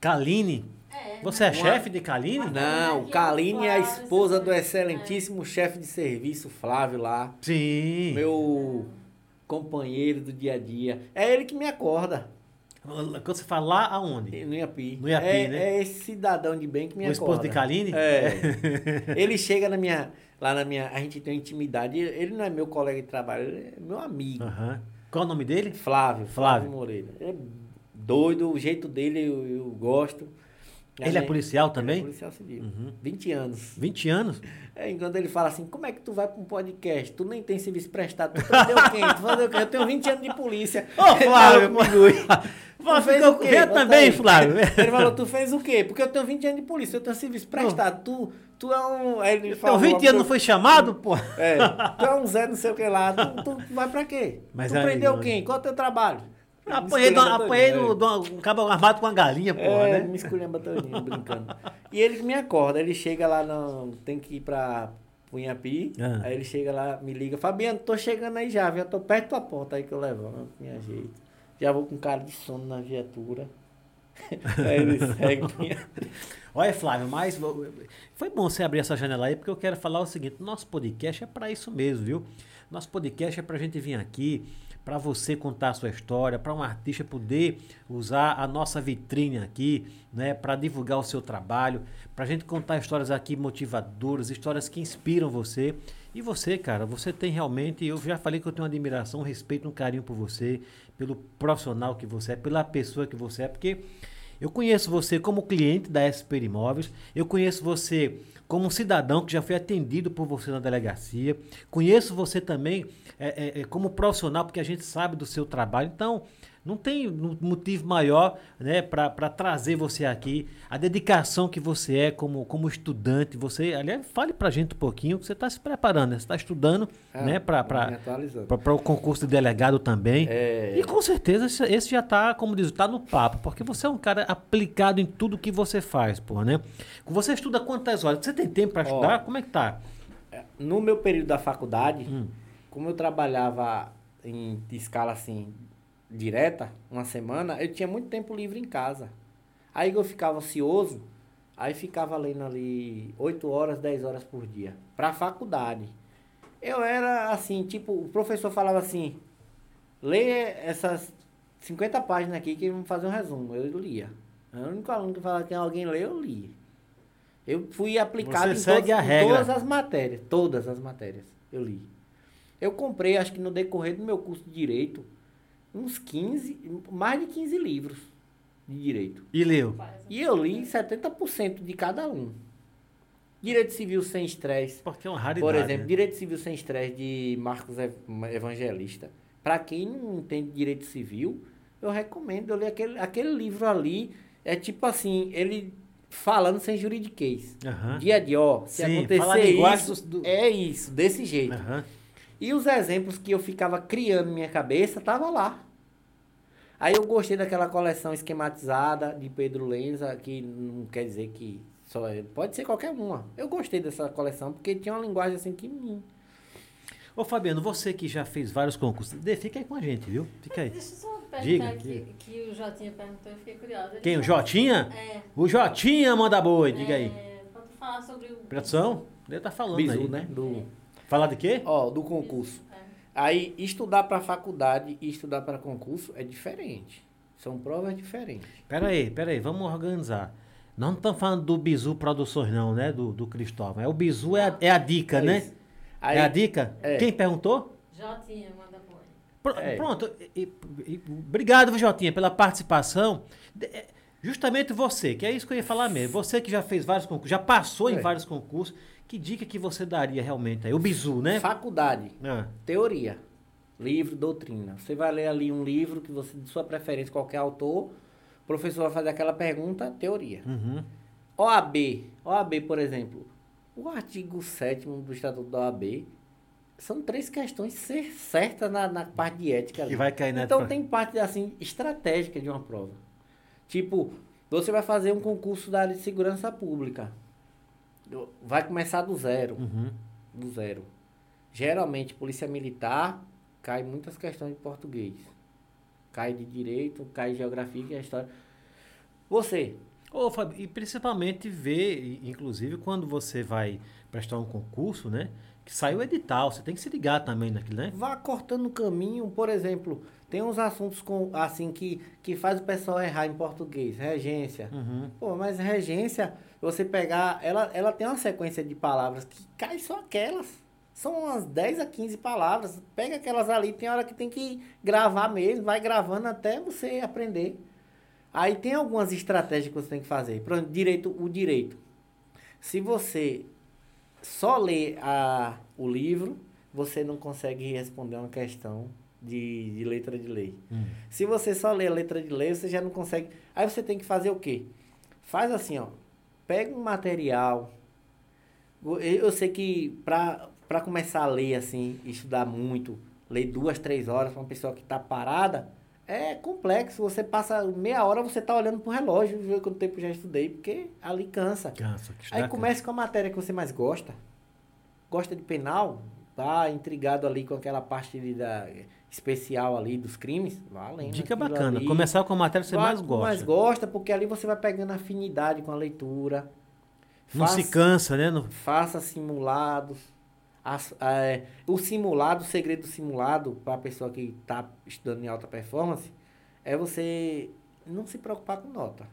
Kaline? É, Você é Uma- chefe de Kaline? Não, Kaline é a esposa do você- excelentíssimo chefe de serviço, Flávio, lá. Sim. Meu companheiro do dia a dia. É ele que me acorda. Quando você fala lá, aonde? No Iapi. No Iapi, é, né? é esse cidadão de bem que me O esposo acorda. de Kaline? É. (laughs) ele chega na minha. Lá na minha. A gente tem uma intimidade. Ele não é meu colega de trabalho, ele é meu amigo. Aham. Qual o nome dele? Flávio, Flávio. Flávio Moreira. Ele é doido, o jeito dele eu, eu gosto. Ele é policial Ele também? é policial civil. Uhum. 20 anos. 20 anos? É, enquanto ele fala assim, como é que tu vai pra um podcast? Tu nem tem serviço prestado, tu prendeu quem? Tu fazer o quê? Eu tenho 20 anos de polícia. Ô, Ele (laughs) Flávio, Tu fez o quê? Bota também. Flávio. (laughs) Ele falou, tu fez o quê? Porque eu tenho 20 anos de polícia, eu tenho serviço prestado. Tu, tu é um. Aí ele falou, 20 anos não foi chamado, pô? É, (laughs) tu é um Zé não sei o que lá. Tu, tu vai pra quê? Mas tu prendeu quem? Qual é o teu trabalho? Apanhei, do, apanhei do, do, um cabo armado com uma galinha, porra, é, né? me esculhamba todinho, brincando. E ele me acorda, ele chega lá, no, tem que ir pra, pro Inhapi. Ah. Aí ele chega lá, me liga, Fabiano, tô chegando aí já, já tô perto da porta aí que eu levanto, me ajeito. Já vou com cara de sono na viatura. (laughs) aí ele segue. Olha, Flávio, mas foi bom você abrir essa janela aí, porque eu quero falar o seguinte: nosso podcast é para isso mesmo, viu? Nosso podcast é para a gente vir aqui, para você contar a sua história, para um artista poder usar a nossa vitrine aqui, né, para divulgar o seu trabalho, para a gente contar histórias aqui motivadoras, histórias que inspiram você. E você, cara, você tem realmente, eu já falei que eu tenho uma admiração, um respeito, um carinho por você, pelo profissional que você é, pela pessoa que você é, porque eu conheço você como cliente da SP Imóveis, eu conheço você como cidadão que já foi atendido por você na delegacia, conheço você também é, é, é, como profissional, porque a gente sabe do seu trabalho. Então, não tem motivo maior né, para trazer você aqui, a dedicação que você é como, como estudante. Você, aliás, fale para a gente um pouquinho que você está se preparando, né? você está estudando Ah, né, para para o concurso de delegado também. É. E com certeza esse, esse já tá, como diz, tá no papo, porque você é um cara aplicado em tudo que você faz, pô, né? Você estuda quantas horas? Você tem tempo para Ó. estudar? Como é que tá? No meu período da faculdade, Hum. como eu trabalhava em escala assim direta, uma semana, eu tinha muito tempo livre em casa. Aí eu ficava ocioso, aí ficava lendo ali 8 horas, 10 horas por dia, pra faculdade. Eu era assim, tipo, o professor falava assim: lê essas 50 páginas aqui que vamos fazer um resumo. Eu lia. Eu era o único aluno que falava que alguém lê, eu lia. Eu fui aplicado Você em, a em todas as matérias. Todas as matérias eu li. Eu comprei, acho que no decorrer do meu curso de Direito, uns 15, mais de 15 livros de Direito. E leu? E eu li 70% de cada um. Direito Civil sem estresse. Porque é uma raridade. Por exemplo, né? Direito Civil sem estresse de Marcos Ev- Evangelista. Para quem não entende direito civil, eu recomendo. Eu li aquele, aquele livro ali. É tipo assim, ele falando sem juridiquês. Aham. Dia de ó, se Sim, acontecer isso, do- é isso, desse jeito. Aham. E os exemplos que eu ficava criando na minha cabeça, tava lá. Aí eu gostei daquela coleção esquematizada de Pedro Lenza, que não quer dizer que só é, pode ser qualquer uma. Eu gostei dessa coleção porque tinha uma linguagem assim que me Ô, Fabiano, você que já fez vários concursos, Dê, fica aí com a gente, viu? Fica aí. Deixa eu só Diga, perguntar diga. que, que o Jotinha perguntou, eu fiquei curiosa. Ele Quem? O Jotinha? É. O Jotinha manda boi, diga aí. É, pra tu falar sobre o... Produção? Ele tá falando bizu, aí. né? Do, Falar de quê? ó, do concurso. É. Aí estudar para faculdade e estudar para concurso é diferente. São provas diferentes. Pera aí, pera aí, vamos organizar. Nós não estamos falando do Bizu Produções, não, né? Do, do Cristóvão. É o Bizu é a, é a dica, É né? Aí, é a dica? é. Quem perguntou? Jotinha, manda. Pr- É. Pronto. E- e- obrigado, Jotinha, pela participação. De- é, Justamente você, que é isso que eu ia falar mesmo. Você que já fez vários concursos, já passou em É. vários concursos. Que dica que você daria realmente aí? O Bizu, né? Faculdade, Ah, teoria, livro, doutrina. Você vai ler ali um livro que você, de sua preferência, qualquer autor, o professor vai fazer aquela pergunta, teoria. uhum. OAB, OAB, por exemplo, o artigo 7 do Estatuto da OAB são três questões cer- certas na, na parte de ética. ali. Que vai cair na Então tem parte assim estratégica de uma prova. Tipo, você vai fazer um concurso da área de segurança pública. Vai começar do zero, Uhum. do zero. Geralmente, polícia militar cai muitas questões de português. Cai de direito, cai de geografia e história. Você, Ô, Fábio, e principalmente ver, inclusive, quando você vai prestar um concurso, né? Que sai o edital, você tem que se ligar também naquilo, né? Vá cortando o caminho, por exemplo, tem uns assuntos com, assim que, que faz o pessoal errar em português, regência. Uhum. Pô, mas regência, você pegar, ela, ela tem uma sequência de palavras que cai só aquelas. São umas 10 a 15 palavras. Pega aquelas ali, tem hora que tem que gravar mesmo, vai gravando até você aprender. Aí tem algumas estratégias que você tem que fazer. Por exemplo, direito, o direito. Se você só lê a, o livro, você não consegue responder uma questão de, de letra de lei. Hum. Se você só lê a letra de lei, você já não consegue. Aí você tem que fazer o quê? Faz assim, ó. Pega um material. Eu sei que para para começar a ler assim, estudar muito, ler duas, três horas para uma pessoa que está parada, é complexo. Você passa meia hora, você tá olhando pro relógio, ver quanto tempo já estudei, porque ali cansa. Cansa. Aí dá comece com a matéria que você mais gosta. gosta de penal, tá intrigado ali com aquela parte da, especial ali dos crimes, vá lendo Dica bacana. ali. Começar com a matéria que você Vai mais gosta. mais gosta, porque ali você vai pegando afinidade com a leitura. Não Faça- se cansa, né? Não- faça simulados. As- é, o simulado, o segredo do simulado, para a pessoa que está estudando em alta performance, é você não se preocupar com nota.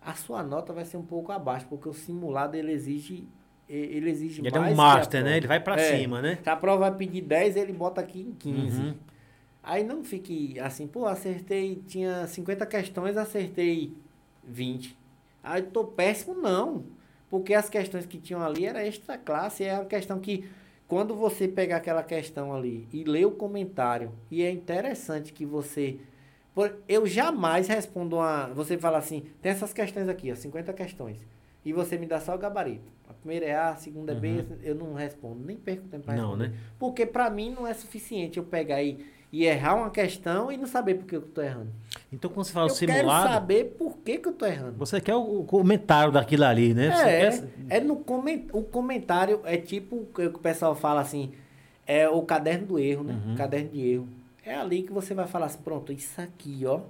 A sua nota vai ser um pouco abaixo, porque o simulado ele exige, ele exige Ele é mais. um que a master, né? Ele vai pra É. cima, né? Se a prova vai pedir 10, ele bota aqui em 15. Uhum. Aí não fique assim, pô, acertei, tinha 50 questões, acertei 20. Aí tô péssimo, não. Porque as questões que tinham ali era extra classe, é uma questão que quando você pegar aquela questão ali e ler o comentário, e é interessante que você eu jamais respondo uma, você fala assim, tem essas questões aqui, ó, 50 questões. E você me dá só o gabarito. Primeira é A, a segunda é B, eu não respondo, nem perco tempo pra Uhum. Não, responder. né? Porque pra mim não é suficiente eu pegar e, e errar uma questão e não saber por que eu tô errando. Então, quando você fala eu simulado, quero saber por que, que eu tô errando. você quer o o comentário daquilo ali, né? É, quer- é no coment, o comentário é tipo o que o pessoal fala assim, é o caderno do erro, né? Uhum. Caderno de erro. É ali que você vai falar assim, pronto, isso aqui, ó.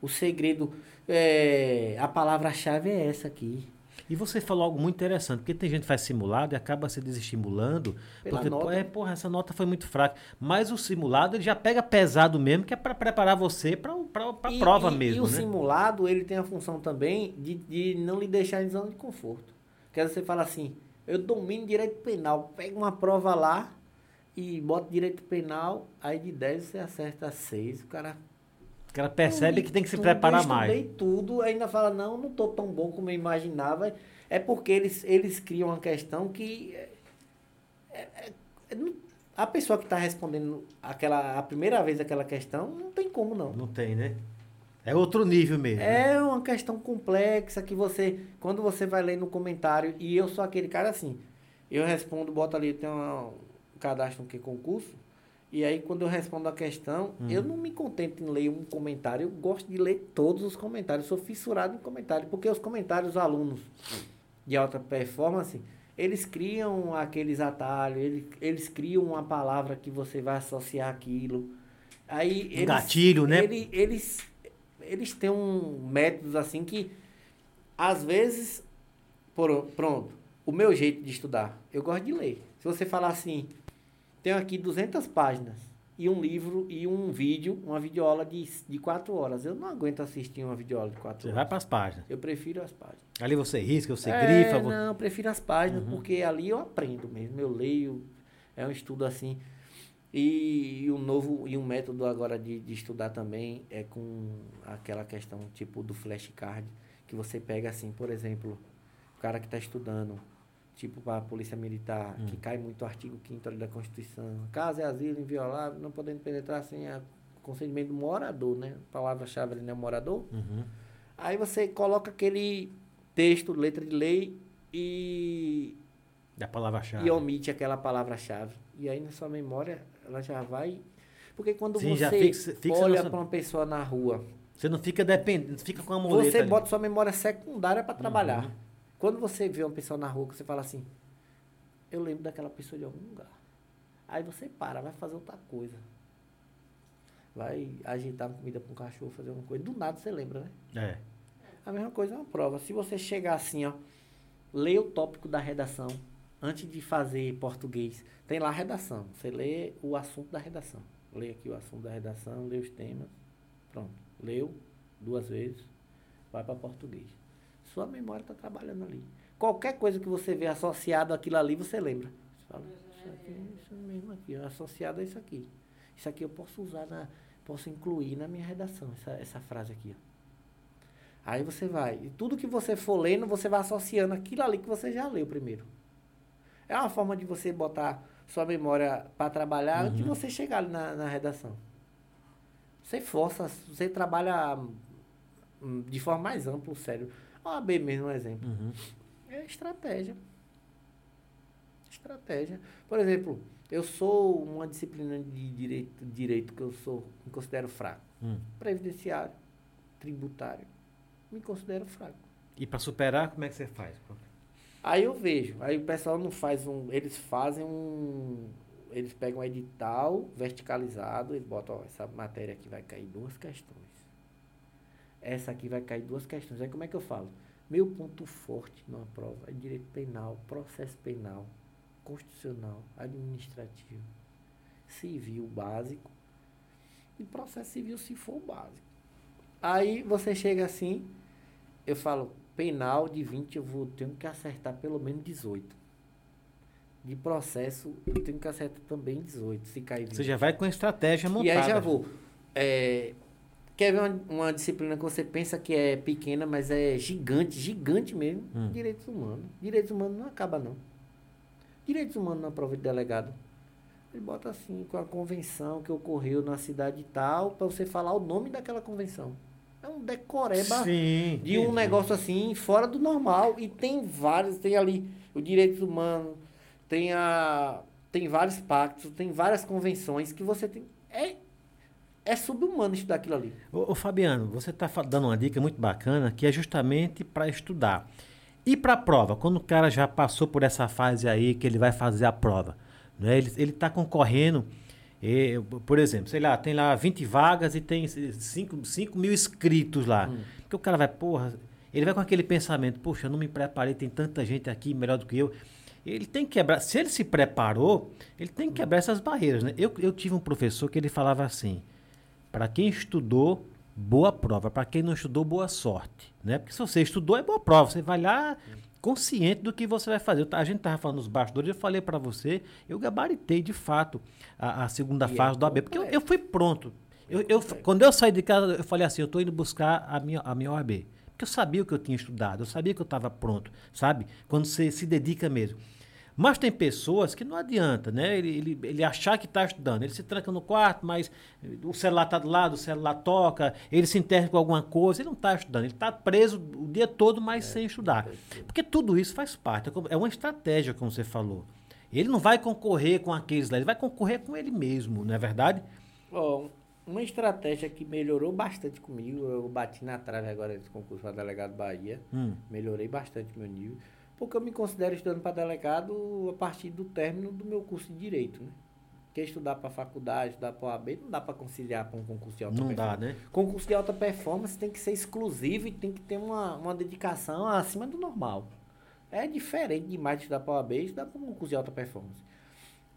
O segredo, é, a palavra-chave é essa aqui. E você falou algo muito interessante, porque tem gente que faz simulado e acaba se desestimulando, Pela porque, nota. é, porra, essa nota foi muito fraca. Mas o simulado, ele já pega pesado mesmo, que é para preparar você para a prova e- mesmo, E o né? simulado, ele tem a função também de, de não lhe deixar em zona de conforto. Quer dizer, você fala assim, eu domino direito penal, pega uma prova lá e bota direito penal, aí de 10 você acerta 6, o cara... O cara percebe "Eu que tem que se tudo, preparar eu mais. estudei tudo, ainda fala, não, não tô tão bom como eu imaginava. É porque eles, eles criam uma questão que... é- é- é- não- a pessoa que está respondendo aquela, a primeira vez aquela questão, não tem como não. Não tem, né? É outro nível mesmo. né? É uma questão complexa que você, quando você vai ler no comentário, e eu sou aquele cara assim, eu respondo, boto ali, tem um cadastro que concurso, e aí quando eu respondo a questão, Hum. eu não me contento em ler um comentário, eu gosto de ler todos os comentários, sou fissurado em comentários, porque os comentários, os alunos de alta performance, eles criam aqueles atalhos, eles, eles criam uma palavra que você vai associar aquilo. Aí eles, gatilho, né? ele- eles, eles têm um métodos assim que, às vezes, por, pronto, o meu jeito de estudar, eu gosto de ler. Se você falar assim, tenho aqui 200 páginas e um livro e um vídeo, uma videoaula de, de 4 horas. Eu não aguento assistir uma videoaula de 4 Você horas. vai para as páginas. Eu prefiro as páginas. Ali você risca, você É, grifa. Não, eu prefiro as páginas, porque ali eu aprendo mesmo. Eu leio, é um estudo assim. E, e um novo, e um método agora de, de estudar também é com aquela questão tipo do flashcard, que você pega assim, por exemplo, o cara que está estudando, tipo para a polícia militar, que cai muito o artigo 5 da Constituição. Caso é asilo inviolável, não podendo penetrar sem a consentimento do morador, né? A palavra-chave ali, né? Morador. Uhum. Aí você coloca aquele texto, letra de lei e, Da palavra-chave. e omite aquela palavra-chave. E aí na sua memória ela já vai. Porque quando Sim, você fixa- fixa olha sua- para uma pessoa na rua, Você não fica dependendo, fica com a muleta você ali. bota sua memória secundária para trabalhar. Uhum. Quando você vê uma pessoa na rua, que você fala assim, eu lembro daquela pessoa de algum lugar. Aí você para, vai fazer outra coisa. Vai agitar uma comida para um cachorro, fazer alguma coisa. Do nada você lembra, né? É. A mesma coisa é uma prova. Se você chegar assim, ó, lê o tópico da redação antes de fazer português. Tem lá a redação. Você lê o assunto da redação. Lê aqui o assunto da redação, lê os temas. Pronto. Leu duas vezes, vai para português. Sua memória está trabalhando ali. Qualquer coisa que você vê associado àquilo ali, você lembra. Você fala, isso aqui, isso mesmo aqui, associado a isso aqui. Isso aqui eu posso usar na. Posso incluir na minha redação, essa, essa frase aqui, ó. Aí você vai. E tudo que você for lendo, você vai associando aquilo ali que você já leu primeiro. É uma forma de você botar sua memória para trabalhar antes de Uhum. você chegar ali na, na redação. Você força, você trabalha hum, de forma mais ampla o cérebro. OAB mesmo, um exemplo. Uhum. É estratégia. Estratégia. Por exemplo, eu sou uma disciplina de direito, direito que eu sou, me considero fraco. Hum. Previdenciário, tributário, me considero fraco. E para superar, como é que você faz? Aí eu vejo, aí o pessoal não faz um, eles fazem um, eles pegam um edital verticalizado, eles botam, ó, essa matéria aqui vai cair duas questões. Essa aqui vai cair duas questões. Aí como é que eu falo? Meu ponto forte numa prova é direito penal, processo penal, constitucional, administrativo, civil básico e processo civil se for básico. Aí você chega assim, eu falo, penal de 20 eu vou tenho que acertar pelo menos 18. De processo eu tenho que acertar também 18, se cair 20. Você já vai com a estratégia montada. E aí já vou. É, quer ver uma, uma disciplina que você pensa que é pequena, mas é gigante, gigante mesmo? Hum. Direitos humanos. Direitos humanos não acaba, não. Direitos humanos na prova de delegado. Ele bota assim, com a convenção que ocorreu na cidade tal, para você falar o nome daquela convenção. É um decoreba Sim. de um negócio assim, fora do normal. E tem vários, tem ali o direitos humanos, tem a. Tem vários pactos, tem várias convenções que você tem. É, é subhumano estudar aquilo ali. Ô, ô, Fabiano, você está dando uma dica muito bacana que é justamente para estudar. E para a prova, quando o cara já passou por essa fase aí, que ele vai fazer a prova, né? ele está concorrendo, eh, por exemplo, sei lá, tem lá 20 vagas e tem 5, 5 mil inscritos lá. Hum. Porque o cara vai, porra, ele vai com aquele pensamento, poxa, eu não me preparei, tem tanta gente aqui melhor do que eu. Ele tem que quebrar, se ele se preparou, ele tem que quebrar essas barreiras, né? Eu, eu tive um professor que ele falava assim, para quem estudou, boa prova. Para quem não estudou, boa sorte. Né? Porque se você estudou, é boa prova. Você vai lá consciente do que você vai fazer. A gente estava falando nos bastidores, eu falei para você, eu gabaritei de fato a, a segunda E é fase do AB, porque eu, eu fui pronto. Eu, eu, completo. quando eu saí de casa, eu falei assim, eu estou indo buscar a minha, a minha OAB. Porque eu sabia o que eu tinha estudado, eu sabia que eu estava pronto, sabe? Quando você se dedica mesmo. Mas tem pessoas que não adianta, né? Ele, ele, ele achar que está estudando. Ele se tranca no quarto, mas o celular está do lado, o celular toca, ele se interna com alguma coisa, ele não está estudando. Ele está preso o dia todo, mas sem estudar. Porque tudo isso faz parte. é É uma estratégia, como você falou. Ele não vai concorrer com aqueles lá, ele vai concorrer com ele mesmo, não é verdade? Ó, uma estratégia que melhorou bastante comigo, eu bati na trave agora desse concurso para delegado Bahia, Hum. melhorei bastante meu nível, porque eu me considero estudando para delegado a partir do término do meu curso de Direito, né? Porque estudar para faculdade, estudar para OAB, não dá para conciliar com um concurso de alta Não dá, performance. né? Concurso de alta performance tem que ser exclusivo e tem que ter uma, uma dedicação acima do normal. É diferente demais de estudar para OAB e estudar para um concurso de alta performance.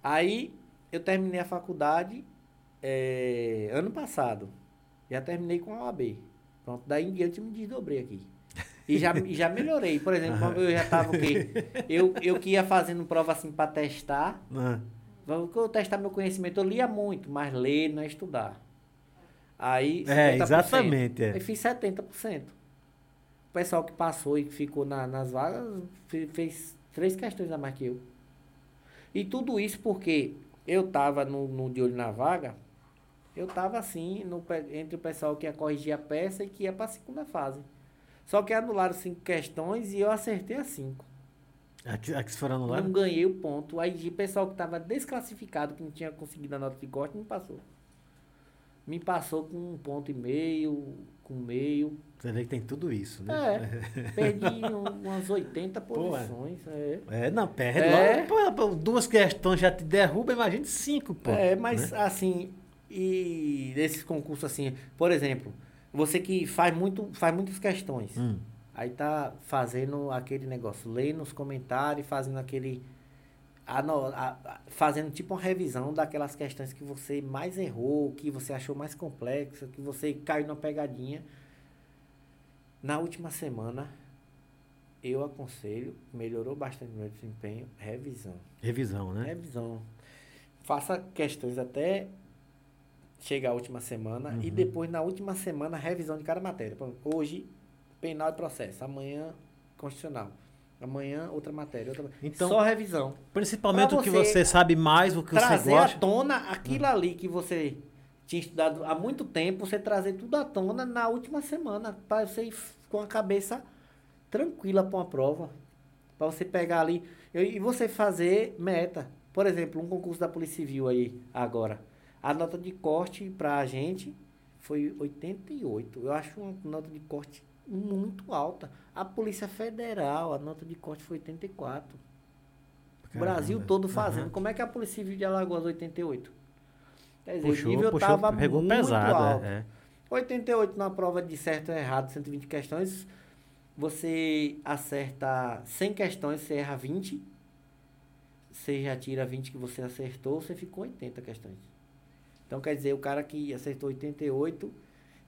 Aí eu terminei a faculdade eh, ano passado. Já terminei com a OAB. Pronto, daí em diante eu me desdobrei aqui. E já, e já melhorei. Por exemplo, quando eu já tava o quê? (laughs) Eu, eu que ia fazendo prova assim para testar. Que eu testar meu conhecimento. Eu lia muito, mas ler não é estudar. Aí. É, 50%. exatamente, é. Aí fiz 70%. O pessoal que passou e que ficou na- nas vagas fe- fez três questões a mais que eu. E tudo isso porque eu tava no, no de olho na vaga, eu tava assim, no entre o pessoal que ia corrigir a peça e que ia para a segunda fase. Só que anularam cinco questões e eu acertei as cinco. aqui, aqui se for anulado. Não ganhei o ponto. Aí de pessoal que estava desclassificado, que não tinha conseguido a nota de corte, me passou. Me passou com um ponto e meio, com meio. Você vê que tem tudo isso, né? É, (laughs) perdi um- umas 80 Pô, é. posições. É, É, não, perde É. logo. Pô, pô, duas questões já te derruba, imagine cinco, pô. é mas né? assim, e desses concursos assim, por exemplo, você que faz, muito, faz muitas questões. Hum. Aí tá fazendo aquele negócio, lendo os comentários, fazendo aquele. ano- a- a- fazendo tipo uma revisão daquelas questões que você mais errou, que você achou mais complexa, que você caiu na pegadinha. Na última semana, eu aconselho, melhorou bastante meu desempenho, revisão. Revisão, né? Revisão. Faça questões até chegar a última semana e Uhum. depois, na última semana, revisão de cada matéria. Exemplo, Hoje, penal e processo. Amanhã, constitucional. Amanhã, outra matéria. Outra... Então, Só revisão. Principalmente o que você sabe mais, o que você trazer à gosta. tona aquilo ali que você tinha estudado há muito tempo, você trazer tudo à tona na última semana, para você ir com a cabeça tranquila para uma prova. Para você pegar ali e e você fazer meta. Por exemplo, um concurso da Polícia Civil aí agora. A nota de corte para a gente foi 88. Eu acho uma nota de corte muito alta. A Polícia Federal, a nota de corte foi 84. O Caramba. Brasil todo fazendo. Como é que a Polícia Civil de Alagoas 88? Quer dizer, Puxou, o nível puxou, tava pegou muito pesado. alto. É, é. 88 na prova de certo ou errado, 120 questões, você acerta 100 questões, você erra 20. Você já tira 20 que você acertou, você ficou 80 questões. Então quer dizer, o cara que acertou 88,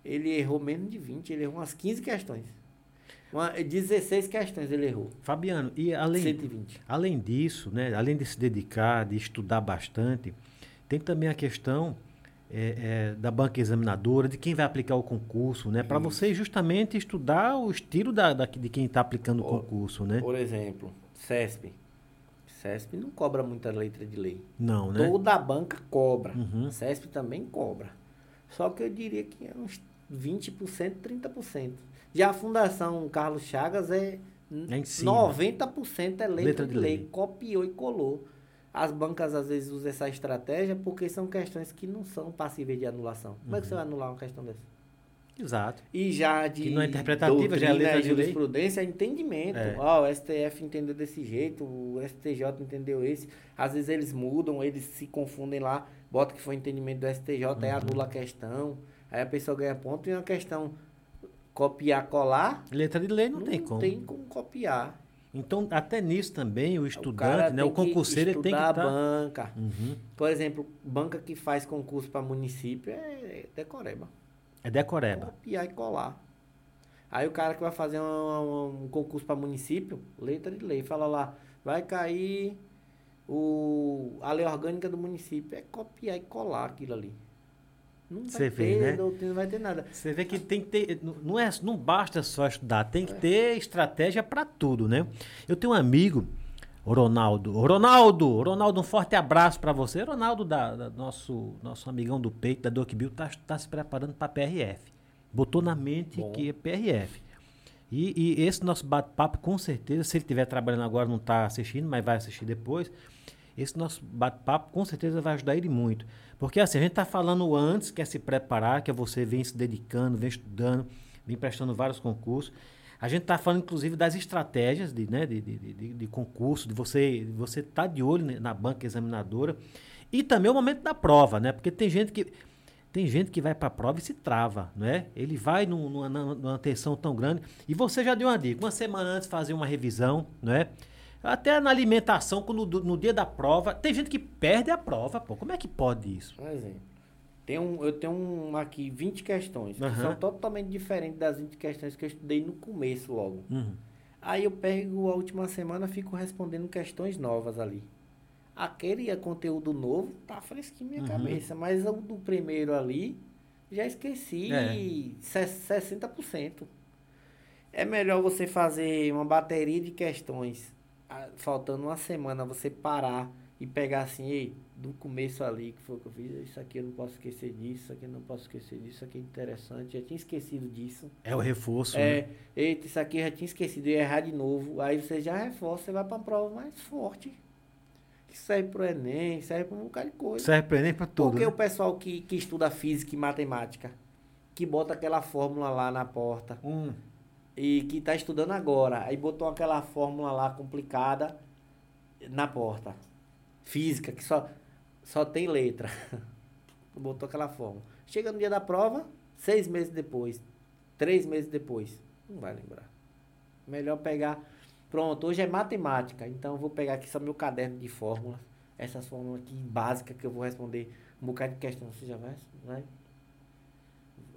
ele errou menos de 20, ele errou umas 15 questões. Uma, 16 questões ele errou. Fabiano, e além, 120. além disso, né, além de se dedicar, de estudar bastante, tem também a questão é, é, da banca examinadora, de quem vai aplicar o concurso, né? Para você justamente estudar o estilo da, da- de quem está aplicando o concurso, né? Por exemplo, CESP. CESP não cobra muita letra de lei. Não, né? Toda banca cobra. Uhum. CESP também cobra. Só que eu diria que é uns 20%, 30%. Já a Fundação Carlos Chagas é, É em cima. 90% é letra, Letra de, de lei. lei. Copiou e colou. As bancas às vezes usam essa estratégia porque são questões que não são passíveis de anulação. Como é que você vai anular uma questão dessa? Exato. E já de Que não é interpretativa, já é letra de lei. jurisprudência, é entendimento. É. Ó, o STF entendeu desse jeito, o STJ entendeu esse. Às vezes eles mudam, eles se confundem lá, bota que foi entendimento do STJ, Uhum. aí anula a questão. Aí a pessoa ganha ponto e uma questão copiar, colar, Letra de lei não, tem como. tem como copiar. Então, até nisso também, o estudante, né, o tem que concurseiro, tem que estar... a banca. Uhum. Por exemplo, banca que faz concurso para município é decoreba. É decoreba. Copiar e colar. Aí o cara que vai fazer um, um concurso para município, letra de lei, fala lá, vai cair o, a lei orgânica do município. É copiar e colar aquilo ali. Não vai ter vê, né? não vai ter nada. Você vê que tem que ter. Não, é, não basta só estudar, tem É. que ter estratégia para tudo, né? Eu tenho um amigo, Ronaldo. Ronaldo, Ronaldo, um forte abraço para você. Ronaldo, da, da nosso, nosso amigão do peito, da DocBuild, tá, tá se preparando para PRF. Botou na mente Bom. que é PRF. E, e esse nosso bate-papo, com certeza, se ele estiver trabalhando agora, não está assistindo, mas vai assistir depois. Esse nosso bate-papo, com certeza, vai ajudar ele muito. Porque assim, a gente está falando antes, quer se preparar, que você vem se dedicando, vem estudando, vem prestando vários concursos. A gente está falando, inclusive, das estratégias de, né, de, de, de, de concurso, de você estar você tá de olho né, na banca examinadora. E também o momento da prova, né? Porque tem gente que. Tem gente que vai para a prova e se trava, não é? Ele vai num- numa, numa, tensão tão grande. E você já deu uma dica. Uma semana antes fazer uma revisão, não é? Até na alimentação, no, no dia da prova. Tem gente que perde a prova, pô. Como é que pode isso? Por exemplo, tem um, eu tenho um, aqui 20 questões, que Aham. são totalmente diferentes das 20 questões que eu estudei no começo logo. Uhum. Aí eu pego a última semana fico respondendo questões novas ali. Aquele é conteúdo novo tá fresquinho na minha Uhum. cabeça, mas o do primeiro ali já esqueci É. se- 60%. É melhor você fazer uma bateria de questões, faltando uma semana, você parar e pegar assim, ei, do começo ali, que foi o que eu fiz, isso aqui eu não posso esquecer disso, isso aqui eu não posso esquecer disso, isso aqui é interessante, já tinha esquecido disso. É o reforço. né? É, eita, isso aqui eu já tinha esquecido, ia errar de novo. Aí você já reforça, você vai pra prova mais forte. Que serve pro Enem, serve pra um bocado de coisa. Serve para Enem para tudo. Porque né? o pessoal que, que estuda física e matemática, que bota aquela fórmula lá na porta, Hum. e que tá estudando agora, aí botou aquela fórmula lá complicada na porta. Física, que só, só tem letra. (laughs) botou aquela fórmula. Chega no dia da prova, seis meses depois, três meses depois, não vai lembrar. Melhor pegar. Pronto, hoje é matemática, então vou pegar aqui só meu caderno de fórmulas. Essas fórmulas aqui básicas que eu vou responder um bocado de questão. Você já vai? vai?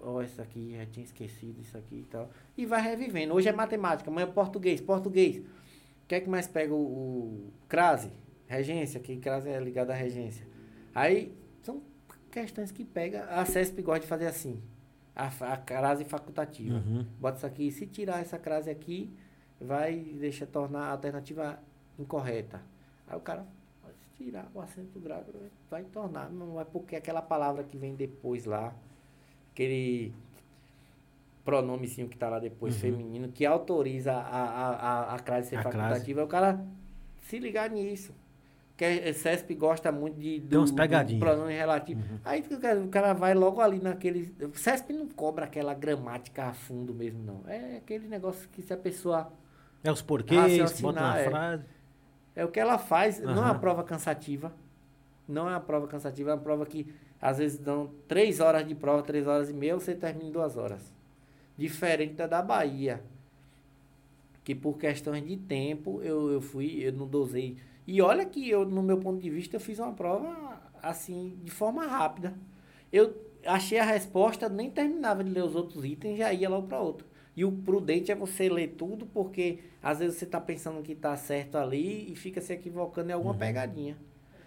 Ó, isso aqui, já tinha esquecido isso aqui e tal. E vai revivendo. Hoje é matemática, amanhã é português. Português. O que é que mais pega o, o crase? Regência, que crase é ligado à regência. Aí, são questões que pega. A CESP gosta de fazer assim. A, a crase facultativa. Uhum. Bota isso aqui. Se tirar essa crase aqui, vai deixar tornar a alternativa incorreta. Aí o cara, se tirar o acento grave, vai tornar. Não é porque aquela palavra que vem depois lá, aquele pronomezinho que tá lá depois, Uhum. feminino, que autoriza a, a, a, a crase ser A crase. facultativa, é o cara se ligar nisso. Que é, CESP gosta muito de Tem umas do, pegadinhas. do pronome relativo. Aí o cara, vai logo ali naquele. O CESP não cobra aquela gramática a fundo mesmo, não. É aquele negócio que se a pessoa. É os porquês, bota uma é. frase. É o que ela faz, não é uma prova cansativa. Não é uma prova cansativa, é uma prova que às vezes dão três horas de prova, três horas e meia, você termina em duas horas. Diferente da da Bahia. Que por questões de tempo eu, eu fui, eu não dosei. E olha que eu, no meu ponto de vista, eu fiz uma prova assim, de forma rápida. Eu achei a resposta, nem terminava de ler os outros itens, já ia logo para outro. E o prudente é você ler tudo, porque às vezes você está pensando que está certo ali e fica se equivocando em alguma pegadinha.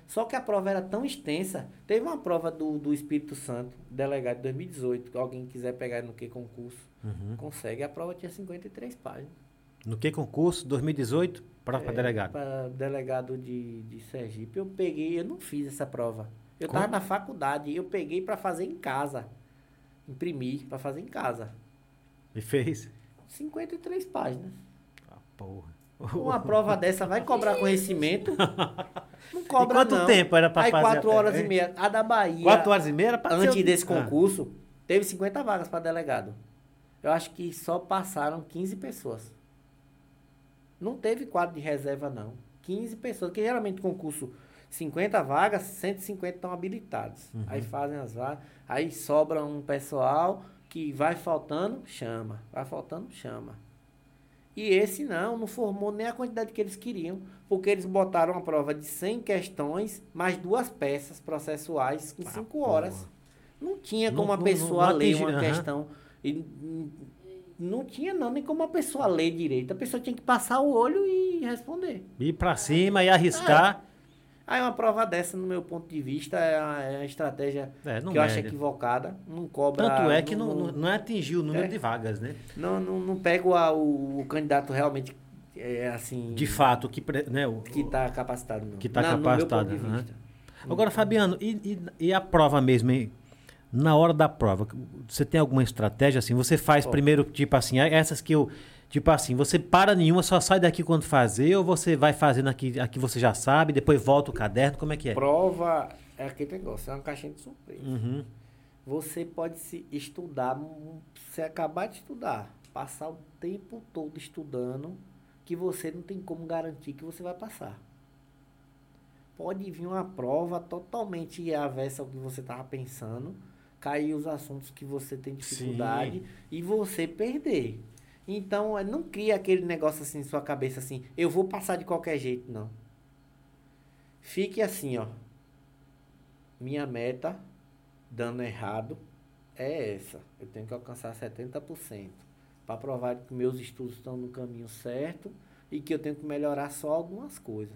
Só que a prova era tão extensa. Teve uma prova do, do Espírito Santo, delegado de 2018, que alguém quiser pegar no que concurso, Uhum. consegue. A prova tinha 53 páginas. No que concurso? 2018? Prova para É, delegado. Para delegado de, de Sergipe. Eu peguei, eu não fiz essa prova. Eu estava na faculdade, eu peguei para fazer em casa. Imprimir para fazer em casa. E fez? 53 páginas. Ah, porra. Uma prova dessa vai cobrar (laughs) conhecimento? Não cobra quanto não. tempo era Aí fazer a quatro horas e meia. A da Bahia, Quatro horas e meia era pra antes desse Ah. concurso, teve 50 vagas para delegado. Eu acho que só passaram 15 pessoas. Não teve quadro de reserva, não. 15 pessoas, que geralmente concurso 50 vagas, 150 estão habilitados. Uhum. Aí fazem as vagas, aí sobra um pessoal que vai faltando, chama. Vai faltando, chama. E esse não, não formou nem a quantidade que eles queriam, porque eles botaram uma prova de 100 questões, mais duas peças processuais em Ah, 5 porra. horas. Não tinha Não- como a não- pessoa não ler atingi- uma questão. E, não tinha não, nem como a pessoa ler direito. A pessoa tinha que passar o olho e responder. Ir pra cima e arriscar. Aí uma prova dessa, no meu ponto de vista, é uma, é uma estratégia É, que eu acho né? equivocada. Não cobra. Tanto é que não, não, não, atingiu o número É. de vagas, né? não, não, não pega o, o, o candidato realmente é, assim. De fato, que, né, o- Que está capacitado, não. Que tá meu capacitado, ponto de aham. vista. Agora, Fabiano, e, e- e a prova mesmo, hein? Na hora da prova, você tem alguma estratégia assim? Você faz Ó. primeiro, tipo assim, essas que eu. Tipo assim, você para nenhuma, só sai daqui quando fazer, ou você vai fazendo aqui, aqui você já sabe, depois volta o caderno, como é que é? Prova é aquele negócio, é uma caixinha de surpresa. Uhum. Você pode se estudar, você acabar de estudar, passar o tempo todo estudando, que você não tem como garantir que você vai passar. Pode vir uma prova totalmente avessa ao que você estava pensando, cair os assuntos que você tem dificuldade Sim. e você perder. Então, eh, não cria aquele negócio assim em sua cabeça assim, eu vou passar de qualquer jeito, não. Fique assim, ó. Minha meta, dando errado, é essa. Eu tenho que alcançar 70%. Para provar que meus estudos estão no caminho certo e que eu tenho que melhorar só algumas coisas.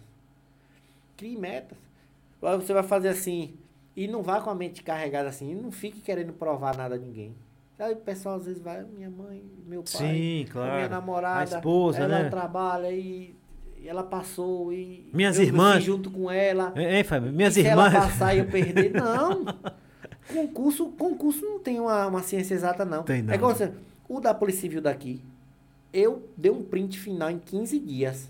Crie metas. Você vai fazer assim e não vá com a mente carregada assim. Não fique querendo provar nada a ninguém. Sabe, o pessoal às vezes vai, minha mãe, meu pai, Sim, a claro. minha namorada, A esposa, ela né? trabalha e, ela passou e Minhas eu irmãs. junto com ela. Hein, Fábio? Minhas e se irmãs. ela passar e eu perder, (laughs) não. Concurso, concurso não tem uma, uma ciência exata, não. Tem não. É igual você, o da Polícia Civil daqui, eu dei um print final em 15 dias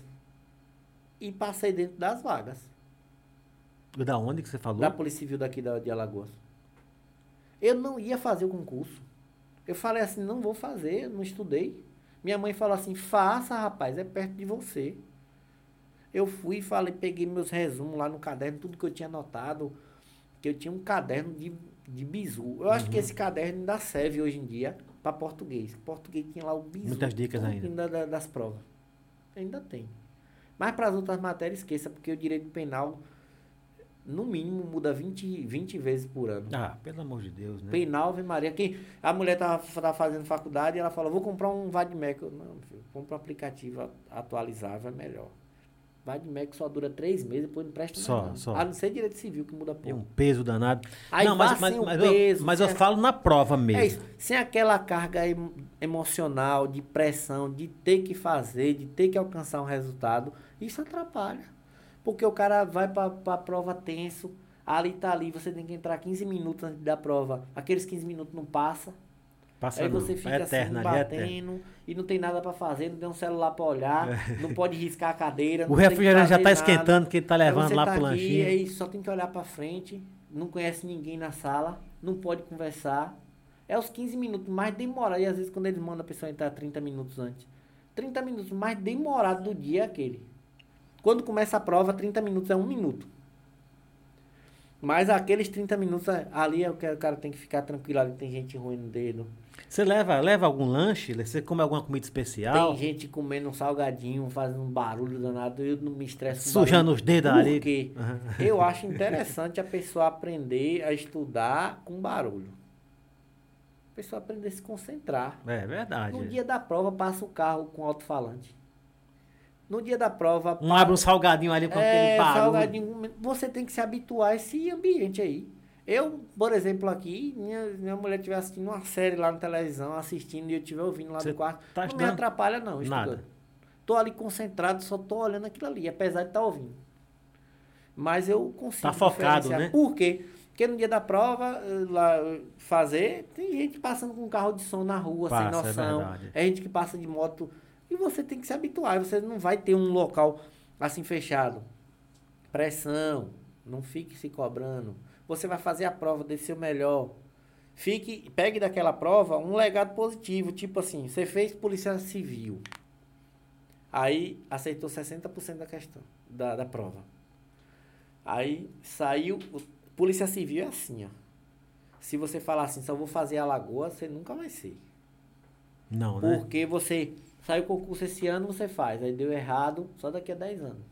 e passei dentro das vagas. Da onde que você falou? Da Polícia Civil daqui da, de Alagoas. Eu não ia fazer o concurso. Eu falei assim, não vou fazer, não estudei. Minha mãe falou assim, faça, rapaz, é perto de você. Eu fui e falei, peguei meus resumos lá no caderno, tudo que eu tinha anotado, que eu tinha um caderno de, de bizu. Eu acho que Uhum. esse caderno ainda serve hoje em dia para português. Português tinha lá o bizu. Muitas dicas ainda. da- da- das provas. Ainda tem. Mas para as outras matérias, esqueça, porque o direito penal, no mínimo, muda 20, 20 vezes por ano. Ah, pelo amor de Deus, né? Penal, Ave Maria. Quem, a mulher tava, tava fazendo faculdade e ela falou, vou comprar um Vadmec. Eu, não, filho, compra um aplicativo atualizável, é melhor. Vadmec só dura três meses, depois não presta Só, não. só. A não ser direito civil, que muda pouco. um peso danado. Aí não, mas, mas, mas eu, peso, mas eu sem a- falo na prova mesmo. É isso. Sem aquela carga em- emocional, de pressão, de ter que fazer, de ter que alcançar um resultado, isso atrapalha. Porque o cara vai para a prova tenso, ali tá ali, você tem que entrar 15 minutos antes da prova, aqueles 15 minutos não passa. Passa Aí você É fica eterno, assim, ali é batendo e não tem nada pra fazer, não tem um celular pra olhar, não pode riscar a cadeira. É. O refrigerante já tá nada. esquentando, que ele tá levando lá tá pro lanchinho. Aí só tem que olhar pra frente, não conhece ninguém na sala, não pode conversar. É os 15 minutos mais demorado. E às vezes quando eles mandam a pessoa entrar 30 minutos antes. 30 minutos mais demorado do dia é aquele. Quando começa a prova, 30 minutos é um minuto. Mas aqueles 30 minutos ali é o que o cara tem que ficar tranquilo. Ali tem gente ruim no dedo. Você leva, leva algum lanche? Você come alguma comida especial? Tem gente comendo um salgadinho, fazendo um barulho danado. Eu não me estresso Sujando barulho. os dedos ali. quê? Eu acho (laughs) interessante a pessoa aprender a estudar com barulho. A pessoa aprender a se concentrar. É verdade. No dia da prova, passa o carro com alto-falante. No dia da prova, Um abre um salgadinho ali com é, aquele barulho. salgadinho. Você tem que se habituar a esse ambiente aí. Eu, por exemplo, aqui, minha, minha mulher estiver assistindo uma série lá na televisão, assistindo, e eu estiver ouvindo lá Você do quarto, tá não me atrapalha não, Nada. estudando. Tô ali concentrado, só tô olhando aquilo ali, apesar de estar ouvindo. Mas eu consigo Tá focado, né? Por quê? Porque no dia da prova, eh, lá eh, fazer, tem gente passando com carro de som na rua, Passa, é sem noção. verdade. É gente que passa de moto. E você tem que se habituar. Você não vai ter um local assim fechado. Pressão. Não fique se cobrando. Você vai fazer a prova, dê seu melhor. Fique, pegue daquela prova um legado positivo. Tipo assim, você fez polícia civil. Aí aceitou 60% da questão, da, da prova. Aí saiu. Polícia civil é assim, ó. Se você falar assim, só vou fazer a lagoa, você nunca vai ser. Não, né? Porque você saiu o concurso esse ano, você faz. Aí deu errado só daqui a 10 anos.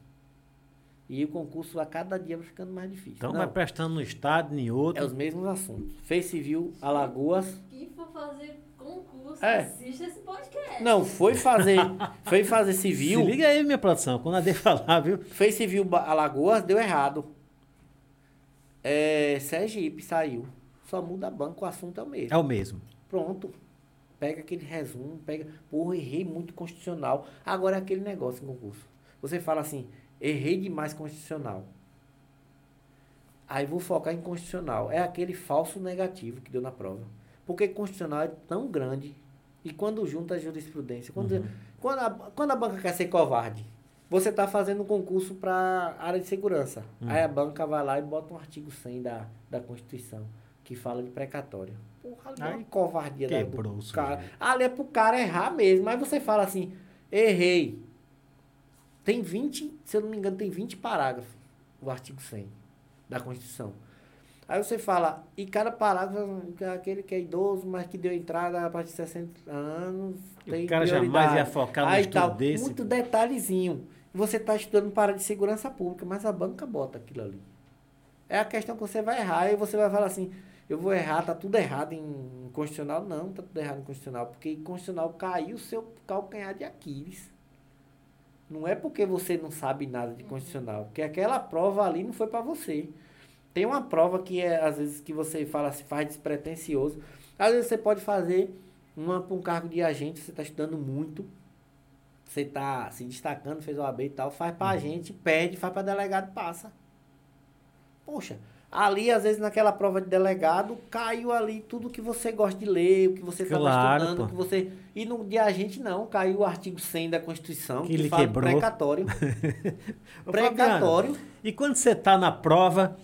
E o concurso a cada dia vai ficando mais difícil. Então Não, vai prestando no estado, em outro. é os mesmos assuntos. Fez civil, Alagoas. Quem for fazer concurso, É. assiste esse podcast. Não, foi fazer. foi fazer (laughs) civil. Se liga aí, minha produção, quando a D falar, viu? Fez civil Alagoas, deu errado. É, Sergipe saiu. Só muda banco, o assunto é o mesmo. É o mesmo. Pronto. Pega aquele resumo, pega. Porra, errei muito constitucional. Agora é aquele negócio em concurso. Você fala assim, errei demais constitucional. Aí vou focar em constitucional. É aquele falso negativo que deu na prova. Porque constitucional é tão grande. E quando junta a jurisprudência. Quando, quando, a, quando a banca quer ser covarde, você está fazendo um concurso para área de segurança. Aí a banca vai lá e bota um artigo 100 da, da Constituição, que fala de precatório. Porra, ali é uma covardia quebrou cara. Ali é pro cara errar mesmo. Aí você fala assim, errei. Tem 20, se eu não me engano, tem 20 parágrafos, o artigo 100 da Constituição. Aí você fala, e cada parágrafo, é aquele que é idoso, mas que deu entrada a partir de 60 anos, tem o cara jamais prioridade. ia focar no estudo desse. Muito detalhezinho. Você está estudando para de segurança pública, mas a banca bota aquilo ali. É a questão que você vai errar, e você vai falar assim, eu vou errar, tá tudo errado em constitucional. Não, tá tudo errado em constitucional, porque em constitucional caiu o seu calcanhar de Aquiles. Não é porque você não sabe nada de constitucional, porque aquela prova ali não foi para você. Tem uma prova que é, às vezes, que você fala, se faz despretensioso. Às vezes você pode fazer uma para um cargo de agente, você está estudando muito, você está se destacando, fez o AB e tal, faz para agente, perde, faz para delegado, passa. Poxa, ali, às vezes, naquela prova de delegado, caiu ali tudo que você gosta de ler, o que você estava Claro, estudando, pô. o que você... E no de agente, não, caiu o artigo 100 da Constituição, Que que, ele fala quebrou. precatório. (laughs) Precatório. Fabiano, E quando você tá na prova,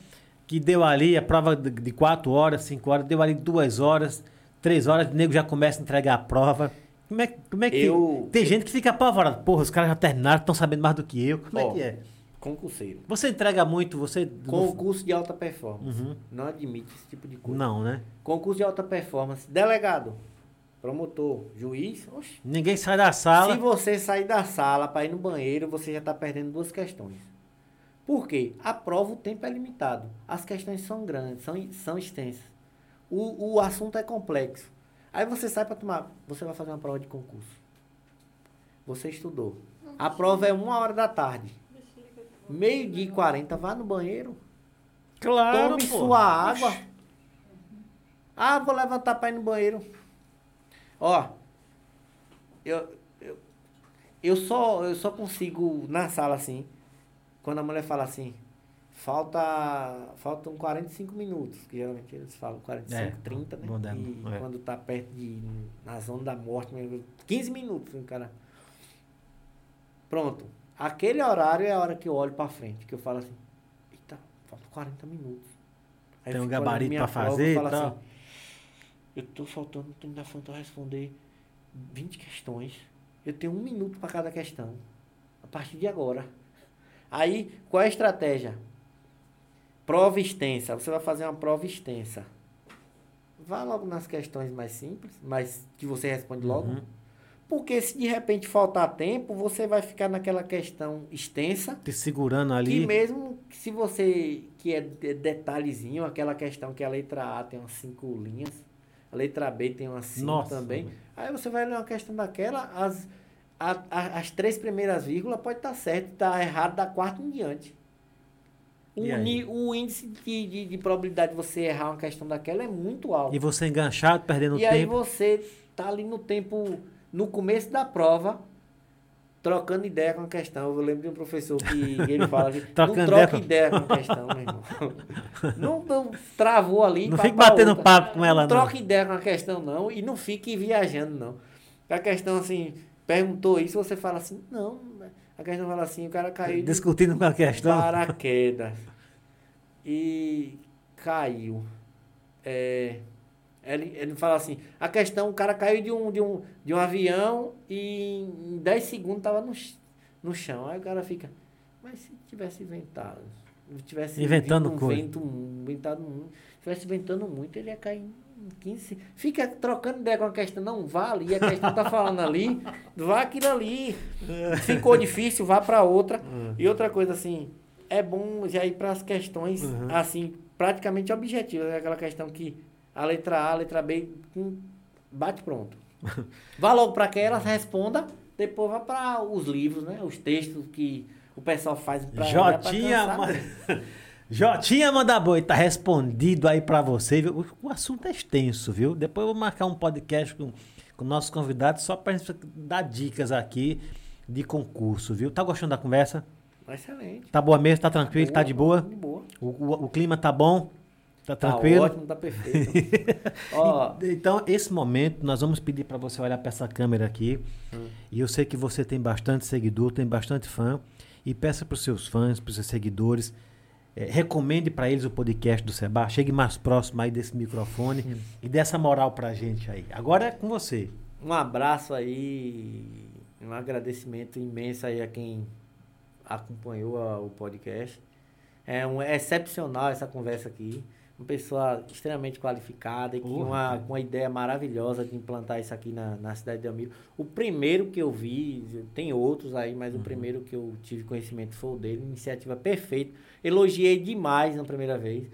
que deu ali, a prova de- de 4 horas, 5 horas, deu ali 2 horas, 3 horas, o nego já começa a entregar a prova. Como é, como é que. Eu- Tem gente que fica apavorado. Porra, os caras já terminaram, estão sabendo mais do que eu. Como é que é? Concurseiro. Você entrega muito, você. Concurso de alta performance. Uhum. Não admite esse tipo de coisa. Não, né? Concurso de alta performance. Delegado, promotor, juiz. Oxe. Ninguém sai da sala. Se você sair da sala para ir no banheiro, você já está perdendo duas questões. Por quê? A prova, o tempo é limitado. As questões são grandes, são, são extensas. O, o assunto é complexo. Aí você sai para tomar. Você vai fazer uma prova de concurso. Você estudou. A prova é uma hora da tarde. Meio-dia e 40, vá no banheiro. Claro, Tome pô. sua água. Ah, vou levantar para ir no banheiro. Ó, eu, eu, eu, só, eu só consigo, na sala assim, quando a mulher fala assim, falta, faltam 45 minutos, que geralmente eles falam 45, É, 30, né? moderno, e é. quando tá perto de, na zona da morte, mesmo, 15 minutos, o cara... Pronto. Aquele horário é a hora que eu olho pra frente, que eu falo assim, eita, faltam 40 minutos. Aí Tem um gabarito prova, fazer eu e falo tal. assim, eu tô faltando, tô ainda faltando responder 20 questões. Eu tenho um minuto para cada questão. A partir de agora. Aí, qual é a estratégia? Prova extensa. Você vai fazer uma prova extensa. Vá logo nas questões mais simples, mas que você responde logo. Uhum. Porque se de repente faltar tempo, você vai ficar naquela questão extensa. Te segurando Que ali. mesmo que se você, que é de- detalhezinho, aquela questão que a letra A tem umas cinco linhas, a letra B tem umas cinco Nossa, também. velho. Aí você vai ler uma questão daquela, as, a- a- as três primeiras vírgulas pode estar certo, tá errado da quarta em diante. O, E aí? ni- o índice de, de, de probabilidade de você errar uma questão daquela é muito alto. E você enganchado, perdendo E aí tempo. você tá ali no tempo, no começo da prova, trocando ideia com a questão. Eu lembro de um professor que ele fala que (laughs) Trocando não troca ideia com a questão, meu irmão. (laughs) Não, não travou ali. Não fique batendo outra. papo com ela, Não não. troca ideia com a questão, não. E não fique viajando, não. A questão, assim, perguntou isso, você fala assim, não. A questão fala assim, o cara caiu Discutindo com a questão. paraquedas. E caiu. É, ele, ele fala assim, a questão, o cara caiu de um, de um, de um avião e em 10 segundos tava no, no chão. Aí o cara fica, mas se tivesse inventado, se tivesse Inventando um coisa. vento, inventado muito, se tivesse ventando muito, ele ia cair em 15 se- Fica trocando ideia com a questão, não vale, e a questão tá falando ali, (laughs) vá aquilo ali. Ficou difícil, vá para outra. E outra coisa assim, é bom já ir para as questões Uhum. assim, praticamente objetivas, é aquela questão que a letra A, a letra B, hum, bate pronto. (laughs) Vá logo para aquela, responda, depois vá para os livros, né? Os textos que o pessoal faz para Jotinha, (laughs) Jotinha manda boi, tá respondido aí pra você, viu? O, assunto é extenso, viu? Depois eu vou marcar um podcast com, com nossos convidados só pra gente dar dicas aqui de concurso, viu? Tá gostando da conversa? Excelente. Tá boa mesmo? Tá tranquilo? Tá de boa? De boa. O, o- o clima tá bom? Tá Tá tranquilo? ótimo, tá perfeito. (laughs) Ó, Então, esse momento, nós vamos pedir para você olhar para essa câmera aqui. Hum. E eu sei que você tem bastante seguidor, tem bastante fã. E peça para os seus fãs, para os seus seguidores, eh, recomende para eles o podcast do Seba. Chegue mais próximo aí desse microfone e dê essa moral para a gente aí. Agora é com você. Um abraço aí, um agradecimento imenso aí a quem acompanhou a- o podcast. É um é excepcional essa conversa aqui. Uma pessoa extremamente qualificada e Porra, uma, com uma ideia maravilhosa de implantar isso aqui na, na cidade de Almiro. O primeiro que eu vi, tem outros aí, mas o primeiro que eu tive conhecimento foi o dele. Iniciativa perfeita. Elogiei demais na primeira vez.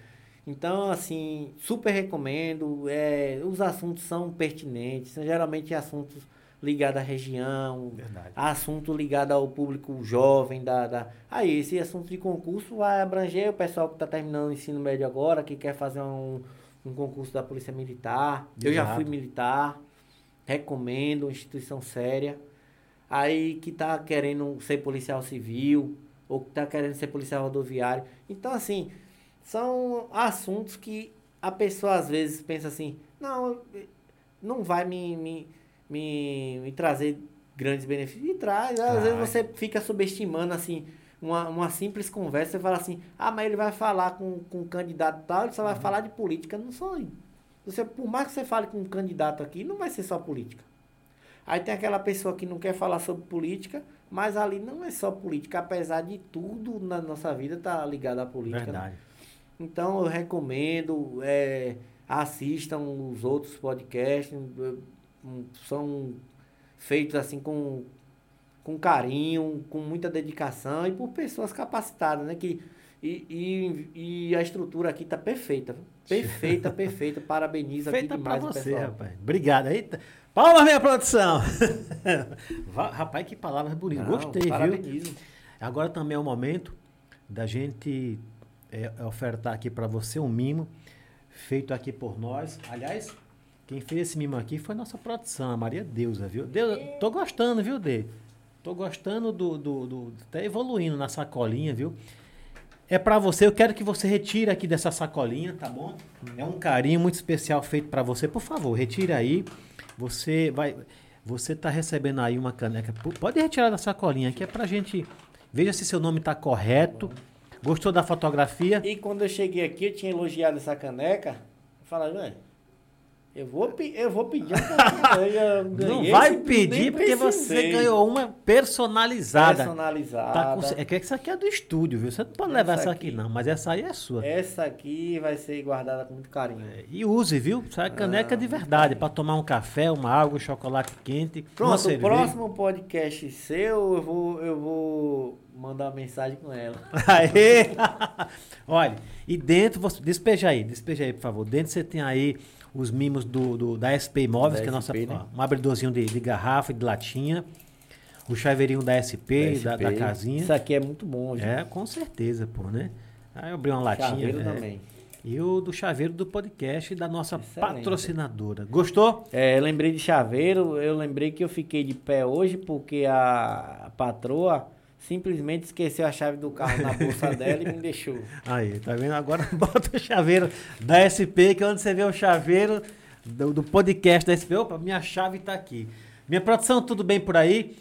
Então, assim, super recomendo. É, os assuntos são pertinentes, são geralmente assuntos ligados à região, Verdade. assunto ligado ao público jovem da, da... aí esse assunto de concurso vai abranger o pessoal que está terminando o ensino médio agora que quer fazer um, um concurso da polícia militar eu já Exato. fui militar recomendo uma instituição séria aí que está querendo ser policial civil ou que está querendo ser policial rodoviário então assim são assuntos que a pessoa às vezes pensa assim não não vai me, me, me, me trazer grandes benefícios. E traz. Às vezes Traz. você fica subestimando assim. Uma, uma simples conversa, você fala assim, ah, mas ele vai falar com, com um candidato tal, ele só vai falar de política. Não só. Você, por mais que você fale com um candidato aqui, não vai ser só política. Aí tem aquela pessoa que não quer falar sobre política, mas ali não é só política, apesar de tudo na nossa vida tá ligado à política. né? Verdade. Então eu recomendo, é, assistam os outros podcasts, são feitos assim com, com carinho, com muita dedicação e por pessoas capacitadas, né? Que, e, e, e a estrutura aqui tá perfeita. Perfeita, (laughs) perfeita. Parabenizo Feita aqui pra demais o você, pessoal. rapaz. Obrigado. Eita. Palmas, minha produção. (laughs) Rapaz, que palavras bonitas. Não, Gostei, viu? Agora também é o momento da gente é, ofertar aqui para você um mimo feito aqui por nós. Aliás, quem fez esse mimo aqui foi nossa produção, a Maria Deusa, viu? Deusa, tô gostando, viu, Dê? Tô gostando do, do, do. Tá evoluindo na sacolinha, viu? É pra você, eu quero que você retire aqui dessa sacolinha, tá bom? É um carinho muito especial feito pra você. Por favor, retire aí. Você vai você tá recebendo aí uma caneca. Pode retirar da sacolinha que é pra gente veja se seu nome tá correto. Gostou da fotografia? E quando eu cheguei aqui, eu tinha elogiado essa caneca. Eu falei, velho, eu vou, eu vou pedir. (laughs) Eu Não vai esse- pedir porque você ganhou uma personalizada. Personalizada. Tá com- é que essa aqui é do estúdio, viu? Você não pode levar Essa essa aqui, aqui. não, mas essa aí é sua. Essa aqui vai ser guardada com muito carinho. E use, viu? Essa é caneca de verdade, pra tomar um café, uma água, um chocolate quente. Pronto, o próximo podcast seu, eu vou, eu vou mandar uma mensagem com ela. (laughs) Aê! (laughs) Olha, e dentro, você, despeja aí, despeja aí, por favor. Dentro você tem aí os mimos do, do- da SP Imóveis, Da que é a nossa, SP, né? um abridorzinho de, de garrafa e de latinha. O chaveirinho da SP, da, da SP. casinha. Isso aqui é muito bom, gente. É, com certeza, pô, né? Aí eu abri uma latinha. Chaveiro é. também. E o do chaveiro do podcast da nossa Excelente. patrocinadora. Gostou? É, eu lembrei de chaveiro, eu lembrei que eu fiquei de pé hoje porque a patroa simplesmente esqueceu a chave do carro na bolsa (laughs) dela e me deixou. Aí, tá vendo? Agora (laughs) bota o chaveiro da SP, que é onde você vê o chaveiro do, do podcast da SP. Opa, minha chave tá aqui. Minha produção, tudo bem por aí?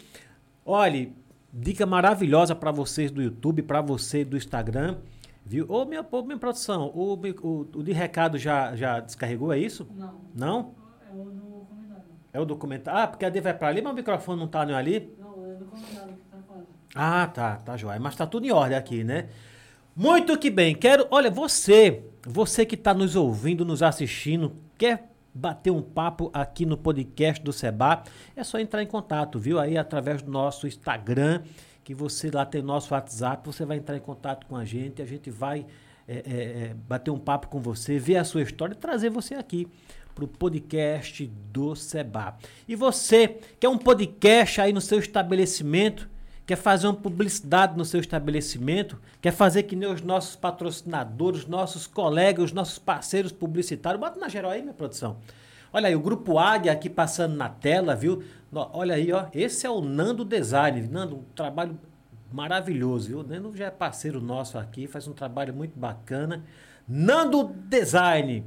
Olhe, dica maravilhosa para vocês do YouTube, para você do Instagram. Viu? Ô, minha, ô, minha produção, o, o, o de recado já, já descarregou, é isso? Não, Não? é o do comentário. É o documentário? Ah, porque a D vai para ali, mas o microfone não tá nem ali. Não, é do comentário tá. Ah, tá, tá joia. Mas tá tudo em ordem aqui, né? Muito que bem. Quero, olha, você, você que está nos ouvindo, nos assistindo, quer bater um papo aqui no podcast do Seba, é só entrar em contato, viu? Aí através do nosso Instagram, que você lá tem nosso WhatsApp, você vai entrar em contato com a gente, a gente vai é, é, é, bater um papo com você, ver a sua história e trazer você aqui para o podcast do Seba. E você quer um podcast aí no seu estabelecimento? Quer fazer uma publicidade no seu estabelecimento? Quer fazer que nem os nossos patrocinadores, os nossos colegas, os nossos parceiros publicitários? Bota na geral aí, minha produção. Olha aí, o Grupo Águia aqui passando na tela, viu? Olha aí, ó. Esse é o Nando Design. Nando, um trabalho maravilhoso, viu? Nando já é parceiro nosso aqui, faz um trabalho muito bacana. Nando Design.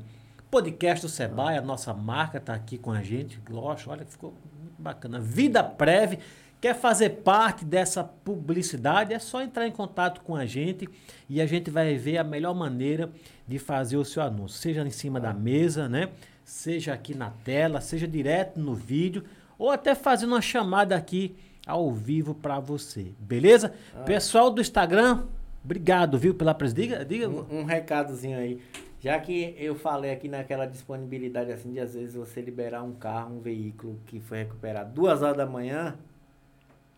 Podcast do Sebai, a nossa marca está aqui com a gente. Lógico, olha, ficou muito bacana. Vida Prev. Quer fazer parte dessa publicidade? É só entrar em contato com a gente e a gente vai ver a melhor maneira de fazer o seu anúncio. Seja em cima da mesa, né? Seja aqui na tela, seja direto no vídeo ou até fazendo uma chamada aqui ao vivo para você. Beleza? Pessoal do Instagram, obrigado, viu, pela presença. Diga, diga. Um, um recadozinho aí. Já que eu falei aqui naquela disponibilidade assim de às vezes você liberar um carro, um veículo que foi recuperado duas horas da manhã.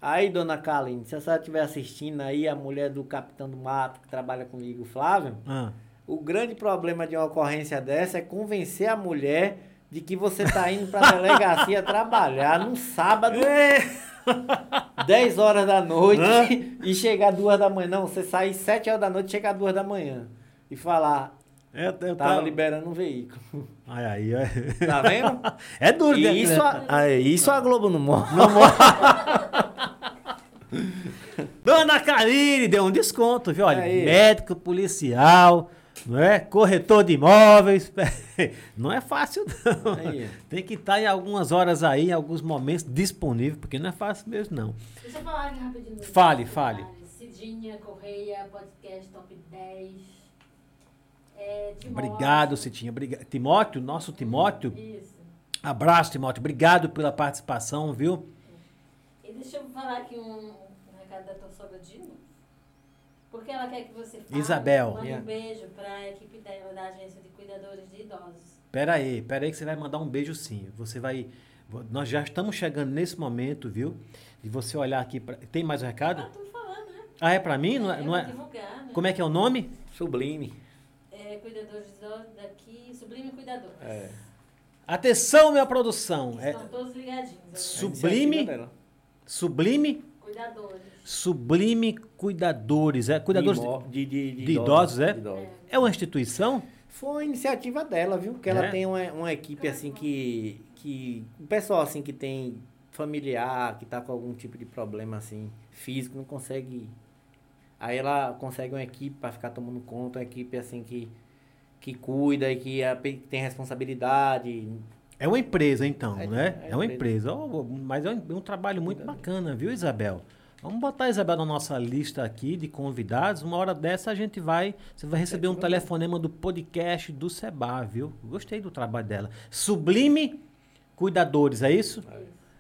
Aí, dona Kaline, se a senhora estiver assistindo aí, a mulher do capitão do mato que trabalha comigo, Flávio, Ah. o grande problema de uma ocorrência dessa é convencer a mulher de que você tá indo pra (laughs) delegacia trabalhar num sábado, (laughs) 10 horas da noite, e chegar duas da manhã. Não, você sair 7 horas da noite e chegar duas da manhã. E falar, Eu, eu tava tava liberando um veículo. (laughs) Ai, aí, ó. Tá vendo? (laughs) É duro, né? Isso, a, ah, isso a Globo não mostra. (laughs) Dona Karine deu um desconto, viu? Olha, Aí. médico, policial, não é? Corretor de imóveis. Não é fácil, não. Aí. Tem que estar em algumas horas aí, em alguns momentos disponível, porque não é fácil mesmo, não. Deixa eu falar aqui rapidinho. Fale, comentários. Cidinha Correia, podcast top 10. É, Timóteo. Obrigado, Citinha. Obrigado. Timóteo, nosso Timóteo. Isso. Abraço, Timóteo. Obrigado pela participação, viu? E deixa eu falar aqui um, um recado da tua sogra de novo. Porque ela quer que você fale. Isabel. Manda Yeah. um beijo pra equipe dela da agência de cuidadores de idosos. Pera aí, pera aí que você vai mandar um beijo sim. Você vai. Nós já estamos chegando nesse momento, viu? De você olhar aqui. Pra... Tem mais um recado? Ah, tô falando, né? Ah, é pra mim? Não é, Eu não vou é... divulgar, né? Como é que é o nome? Sublime. É, cuidadores de idosos daqui, Sublime Cuidadores. É. Atenção, minha produção. É Estão todos ligadinhos. né? Sublime. Dela. Sublime, Cuidadores. Sublime Cuidadores. É cuidadores de, de, de, de idosos, é? de idosos. é uma instituição? Foi iniciativa dela, viu? Que ela É? tem uma, uma equipe assim que. que. O pessoal assim que tem familiar, que tá com algum tipo de problema assim, físico, não consegue Aí ela consegue uma equipe para ficar tomando conta, uma equipe assim que, que cuida e que é- tem responsabilidade. É uma empresa, então, É, né? é É uma empresa. empresa. Ó, mas é um, um trabalho muito bacana, viu, Isabel? Vamos botar a Isabel na nossa lista aqui de convidados. Uma hora dessa a gente vai. Você vai receber um telefonema do podcast do Seba, viu? Gostei do trabalho dela. Sublime Cuidadores, é isso?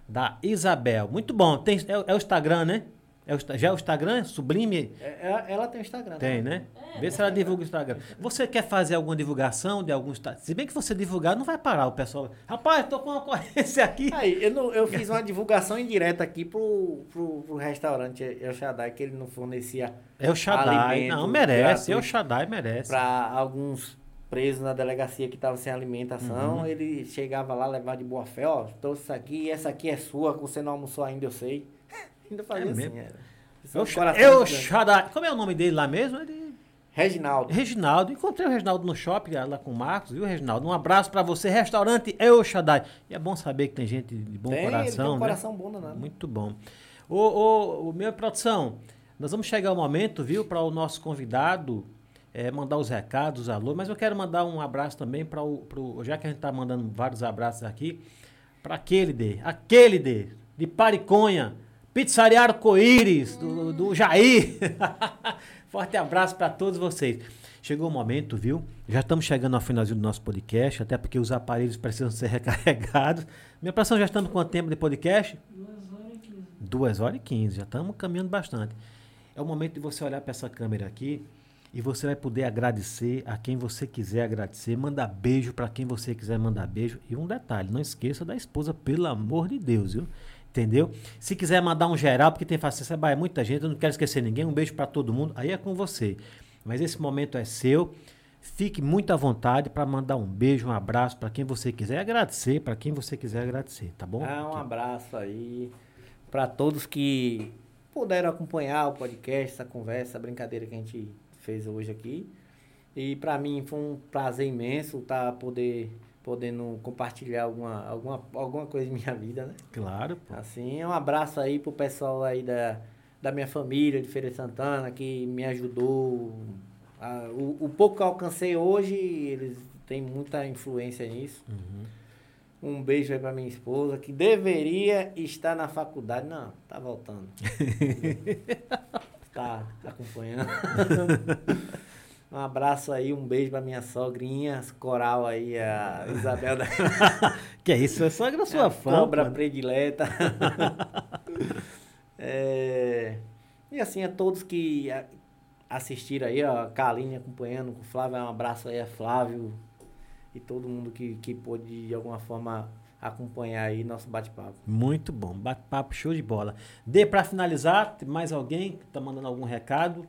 Da Isabel. Muito bom. Tem, é, é o Instagram, né? É o, já é o Instagram? Sublime? É- é- Ela tem o Instagram. Tem, né? Vê se ela divulga o Instagram. Você quer fazer alguma divulgação de algum Instagram? Se bem que você divulgar, não vai parar o pessoal. Rapaz, tô com uma ocorrência (laughs) aqui. Aí, eu, não- eu fiz uma divulgação indireta aqui pro, pro, pro restaurante El Shaddai, que ele não fornecia É o Shaddai. Não, merece. É o gratuito Shaddai, merece. para alguns presos na delegacia que estavam sem alimentação. Uhum. Ele chegava lá, levava de boa fé, ó, trouxe isso aqui, essa aqui é sua, você não almoçou ainda, eu sei. Ainda fazia É assim, mesmo? era. É o, coração é grande. Shaddai. Como é o nome dele lá mesmo? Ele... Reginaldo. Reginaldo. Encontrei o Reginaldo no shopping lá com o Marcos, viu, Reginaldo? Um abraço pra você. Restaurante El Shaddai. E é bom saber que tem gente de bom tem, ele tem coração, um né? coração bom danado. Muito bom. Ô, ô, ô, minha produção, nós vamos chegar ao momento, viu, para o nosso convidado eh, mandar os recados, os alô, mas eu quero mandar um abraço também para o, pro, já que a gente está mandando vários abraços aqui, para aquele de, aquele de, de Pariconha, Pizzaria Arco-Íris, do, do Jair. (laughs) Forte abraço para todos vocês. Chegou o momento, viu? Já estamos chegando ao finalzinho do nosso podcast, até porque os aparelhos precisam ser (laughs) recarregados. Minha produção, já estamos com quanto tempo de podcast? Duas horas e quinze. 2 horas e 15, já estamos caminhando bastante. É o momento de você olhar para essa câmera aqui e você vai poder agradecer a quem você quiser agradecer, mandar beijo para quem você quiser mandar beijo. E um detalhe, não esqueça da esposa, pelo amor de Deus, viu? Entendeu? Se quiser mandar um geral, porque tem vai, é muita gente, eu não quero esquecer ninguém, um beijo para todo mundo, aí é com você. Mas esse momento é seu. Fique muito à vontade para mandar um beijo, um abraço para quem você quiser, agradecer para quem você quiser agradecer, tá bom? Ah, um abraço aí para todos que puderam acompanhar o podcast, essa conversa, essa brincadeira que a gente fez hoje aqui. E para mim foi um prazer imenso estar poder podendo compartilhar alguma, alguma, alguma coisa de minha vida, né? Claro, pô. Assim, um abraço aí pro pessoal aí da, da minha família de Feira de Santana que me ajudou. A- o, o pouco que eu alcancei hoje, eles têm muita influência nisso. Um beijo aí pra minha esposa, que deveria estar na faculdade. Não, tá voltando. (laughs) tá acompanhando. (laughs) um abraço aí, um beijo pra minha sogrinha, coral aí, a (laughs) Isabel da Que é isso, é sogra sua a fã. Cobra pô. predileta. (laughs) É, E assim, a todos que assistiram aí, ó, a Kaline acompanhando com o Flávio, um abraço aí a Flávio e todo mundo que, que pôde de alguma forma acompanhar aí nosso bate-papo. Muito bom, bate-papo show de bola. Dê pra finalizar, tem mais alguém que tá mandando algum recado?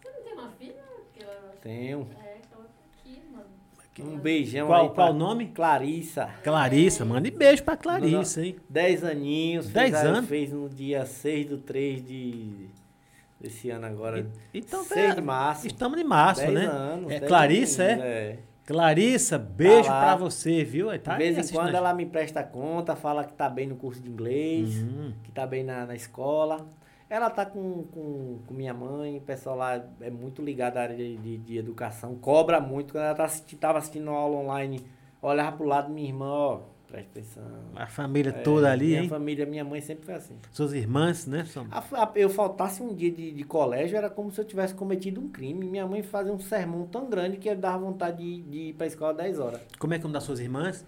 Você não tem uma filha? Que ela acho Tenho É, tá aqui, mano. um beijão Qual- aí qual o nome? Clarissa. Clarissa, mande beijo pra Clarissa, hein? 10 aninhos. Dez fez, anos? Fez no dia 6 do 3 de, desse ano agora. Então, 6 tá- de março. Estamos em março, 10 né? anos. é 10 Clarissa, é? aninhos, é. Clarissa, beijo Tá pra você, viu? Tá de vez aí em quando ela me presta conta, fala que tá bem no curso de inglês, Uhum. que tá bem na, na escola. Ela tá com, com, com minha mãe, o pessoal lá é muito ligado à área de, de, de educação, cobra muito. Quando ela tá assisti, tava assistindo uma aula online, olhava pro lado minha irmã, ó, presta atenção. A família É, toda ali, minha hein? família, minha mãe sempre foi assim. Suas irmãs, né? São... A- a- eu faltasse um dia de, de colégio, era como se eu tivesse cometido um crime. Minha mãe fazia um sermão tão grande que eu dava vontade de, de ir pra escola 10 horas. Como é que é nome das suas irmãs?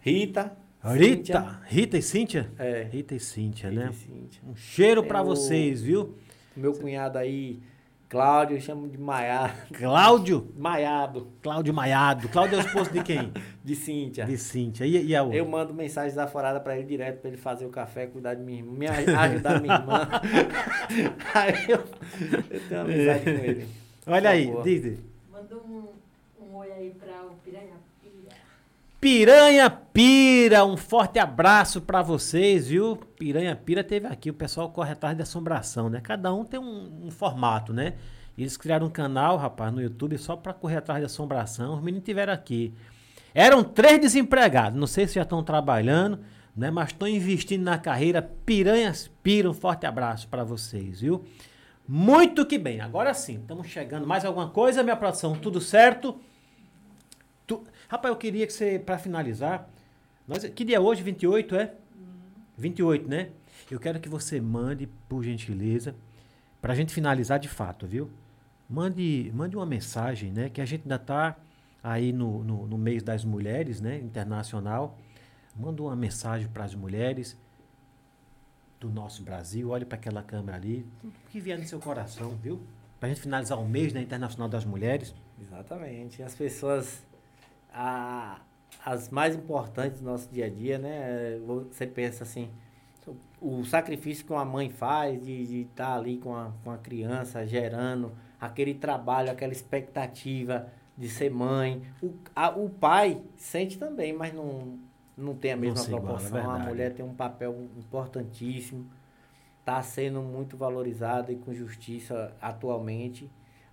Rita. Rita, Cíntia, Rita e Cíntia? É. Rita e Cíntia, Rita né? e Cíntia. Um cheiro pra Eu- vocês, viu? Meu cunhado aí, Cláudio, eu chamo de Maiá. Cláudio, Maiado, Cláudio Maiado. Cláudio é o esposo de quem? (laughs) de Cíntia. De Cíntia. E, e a outra? Eu mando mensagens aforadas pra ele direto pra ele fazer o café, cuidar de minha irmã, me aj- ajudar minha irmã. (laughs) aí eu, eu tenho uma amizade com ele. Olha aí, Boa. diz. Manda um, um oi aí pra o Piranha Pira. Piranha Pira, um forte abraço pra vocês, viu? Piranha Pira teve aqui, o pessoal corre atrás de assombração, né? Cada um tem um, um formato, né? Eles criaram um canal, rapaz, no YouTube só pra correr atrás de assombração. Os meninos tiveram aqui. Eram três desempregados, não sei se já estão trabalhando, né? Mas estão investindo na carreira. Piranhas Pira, um forte abraço pra vocês, viu? Muito que bem. Agora sim, estamos chegando. Mais alguma coisa, minha produção? Tudo certo? Rapaz, eu queria que você, para finalizar, nós... que dia é hoje? 28, é? 28, né? Eu quero que você mande, por gentileza, para a gente finalizar de fato, viu? Mande, mande uma mensagem, né? Que a gente ainda está aí no, no, no mês das mulheres, né? Internacional. Manda uma mensagem para as mulheres do nosso Brasil. Olhe para aquela câmera ali. Tudo que vier no seu coração, viu? Para a gente finalizar o mês da Internacional das Mulheres. Exatamente. As pessoas, a, as mais importantes do nosso dia a dia, né? Você pensa assim, o sacrifício que uma mãe faz de estar tá ali com a, com a criança, gerando aquele trabalho, aquela expectativa de ser mãe. O, a, o pai sente também, mas não, não tem a mesma iguala, proporção. é a mulher tem um papel importantíssimo, está sendo muito valorizada e com justiça atualmente.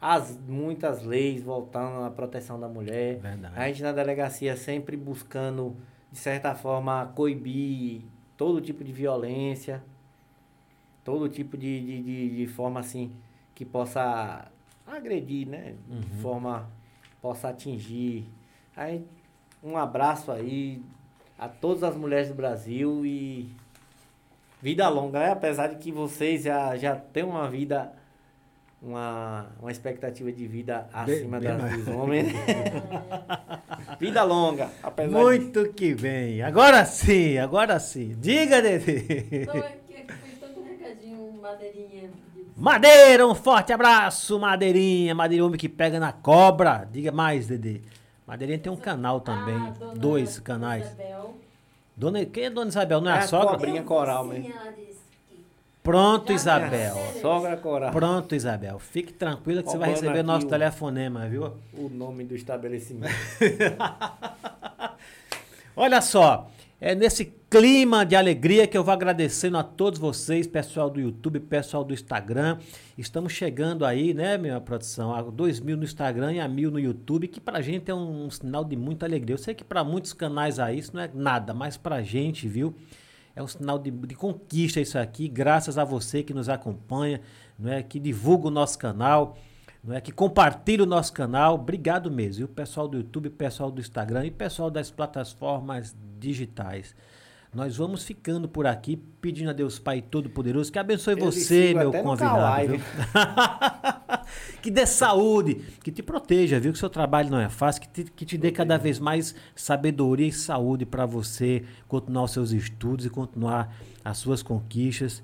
As muitas leis voltando à proteção da mulher. Verdade. A gente na delegacia sempre buscando, de certa forma, coibir todo tipo de violência, todo tipo de, de, de, de forma assim que possa agredir, né? Uhum. De forma possa atingir. Aí, um abraço aí a todas as mulheres do Brasil e vida longa, né? Apesar de que vocês já, já têm uma vida, uma, uma expectativa de vida acima bem das mais. dos homens. (laughs) vida longa, apesar de... Muito que bem. Agora sim, agora sim. Diga, Dede. Então, é madeirinha. de- Madeira, um forte abraço, Madeirinha. Madeirinha, homem que pega na cobra. Diga mais, Dede. Madeirinha tem um canal também. Ah, dona Dois canais. Isabel. Dona, quem é Dona Isabel? Não é É a a sogra? cobrinha coral, Sim, né? ela disse que- Pronto, Isabel. Sogra coral. Pronto, Isabel. Fique tranquila que você vai receber nosso telefonema, viu? O nome do estabelecimento. (laughs) Olha só, é nesse clima de alegria que eu vou agradecendo a todos vocês, pessoal do YouTube, pessoal do Instagram. Estamos chegando aí, né, minha produção, a 2 mil no Instagram e a mil no YouTube, que pra gente é um, sinal de muita alegria. Eu sei que pra muitos canais aí isso não é nada, mas pra gente, viu? É um sinal de, de conquista isso aqui, graças a você que nos acompanha, não é, que divulga o nosso canal não é que compartilha o nosso canal. Obrigado mesmo, viu? Pessoal do YouTube, pessoal do Instagram e pessoal das plataformas digitais. Nós vamos ficando por aqui, pedindo a Deus Pai Todo-Poderoso que abençoe Eu você, meu convidado. (laughs) Que dê saúde, que te proteja, viu? Que seu trabalho não é fácil, que te, que te dê cada vez mais sabedoria e saúde para você continuar os seus estudos e continuar as suas conquistas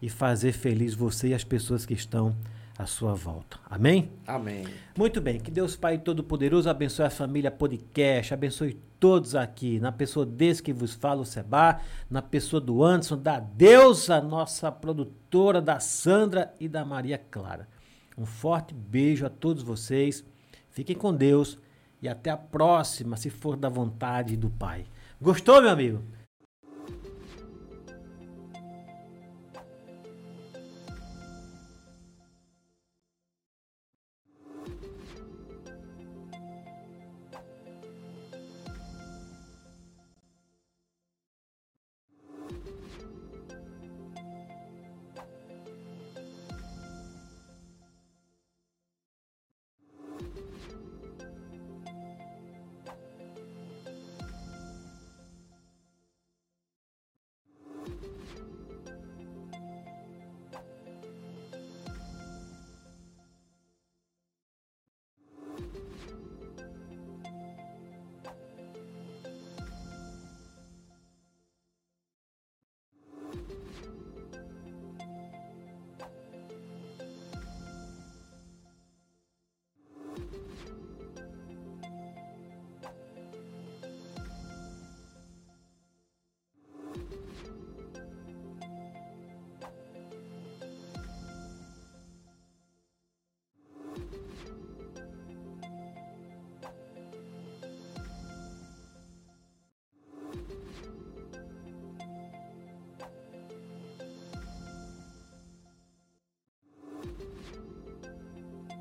e fazer feliz você e as pessoas que estão à sua volta. Amém? Amém. Muito bem, que Deus Pai Todo-Poderoso abençoe a família podcast, abençoe todos aqui, na pessoa desse que vos fala, o Seba, na pessoa do Anderson, da Deusa, nossa produtora, da Sandra e da Maria Clara. Um forte beijo a todos vocês, fiquem com Deus e até a próxima, se for da vontade do Pai. Gostou, meu amigo?